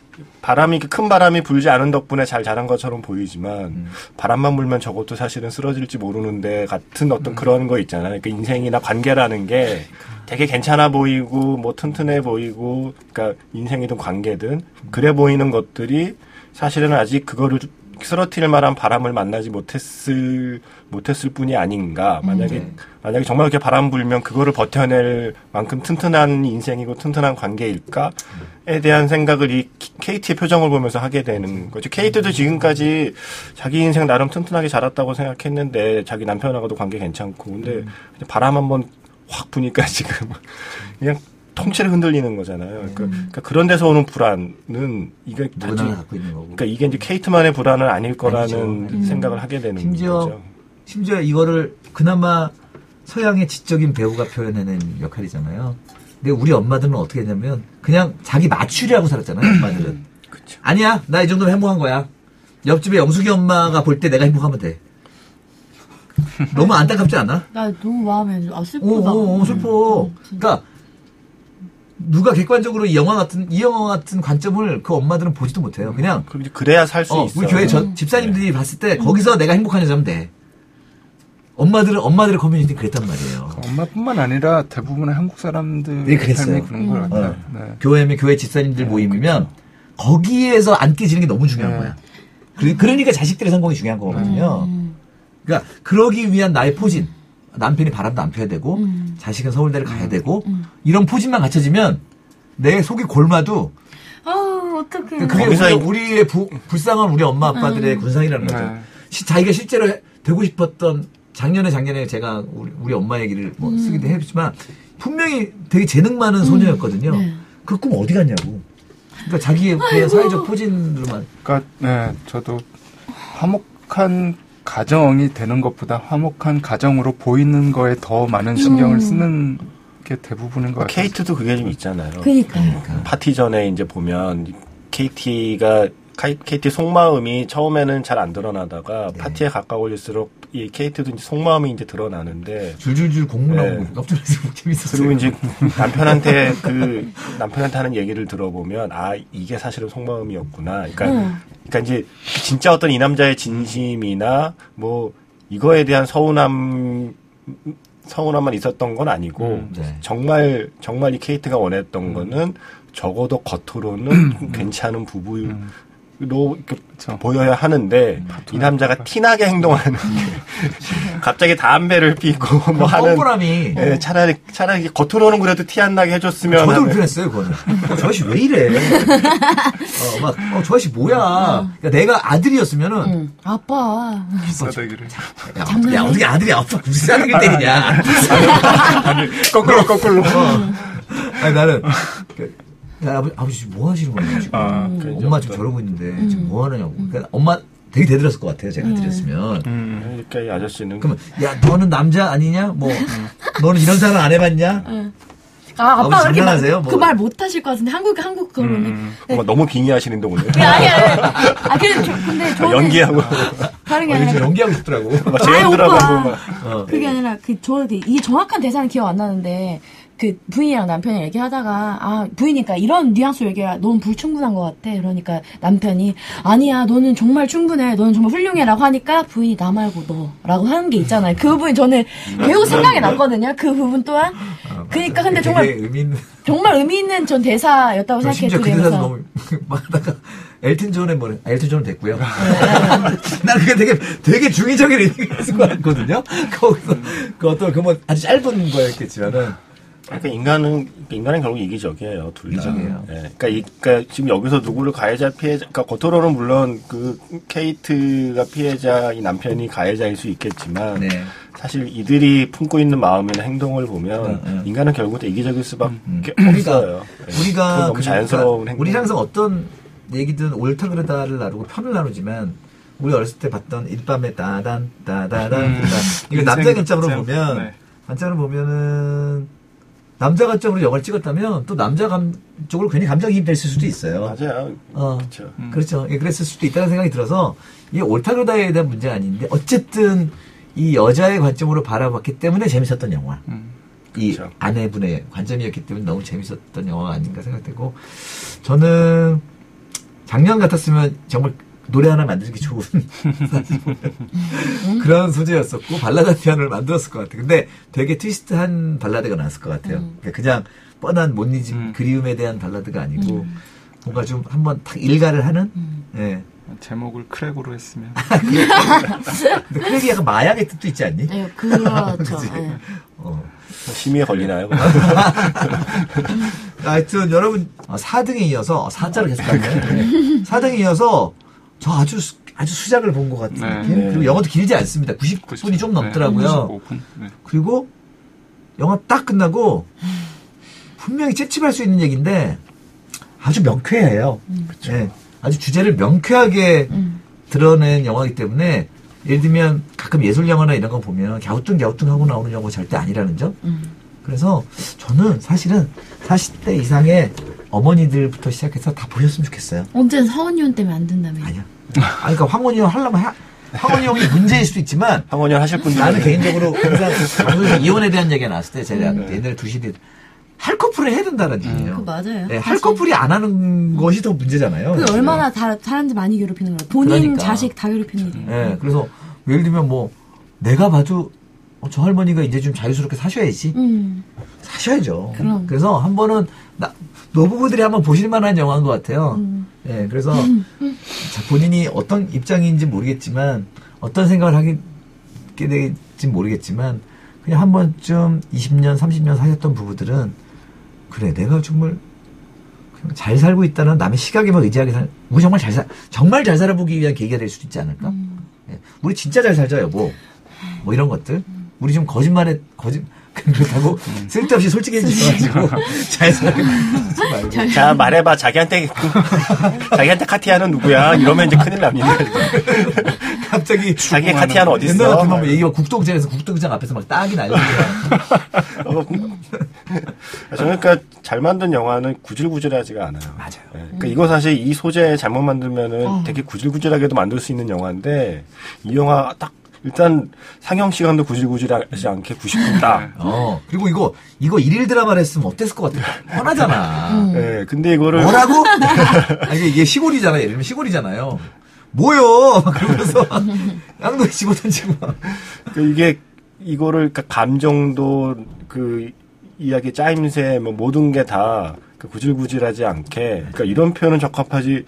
[SPEAKER 2] 바람이 큰 바람이 불지 않은 덕분에 잘 자란 것처럼 보이지만 바람만 불면 저것도 사실은 쓰러질지 모르는데 같은 어떤 그런 거 있잖아요. 그러니까 인생이나 관계라는 게 되게 괜찮아 보이고 뭐 튼튼해 보이고 그러니까 인생이든 관계든 그래 보이는 것들이 사실은 아직 그거를 쓰러뜨릴 만한 바람을 만나지 못했을 못했을 뿐이 아닌가. 만약에 만약에 정말 이렇게 바람 불면 그거를 버텨낼 만큼 튼튼한 인생이고 튼튼한 관계일까에 대한 생각을 이 케이트의 표정을 보면서 하게 되는 거죠. 케이트도 지금까지 자기 인생 나름 튼튼하게 자랐다고 생각했는데 자기 남편하고도 관계 괜찮고. 근데 바람 한번 확 부니까 지금 그냥 통째로 흔들리는 거잖아요. 그러니까, 그러니까 그런 데서 오는 불안은 이게 단지
[SPEAKER 1] 갖고 있는 거고.
[SPEAKER 2] 그러니까 이게 이제 케이트만의 불안은 아닐 거라는
[SPEAKER 1] 아니죠.
[SPEAKER 2] 생각을 하게 되는
[SPEAKER 1] 심지어
[SPEAKER 2] 거죠.
[SPEAKER 1] 심지어 이거를 그나마 서양의 지적인 배우가 표현해낸 역할이잖아요. 근데 우리 엄마들은 어떻게 했냐면 그냥 자기 맞추려고 살았잖아요. 엄마들은.
[SPEAKER 2] 그쵸.
[SPEAKER 1] 아니야, 나 이 정도면 행복한 거야. 옆집에 영숙이 엄마가 볼 때 내가 행복하면 돼. 너무 안타깝지 않아?
[SPEAKER 4] 나 너무 마음에 안. 아,
[SPEAKER 1] 오,
[SPEAKER 4] 슬프다.
[SPEAKER 1] 오, 오, 슬퍼.
[SPEAKER 4] 음.
[SPEAKER 1] 그러니까 누가 객관적으로 이 영화 같은 이 영화 같은 관점을 그 엄마들은 보지도 못해요. 그냥
[SPEAKER 2] 그럼 이제 그래야 살수
[SPEAKER 1] 어,
[SPEAKER 2] 있어.
[SPEAKER 1] 우리 교회 저, 집사님들이 봤을 때 거기서 내가 행복한 여자면 돼. 엄마들은 엄마들의 커뮤니티 그랬단 말이에요.
[SPEAKER 3] 엄마뿐만 아니라 대부분의 한국 사람들
[SPEAKER 1] 네, 그랬어요.
[SPEAKER 3] 삶이 그런 것 같아요.
[SPEAKER 1] 어.
[SPEAKER 3] 네.
[SPEAKER 1] 교회면 교회 집사님들 모임이면 거기에서 안 깨지는 게 너무 중요한
[SPEAKER 3] 네.
[SPEAKER 1] 거야. 그, 그러니까 자식들의 성공이 중요한 거거든요. 그러니까 그러기 위한 나의 포진. 남편이 바람도 안 펴야 되고
[SPEAKER 4] 음.
[SPEAKER 1] 자식은 서울대를 가야 되고 이런 포진만 갖춰지면 내 속이 골마도
[SPEAKER 4] 아우, 어떡해.
[SPEAKER 1] 그게 우리,
[SPEAKER 2] 이-
[SPEAKER 1] 우리의 부- 불쌍한 우리 엄마 아빠들의 군상이라는 거죠.
[SPEAKER 3] 네.
[SPEAKER 1] 시- 자기가 실제로 해- 되고 싶었던 작년에 작년에 제가 우리, 우리 엄마 얘기를 뭐 쓰기도 했지만 분명히 되게 재능 많은 소녀였거든요.
[SPEAKER 4] 네.
[SPEAKER 1] 그꿈 어디 갔냐고. 그러니까 자기의 그 사회적 포진으로만
[SPEAKER 3] 그러니까 네, 저도 화목한 가정이 되는 것보다 화목한 가정으로 보이는 거에 더 많은 신경을 쓰는 게 대부분인 것 같아요.
[SPEAKER 2] 케이트도 그게 좀 있잖아요.
[SPEAKER 4] 그니까요.
[SPEAKER 2] 파티 전에 이제 보면 KT가 KT 속마음이 처음에는 잘 안 드러나다가
[SPEAKER 1] 네.
[SPEAKER 2] 파티에 가까워질수록 이 KT도 이제 속마음이 이제 드러나는데
[SPEAKER 1] 줄줄줄 공문
[SPEAKER 2] 네.
[SPEAKER 1] 깜짝 놀라서 재밌었어요.
[SPEAKER 2] 그리고 이제 남편한테 그 남편한테 하는 얘기를 들어보면 아 이게 사실은 속마음이었구나. 그러니까
[SPEAKER 4] 응.
[SPEAKER 2] 그러니까 이제 진짜 어떤 이 남자의 진심이나 뭐 이거에 대한 서운함 서운함만 있었던 건 아니고
[SPEAKER 3] 음,
[SPEAKER 1] 네.
[SPEAKER 2] 정말 정말 이 케이트가 원했던 거는 적어도 겉으로는 괜찮은 부부 로 이렇게
[SPEAKER 3] 그쵸.
[SPEAKER 2] 보여야 하는데 이 남자가 티나게 행동하는 게 갑자기 담배를 피고 뭐 하는
[SPEAKER 1] 뻔뻔함이
[SPEAKER 2] 예, 차라리 차라리 겉으로는 그래도 티 안 나게 해줬으면
[SPEAKER 1] 저도 불편했어요, 그거는. 어, 저 아저씨 왜 이래? 어, 막, 어, 저 아저씨 뭐야? 그러니까 내가 아들이었으면은,
[SPEAKER 4] 응. 아빠.
[SPEAKER 3] 싸대기를
[SPEAKER 1] 야, 어떻게, 야, 어떻게 아들이 아빠 무슨 아들을 때리냐?
[SPEAKER 3] 거꾸로 거꾸로
[SPEAKER 1] 아니, 나는, 그, 야, 아버지, 뭐 하시는 거예요, 지금?
[SPEAKER 3] 아,
[SPEAKER 1] 엄마 지금 저러고 있는데, 지금 뭐 하느냐고. 그러니까 엄마 되게 대들었을 것 같아요, 제가 아들이었으면.
[SPEAKER 3] 음.
[SPEAKER 2] 그러니까 이 아저씨는
[SPEAKER 1] 그러면, 야, 너는 남자 아니냐? 뭐, 너는 이런 사람 안 해봤냐?
[SPEAKER 4] 아,
[SPEAKER 1] 아버지
[SPEAKER 4] 아빠 그렇게
[SPEAKER 1] 장난하세요? 뭐.
[SPEAKER 4] 그 말 못 하실 것 같은데 한국 한국 그러면.
[SPEAKER 2] 뭔가 너무 빙의하시는데 오늘
[SPEAKER 4] 네, 아니 아니. 아 근데 저, 근데 저는
[SPEAKER 2] 연기하고
[SPEAKER 4] 다른 게 아니라
[SPEAKER 1] 연기하고 싶더라고.
[SPEAKER 2] 막 재현들하고
[SPEAKER 4] 오빠.
[SPEAKER 2] 하고 막
[SPEAKER 1] 어.
[SPEAKER 4] 그게 아니라 그저 이게 정확한 대사는 기억 안 나는데 그 부인이랑 남편이 얘기하다가 아 부인이니까 이런 뉘앙스 얘기가 너무 불충분한 것 같아. 그러니까 남편이 아니야 너는 정말 충분해. 너는 정말 훌륭해라고 하니까 부인이 나 말고 너라고 하는 게 있잖아요. 그 부분 저는 계속 생각이 났거든요. 그 부분 또한. 그러니까 근데 정말
[SPEAKER 1] 의미 있는.
[SPEAKER 4] 정말 의미 있는 전 대사였다고
[SPEAKER 1] 저
[SPEAKER 4] 생각해요.
[SPEAKER 1] 그그 대사. 너무 막 하다가 엘튼 존의 뭐 엘튼 존은 됐고요. 난 그게 되게 되게 중의적인 의미가 있을 것 같거든요. 거기서 그 어떤 그 뭐 아주 짧은 거였겠지만은
[SPEAKER 2] 그러니까 인간은 인간은 결국 이기적이에요. 둘 다.
[SPEAKER 1] 이기적이에요.
[SPEAKER 2] 예. 그러니까, 이, 그러니까 지금 여기서 누구를 가해자 피해자, 그러니까 겉으로는 물론 그 케이트가 피해자, 이 남편이 가해자일 수 있겠지만
[SPEAKER 1] 네.
[SPEAKER 2] 사실 이들이 품고 있는 마음이나 행동을 보면
[SPEAKER 1] 응, 응.
[SPEAKER 2] 인간은 결국 다 이기적일 수밖에
[SPEAKER 1] 우리가
[SPEAKER 2] 없어요. 예.
[SPEAKER 1] 우리가
[SPEAKER 2] 그건 너무
[SPEAKER 1] 그러니까
[SPEAKER 2] 자연스러운 행동.
[SPEAKER 1] 우리 항상 어떤 얘기든 옳다 그르다를 나누고 편을 나누지만 우리 어렸을 때 봤던 일밤의 따단 따다단
[SPEAKER 3] 음.
[SPEAKER 1] 따단 이거 남자 관점. 보면
[SPEAKER 3] 네.
[SPEAKER 1] 관점으로 보면은 남자 관점으로 영화를 찍었다면 또 남자 감 쪽으로 괜히 감정이입 됐을 수도 있어요.
[SPEAKER 2] 맞아요.
[SPEAKER 1] 어.
[SPEAKER 2] 그렇죠.
[SPEAKER 3] 음.
[SPEAKER 1] 그렇죠. 예, 그랬을 수도 있다는 생각이 들어서 이게 옳다 그르다에 대한 문제가 아닌데 어쨌든 이 여자의 관점으로 바라봤기 때문에 재밌었던 영화.
[SPEAKER 3] 음.
[SPEAKER 1] 이
[SPEAKER 2] 그렇죠.
[SPEAKER 1] 아내분의 관점이었기 때문에 너무 재밌었던 영화가 아닌가 생각되고 저는 작년 같았으면 정말 노래 하나 만들기 좋은 그런 소재였었고 발라드 한 편을 만들었을 것 같아요. 근데 되게 트위스트한 발라드가 나왔을 것 같아요. 그러니까 그냥 뻔한 못 잊은
[SPEAKER 3] 음.
[SPEAKER 1] 그리움에 대한 발라드가 아니고 뭔가 좀 한번 탁 일가를 하는 예.
[SPEAKER 3] 제목을 크랙으로 했으면
[SPEAKER 1] 근데 크랙이 약간 마약의 뜻도 있지 않니?
[SPEAKER 4] 네, 그렇죠. 네.
[SPEAKER 1] 어.
[SPEAKER 2] 심의에 걸리나요?
[SPEAKER 1] 하여튼 여러분 4등에 이어서 4자를 계속 갔네. 4등에 이어서 저 아주 수- 아주 수작을 본 것 같은
[SPEAKER 3] 네.
[SPEAKER 1] 느낌.
[SPEAKER 2] 네.
[SPEAKER 1] 그리고 영화도 길지 않습니다. 90분이 좀 넘더라고요.
[SPEAKER 3] 95분. 네.
[SPEAKER 1] 그리고 영화 딱 끝나고 분명히 찝찝할 수 있는 얘기인데 아주 명쾌해요. 네. 아주 주제를 명쾌하게
[SPEAKER 4] 음.
[SPEAKER 1] 드러낸 영화이기 때문에 예를 들면 가끔 예술 영화나 이런 거 보면 갸우뚱 갸우뚱 하고 나오는 영화 절대 아니라는 점.
[SPEAKER 4] 음.
[SPEAKER 1] 그래서 저는 사실은 40대 이상의 어머니들부터 시작해서 다 보셨으면 좋겠어요.
[SPEAKER 4] 언제는 서원이원 때문에 안 된다며.
[SPEAKER 1] 아니야. 아니, 그러니까 황혼이 형 하려면 하, 황혼이 형이 문제일 수도 있지만
[SPEAKER 2] 황원현 하실 분들
[SPEAKER 1] 나는 개인적으로 항상 이혼에 대한 얘기가 나왔을 때 제가 옛날에 두시대 할 커플을 해야 된다는 얘기예요.
[SPEAKER 4] 그거 맞아요.
[SPEAKER 1] 네, 할. 커플이 안 하는 것이 더 문제잖아요.
[SPEAKER 4] 그게 얼마나 다, 사람들 많이 괴롭히는 거야. 본인,
[SPEAKER 1] 그러니까.
[SPEAKER 4] 자식 다 괴롭히는 일이에요.
[SPEAKER 1] 예, 그래서 예를 들면 뭐 내가 봐도 어, 저 할머니가 이제 좀 자유스럽게 사셔야지.
[SPEAKER 4] 음.
[SPEAKER 1] 사셔야죠.
[SPEAKER 4] 그럼.
[SPEAKER 1] 그래서 한 번은 나, 노부부들이 한번 보실 만한 영화인 것 같아요.
[SPEAKER 4] 음.
[SPEAKER 1] 예, 그래서 자, 본인이 어떤 입장인지 모르겠지만 어떤 생각을 하게 될지 모르겠지만 그냥 한 번쯤 20년, 30년 사셨던 부부들은 그래 내가 정말 잘 살고 있다는 남의 시각에만 의지하게 살, 우리 정말 잘 살, 정말 잘 살아보기 위한 계기가 될 수도 있지 않을까?
[SPEAKER 4] 음.
[SPEAKER 1] 예, 우리 진짜 잘 살자 여보. 뭐 이런 것들. 우리 지금 거짓말에 거짓 그렇다고? 쓸데없이 솔직해지셔가지고 잘 살지 말고.
[SPEAKER 2] 자 말해봐. 자기한테 그- 자기한테 카티아는 누구야? 이러면 이제 큰일 납니다.
[SPEAKER 1] 갑자기
[SPEAKER 2] 자기의 카티아는 어디
[SPEAKER 1] 옛날
[SPEAKER 2] 있어
[SPEAKER 1] 같으면 뭐 얘기가 국도장에서 국도장 앞에서 막 딱이 날리고
[SPEAKER 2] 어, 저는 그러니까 잘 만든 영화는 구질구질하지가 않아요.
[SPEAKER 1] 맞아요.
[SPEAKER 2] 예, 그러니까 이거 사실 이 소재 잘못 만들면은
[SPEAKER 4] 어.
[SPEAKER 2] 되게 구질구질하게도 만들 수 있는 영화인데 이 영화 딱 일단 상영 시간도 구질구질하지 않게 90분 딱.
[SPEAKER 1] 어 그리고 이거 이거 일일 드라마를 했으면 어땠을 것 같아 뻔하잖아
[SPEAKER 2] 예, 근데 이거를
[SPEAKER 1] 뭐라고? 아니, 이게, 시골이잖아요 예를 들면 시골이잖아요 뭐요? 막 그러면서 양도에 집어 던지고 막.
[SPEAKER 2] 그 이게 이거를 그러니까 감정도 그 이야기 짜임새 뭐 모든 게다 그 구질구질하지 않게 그러니까 이런 표현은 적합하지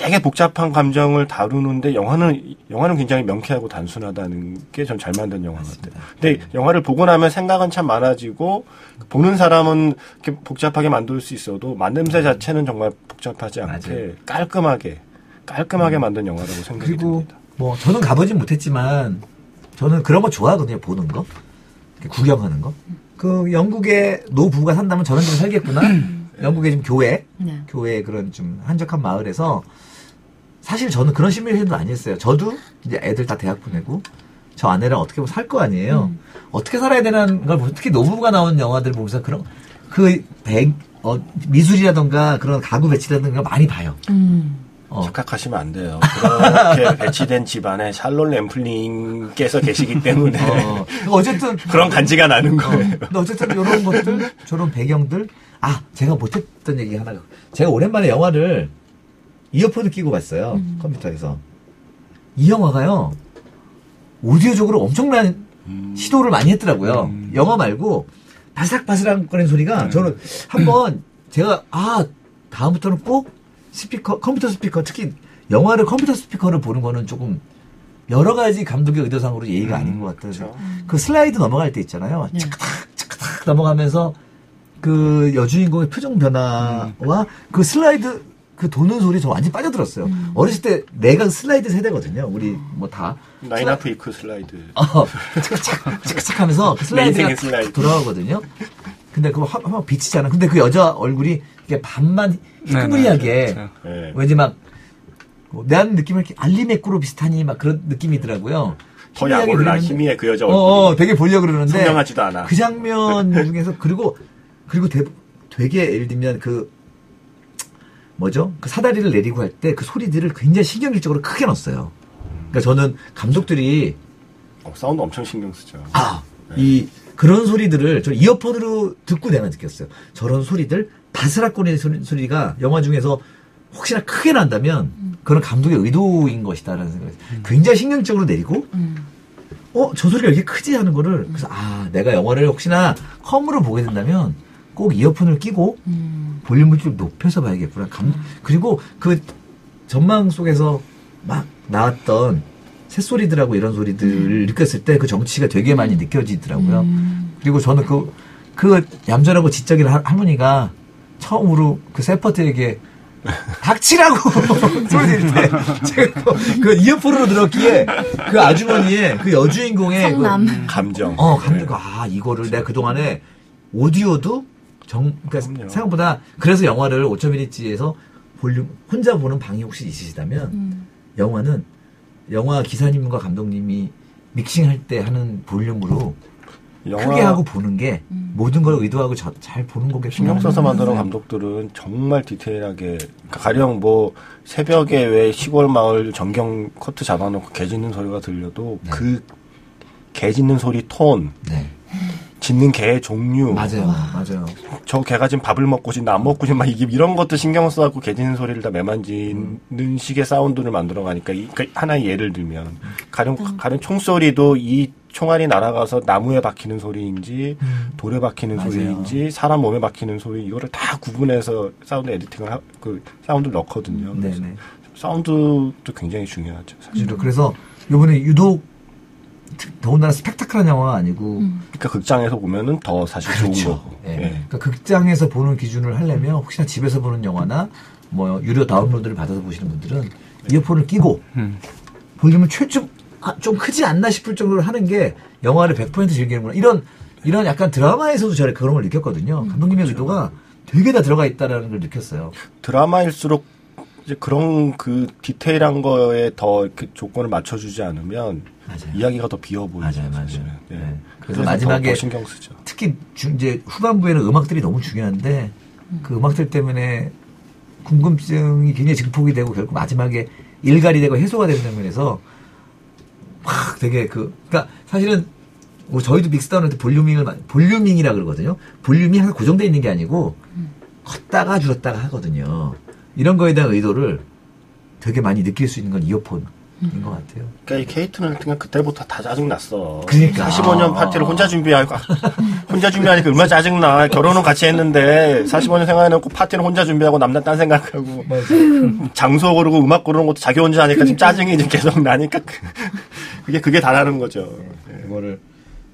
[SPEAKER 2] 되게 복잡한 감정을 다루는데 영화는 영화는 굉장히 명쾌하고 단순하다는 게 전 잘 만든 영화 같아요. 근데 영화를 보고 나면 생각은 참 많아지고 보는 사람은 이렇게 복잡하게 만들 수 있어도 만듦새 자체는 정말 복잡하지 않게
[SPEAKER 1] 맞아요.
[SPEAKER 2] 깔끔하게 깔끔하게 만든 영화라고 생각이
[SPEAKER 1] 그리고
[SPEAKER 2] 듭니다.
[SPEAKER 1] 뭐 저는 가보진 못했지만 저는 그런 거 좋아하거든요 보는 거 구경하는 거 그 영국의 노부부가 산다면 저런 데 살겠구나 영국의 지금 교회
[SPEAKER 4] 네.
[SPEAKER 1] 교회 그런 좀 한적한 마을에서 사실 저는 그런 시뮬레이션도 아니었어요 저도 이제 애들 다 대학 보내고 저 아내랑 어떻게 보면 살 거 아니에요 어떻게 살아야 되는 걸 보면 특히 노부부가 나온 영화들 보면서 그런 그 백, 어, 미술이라던가 그런 가구 배치라든가 많이 봐요
[SPEAKER 4] 음.
[SPEAKER 1] 어.
[SPEAKER 2] 착각하시면 안 돼요. 그렇게 배치된 집안에 샬론 램플링께서 계시기 때문에
[SPEAKER 1] 어, 어쨌든
[SPEAKER 2] 그런 간지가 나는 거예요.
[SPEAKER 1] 근데 어쨌든 이런 것들, 저런 배경들, 아 제가 못했던 얘기 하나. 제가 오랜만에 영화를 이어폰을 끼고 봤어요 컴퓨터에서. 이 영화가요 오디오적으로 엄청난 시도를 많이 했더라고요. 영화 말고 바삭바삭거리는 소리가 저는 한번 제가 아 다음부터는 꼭 스피커, 컴퓨터 스피커, 특히 영화를 컴퓨터 스피커를 보는 거는 조금 여러 가지 감독의 의도상으로 예의가 아닌 것 같아요.
[SPEAKER 2] 그렇죠.
[SPEAKER 1] 그 슬라이드 넘어갈 때 있잖아요. 차크탁, 차크탁 넘어가면서 그 여주인공의 표정 변화와 그 슬라이드 그 도는 소리 저 완전 빠져들었어요. 어렸을 때 내가 슬라이드 세대거든요. 우리 뭐 다.
[SPEAKER 2] Nine Half Week 슬라이드.
[SPEAKER 1] 어, 착착, 착착 하면서 그 슬라이드가
[SPEAKER 2] 슬라이드.
[SPEAKER 1] 돌아가거든요. 근데 그거 확, 확 비치잖아. 근데 그 여자 얼굴이 이게 반만
[SPEAKER 3] 네,
[SPEAKER 1] 흐물하게
[SPEAKER 3] 네, 그렇죠.
[SPEAKER 2] 네.
[SPEAKER 1] 왠지 막 뭐, 내한 느낌을 이렇게 알리메꾸로 비슷하니 막 그런 느낌이더라고요.
[SPEAKER 2] 더 약올라 희미해 그 여자
[SPEAKER 1] 어,
[SPEAKER 2] 얼굴이.
[SPEAKER 1] 어, 되게 보려고 그러는데
[SPEAKER 2] 선명하지도 않아.
[SPEAKER 1] 그 장면 중에서 그리고 그리고 대, 되게 예를 들면 그 뭐죠? 그 사다리를 내리고 할 때 그 소리들을 굉장히 신경질적으로 크게 넣었어요. 그러니까 저는 감독들이
[SPEAKER 2] 어, 사운드 엄청 신경 쓰죠.
[SPEAKER 1] 아, 이 그런 소리들을 저 이어폰으로 듣고 내가 느꼈어요. 저런 소리들 바스락거리는 소리, 소리가 영화 중에서 혹시나 크게 난다면 그런 감독의 의도인 것이다라는 생각이 굉장히 신경적으로 내리고 어, 저 소리가 이렇게 크지 하는 거를 그래서 아, 내가 영화를 혹시나 컴으로 보게 된다면 꼭 이어폰을 끼고 볼륨을 좀 높여서 봐야겠구나. 감, 그리고 그 전망 속에서 막 나왔던 새소리들하고 이런 소리들을 느꼈을 때 그 정치가 되게 많이 느껴지더라고요. 그리고 저는 그, 그 얌전하고 지적인 할- 할머니가 처음으로 그 세퍼트에게 닥치라고 소리 지를 때 제가 또그 이어폰으로 들었기에 그 아주머니의 그 여주인공의 그.
[SPEAKER 2] 감정.
[SPEAKER 1] 어, 감독, 아, 이거를 내가 그동안에 오디오도 정, 그러니까
[SPEAKER 2] 그럼요.
[SPEAKER 1] 생각보다 그래서 영화를 5.1인치에서 볼륨, 혼자 보는 방이 혹시 있으시다면 영화는 영화 기사님과 감독님이 믹싱할 때 하는 볼륨으로
[SPEAKER 2] 영화
[SPEAKER 1] 크게 하고 보는 게 모든 걸 의도하고 저- 잘 보는 거겠구나.
[SPEAKER 2] 신경 써서 만드는 감독들은 정말 디테일하게 그러니까 가령 뭐 새벽에 왜 시골 마을 전경 커트 잡아놓고 개 짖는 소리가 들려도
[SPEAKER 1] 네.
[SPEAKER 2] 그개 짖는 소리 톤,
[SPEAKER 1] 네.
[SPEAKER 2] 짖는 개의 종류,
[SPEAKER 1] 맞아요. 맞아요.
[SPEAKER 2] 저 개가 지금 밥을 먹고 지금 안 먹고 지금 막 이게 이런 것도 신경 써갖고 개 짖는 소리를 다 매만지는 식의 사운드를 만들어 가니까 이- 그러니까 하나의 예를 들면 가령 가령 총소리도 이 총알이 날아가서 나무에 박히는 소리인지 돌에 박히는
[SPEAKER 1] 맞아요.
[SPEAKER 2] 소리인지 사람 몸에 박히는 소리 이거를 다 구분해서 사운드 editing을 하, 그 사운드를 넣거든요.
[SPEAKER 1] 네네.
[SPEAKER 2] 사운드도 굉장히 중요하죠. 사실.
[SPEAKER 1] 사실은 그래서 요번에 유독 특- 더군다나 스펙타클한 영화가 아니고
[SPEAKER 2] 그러니까 극장에서 보면은 더 사실 좋은 거고.
[SPEAKER 1] 예.
[SPEAKER 2] 예.
[SPEAKER 1] 그러니까 극장에서 보는 기준을 하려면 혹시나 집에서 보는 영화나 뭐 유료 다운로드를 받아서 보시는 분들은 이어폰을 끼고 볼륨을 최좀 아, 좀 크지 않나 싶을 정도로 하는 게 영화를 100% 즐기는구나. 이런 이런 약간 드라마에서도 저를 그런 걸 느꼈거든요. 감독님의 의도가 되게 다 들어가 있다라는 걸 느꼈어요.
[SPEAKER 2] 드라마일수록 이제 그런 그 디테일한 거에 더 이렇게 조건을 맞춰주지 않으면
[SPEAKER 1] 맞아요.
[SPEAKER 2] 이야기가 더 비어 보이죠.
[SPEAKER 1] 맞아요, 맞아요.
[SPEAKER 2] 사실은. 예.
[SPEAKER 1] 네.
[SPEAKER 2] 그래서
[SPEAKER 1] 그래서 마지막에
[SPEAKER 2] 더, 더 신경 쓰죠.
[SPEAKER 1] 특히 주- 이제 후반부에는 음악들이 너무 중요한데 그 음악들 때문에 궁금증이 굉장히 증폭이 되고 결국 마지막에 일갈이 되고 해소가 되는 장면에서 막 되게 그 그러니까 사실은 뭐 저희도 믹스다운할 때 볼류밍을 마- 볼류밍이라 그러거든요. 볼륨이 항상 고정돼 있는 게 아니고 컸다가 줄었다가 하거든요. 이런 거에 대한 의도를 되게 많이 느낄 수 있는 건 이어폰 인 것 같아요.
[SPEAKER 2] 그러니까 이 케이트는 그냥 그때부터 다 짜증 났어.
[SPEAKER 1] 그러니까.
[SPEAKER 2] 45년 파티를 혼자 준비하고 혼자 준비하니까 얼마나 짜증 나. 결혼은 같이 했는데 45년 생활해놓고 파티는 혼자 준비하고 남자 딴 생각하고 장소 고르고 음악 고르는 것도 자기 혼자 하니까 지금 짜증이 이제 계속 나니까 그- 그게 그게 다라는 거죠. 예.
[SPEAKER 1] 그거를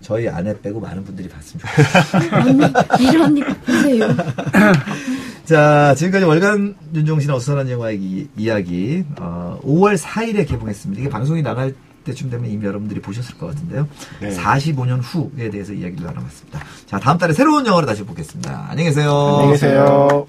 [SPEAKER 1] 저희 아내 빼고 많은 분들이 봤으면 좋겠어요.
[SPEAKER 4] 이런 일 보세요.
[SPEAKER 1] 자, 지금까지 월간 윤종신 어수선한 영화 이, 이야기, 어, 5월 4일에 개봉했습니다. 이게 방송이 나갈 때쯤 되면 이미 여러분들이 보셨을 것 같은데요.
[SPEAKER 2] 네.
[SPEAKER 1] 45년 후에 대해서 이야기를 나눠봤습니다. 자, 다음 달에 새로운 영화로 다시 보겠습니다. 안녕히 계세요.
[SPEAKER 2] 안녕히 계세요.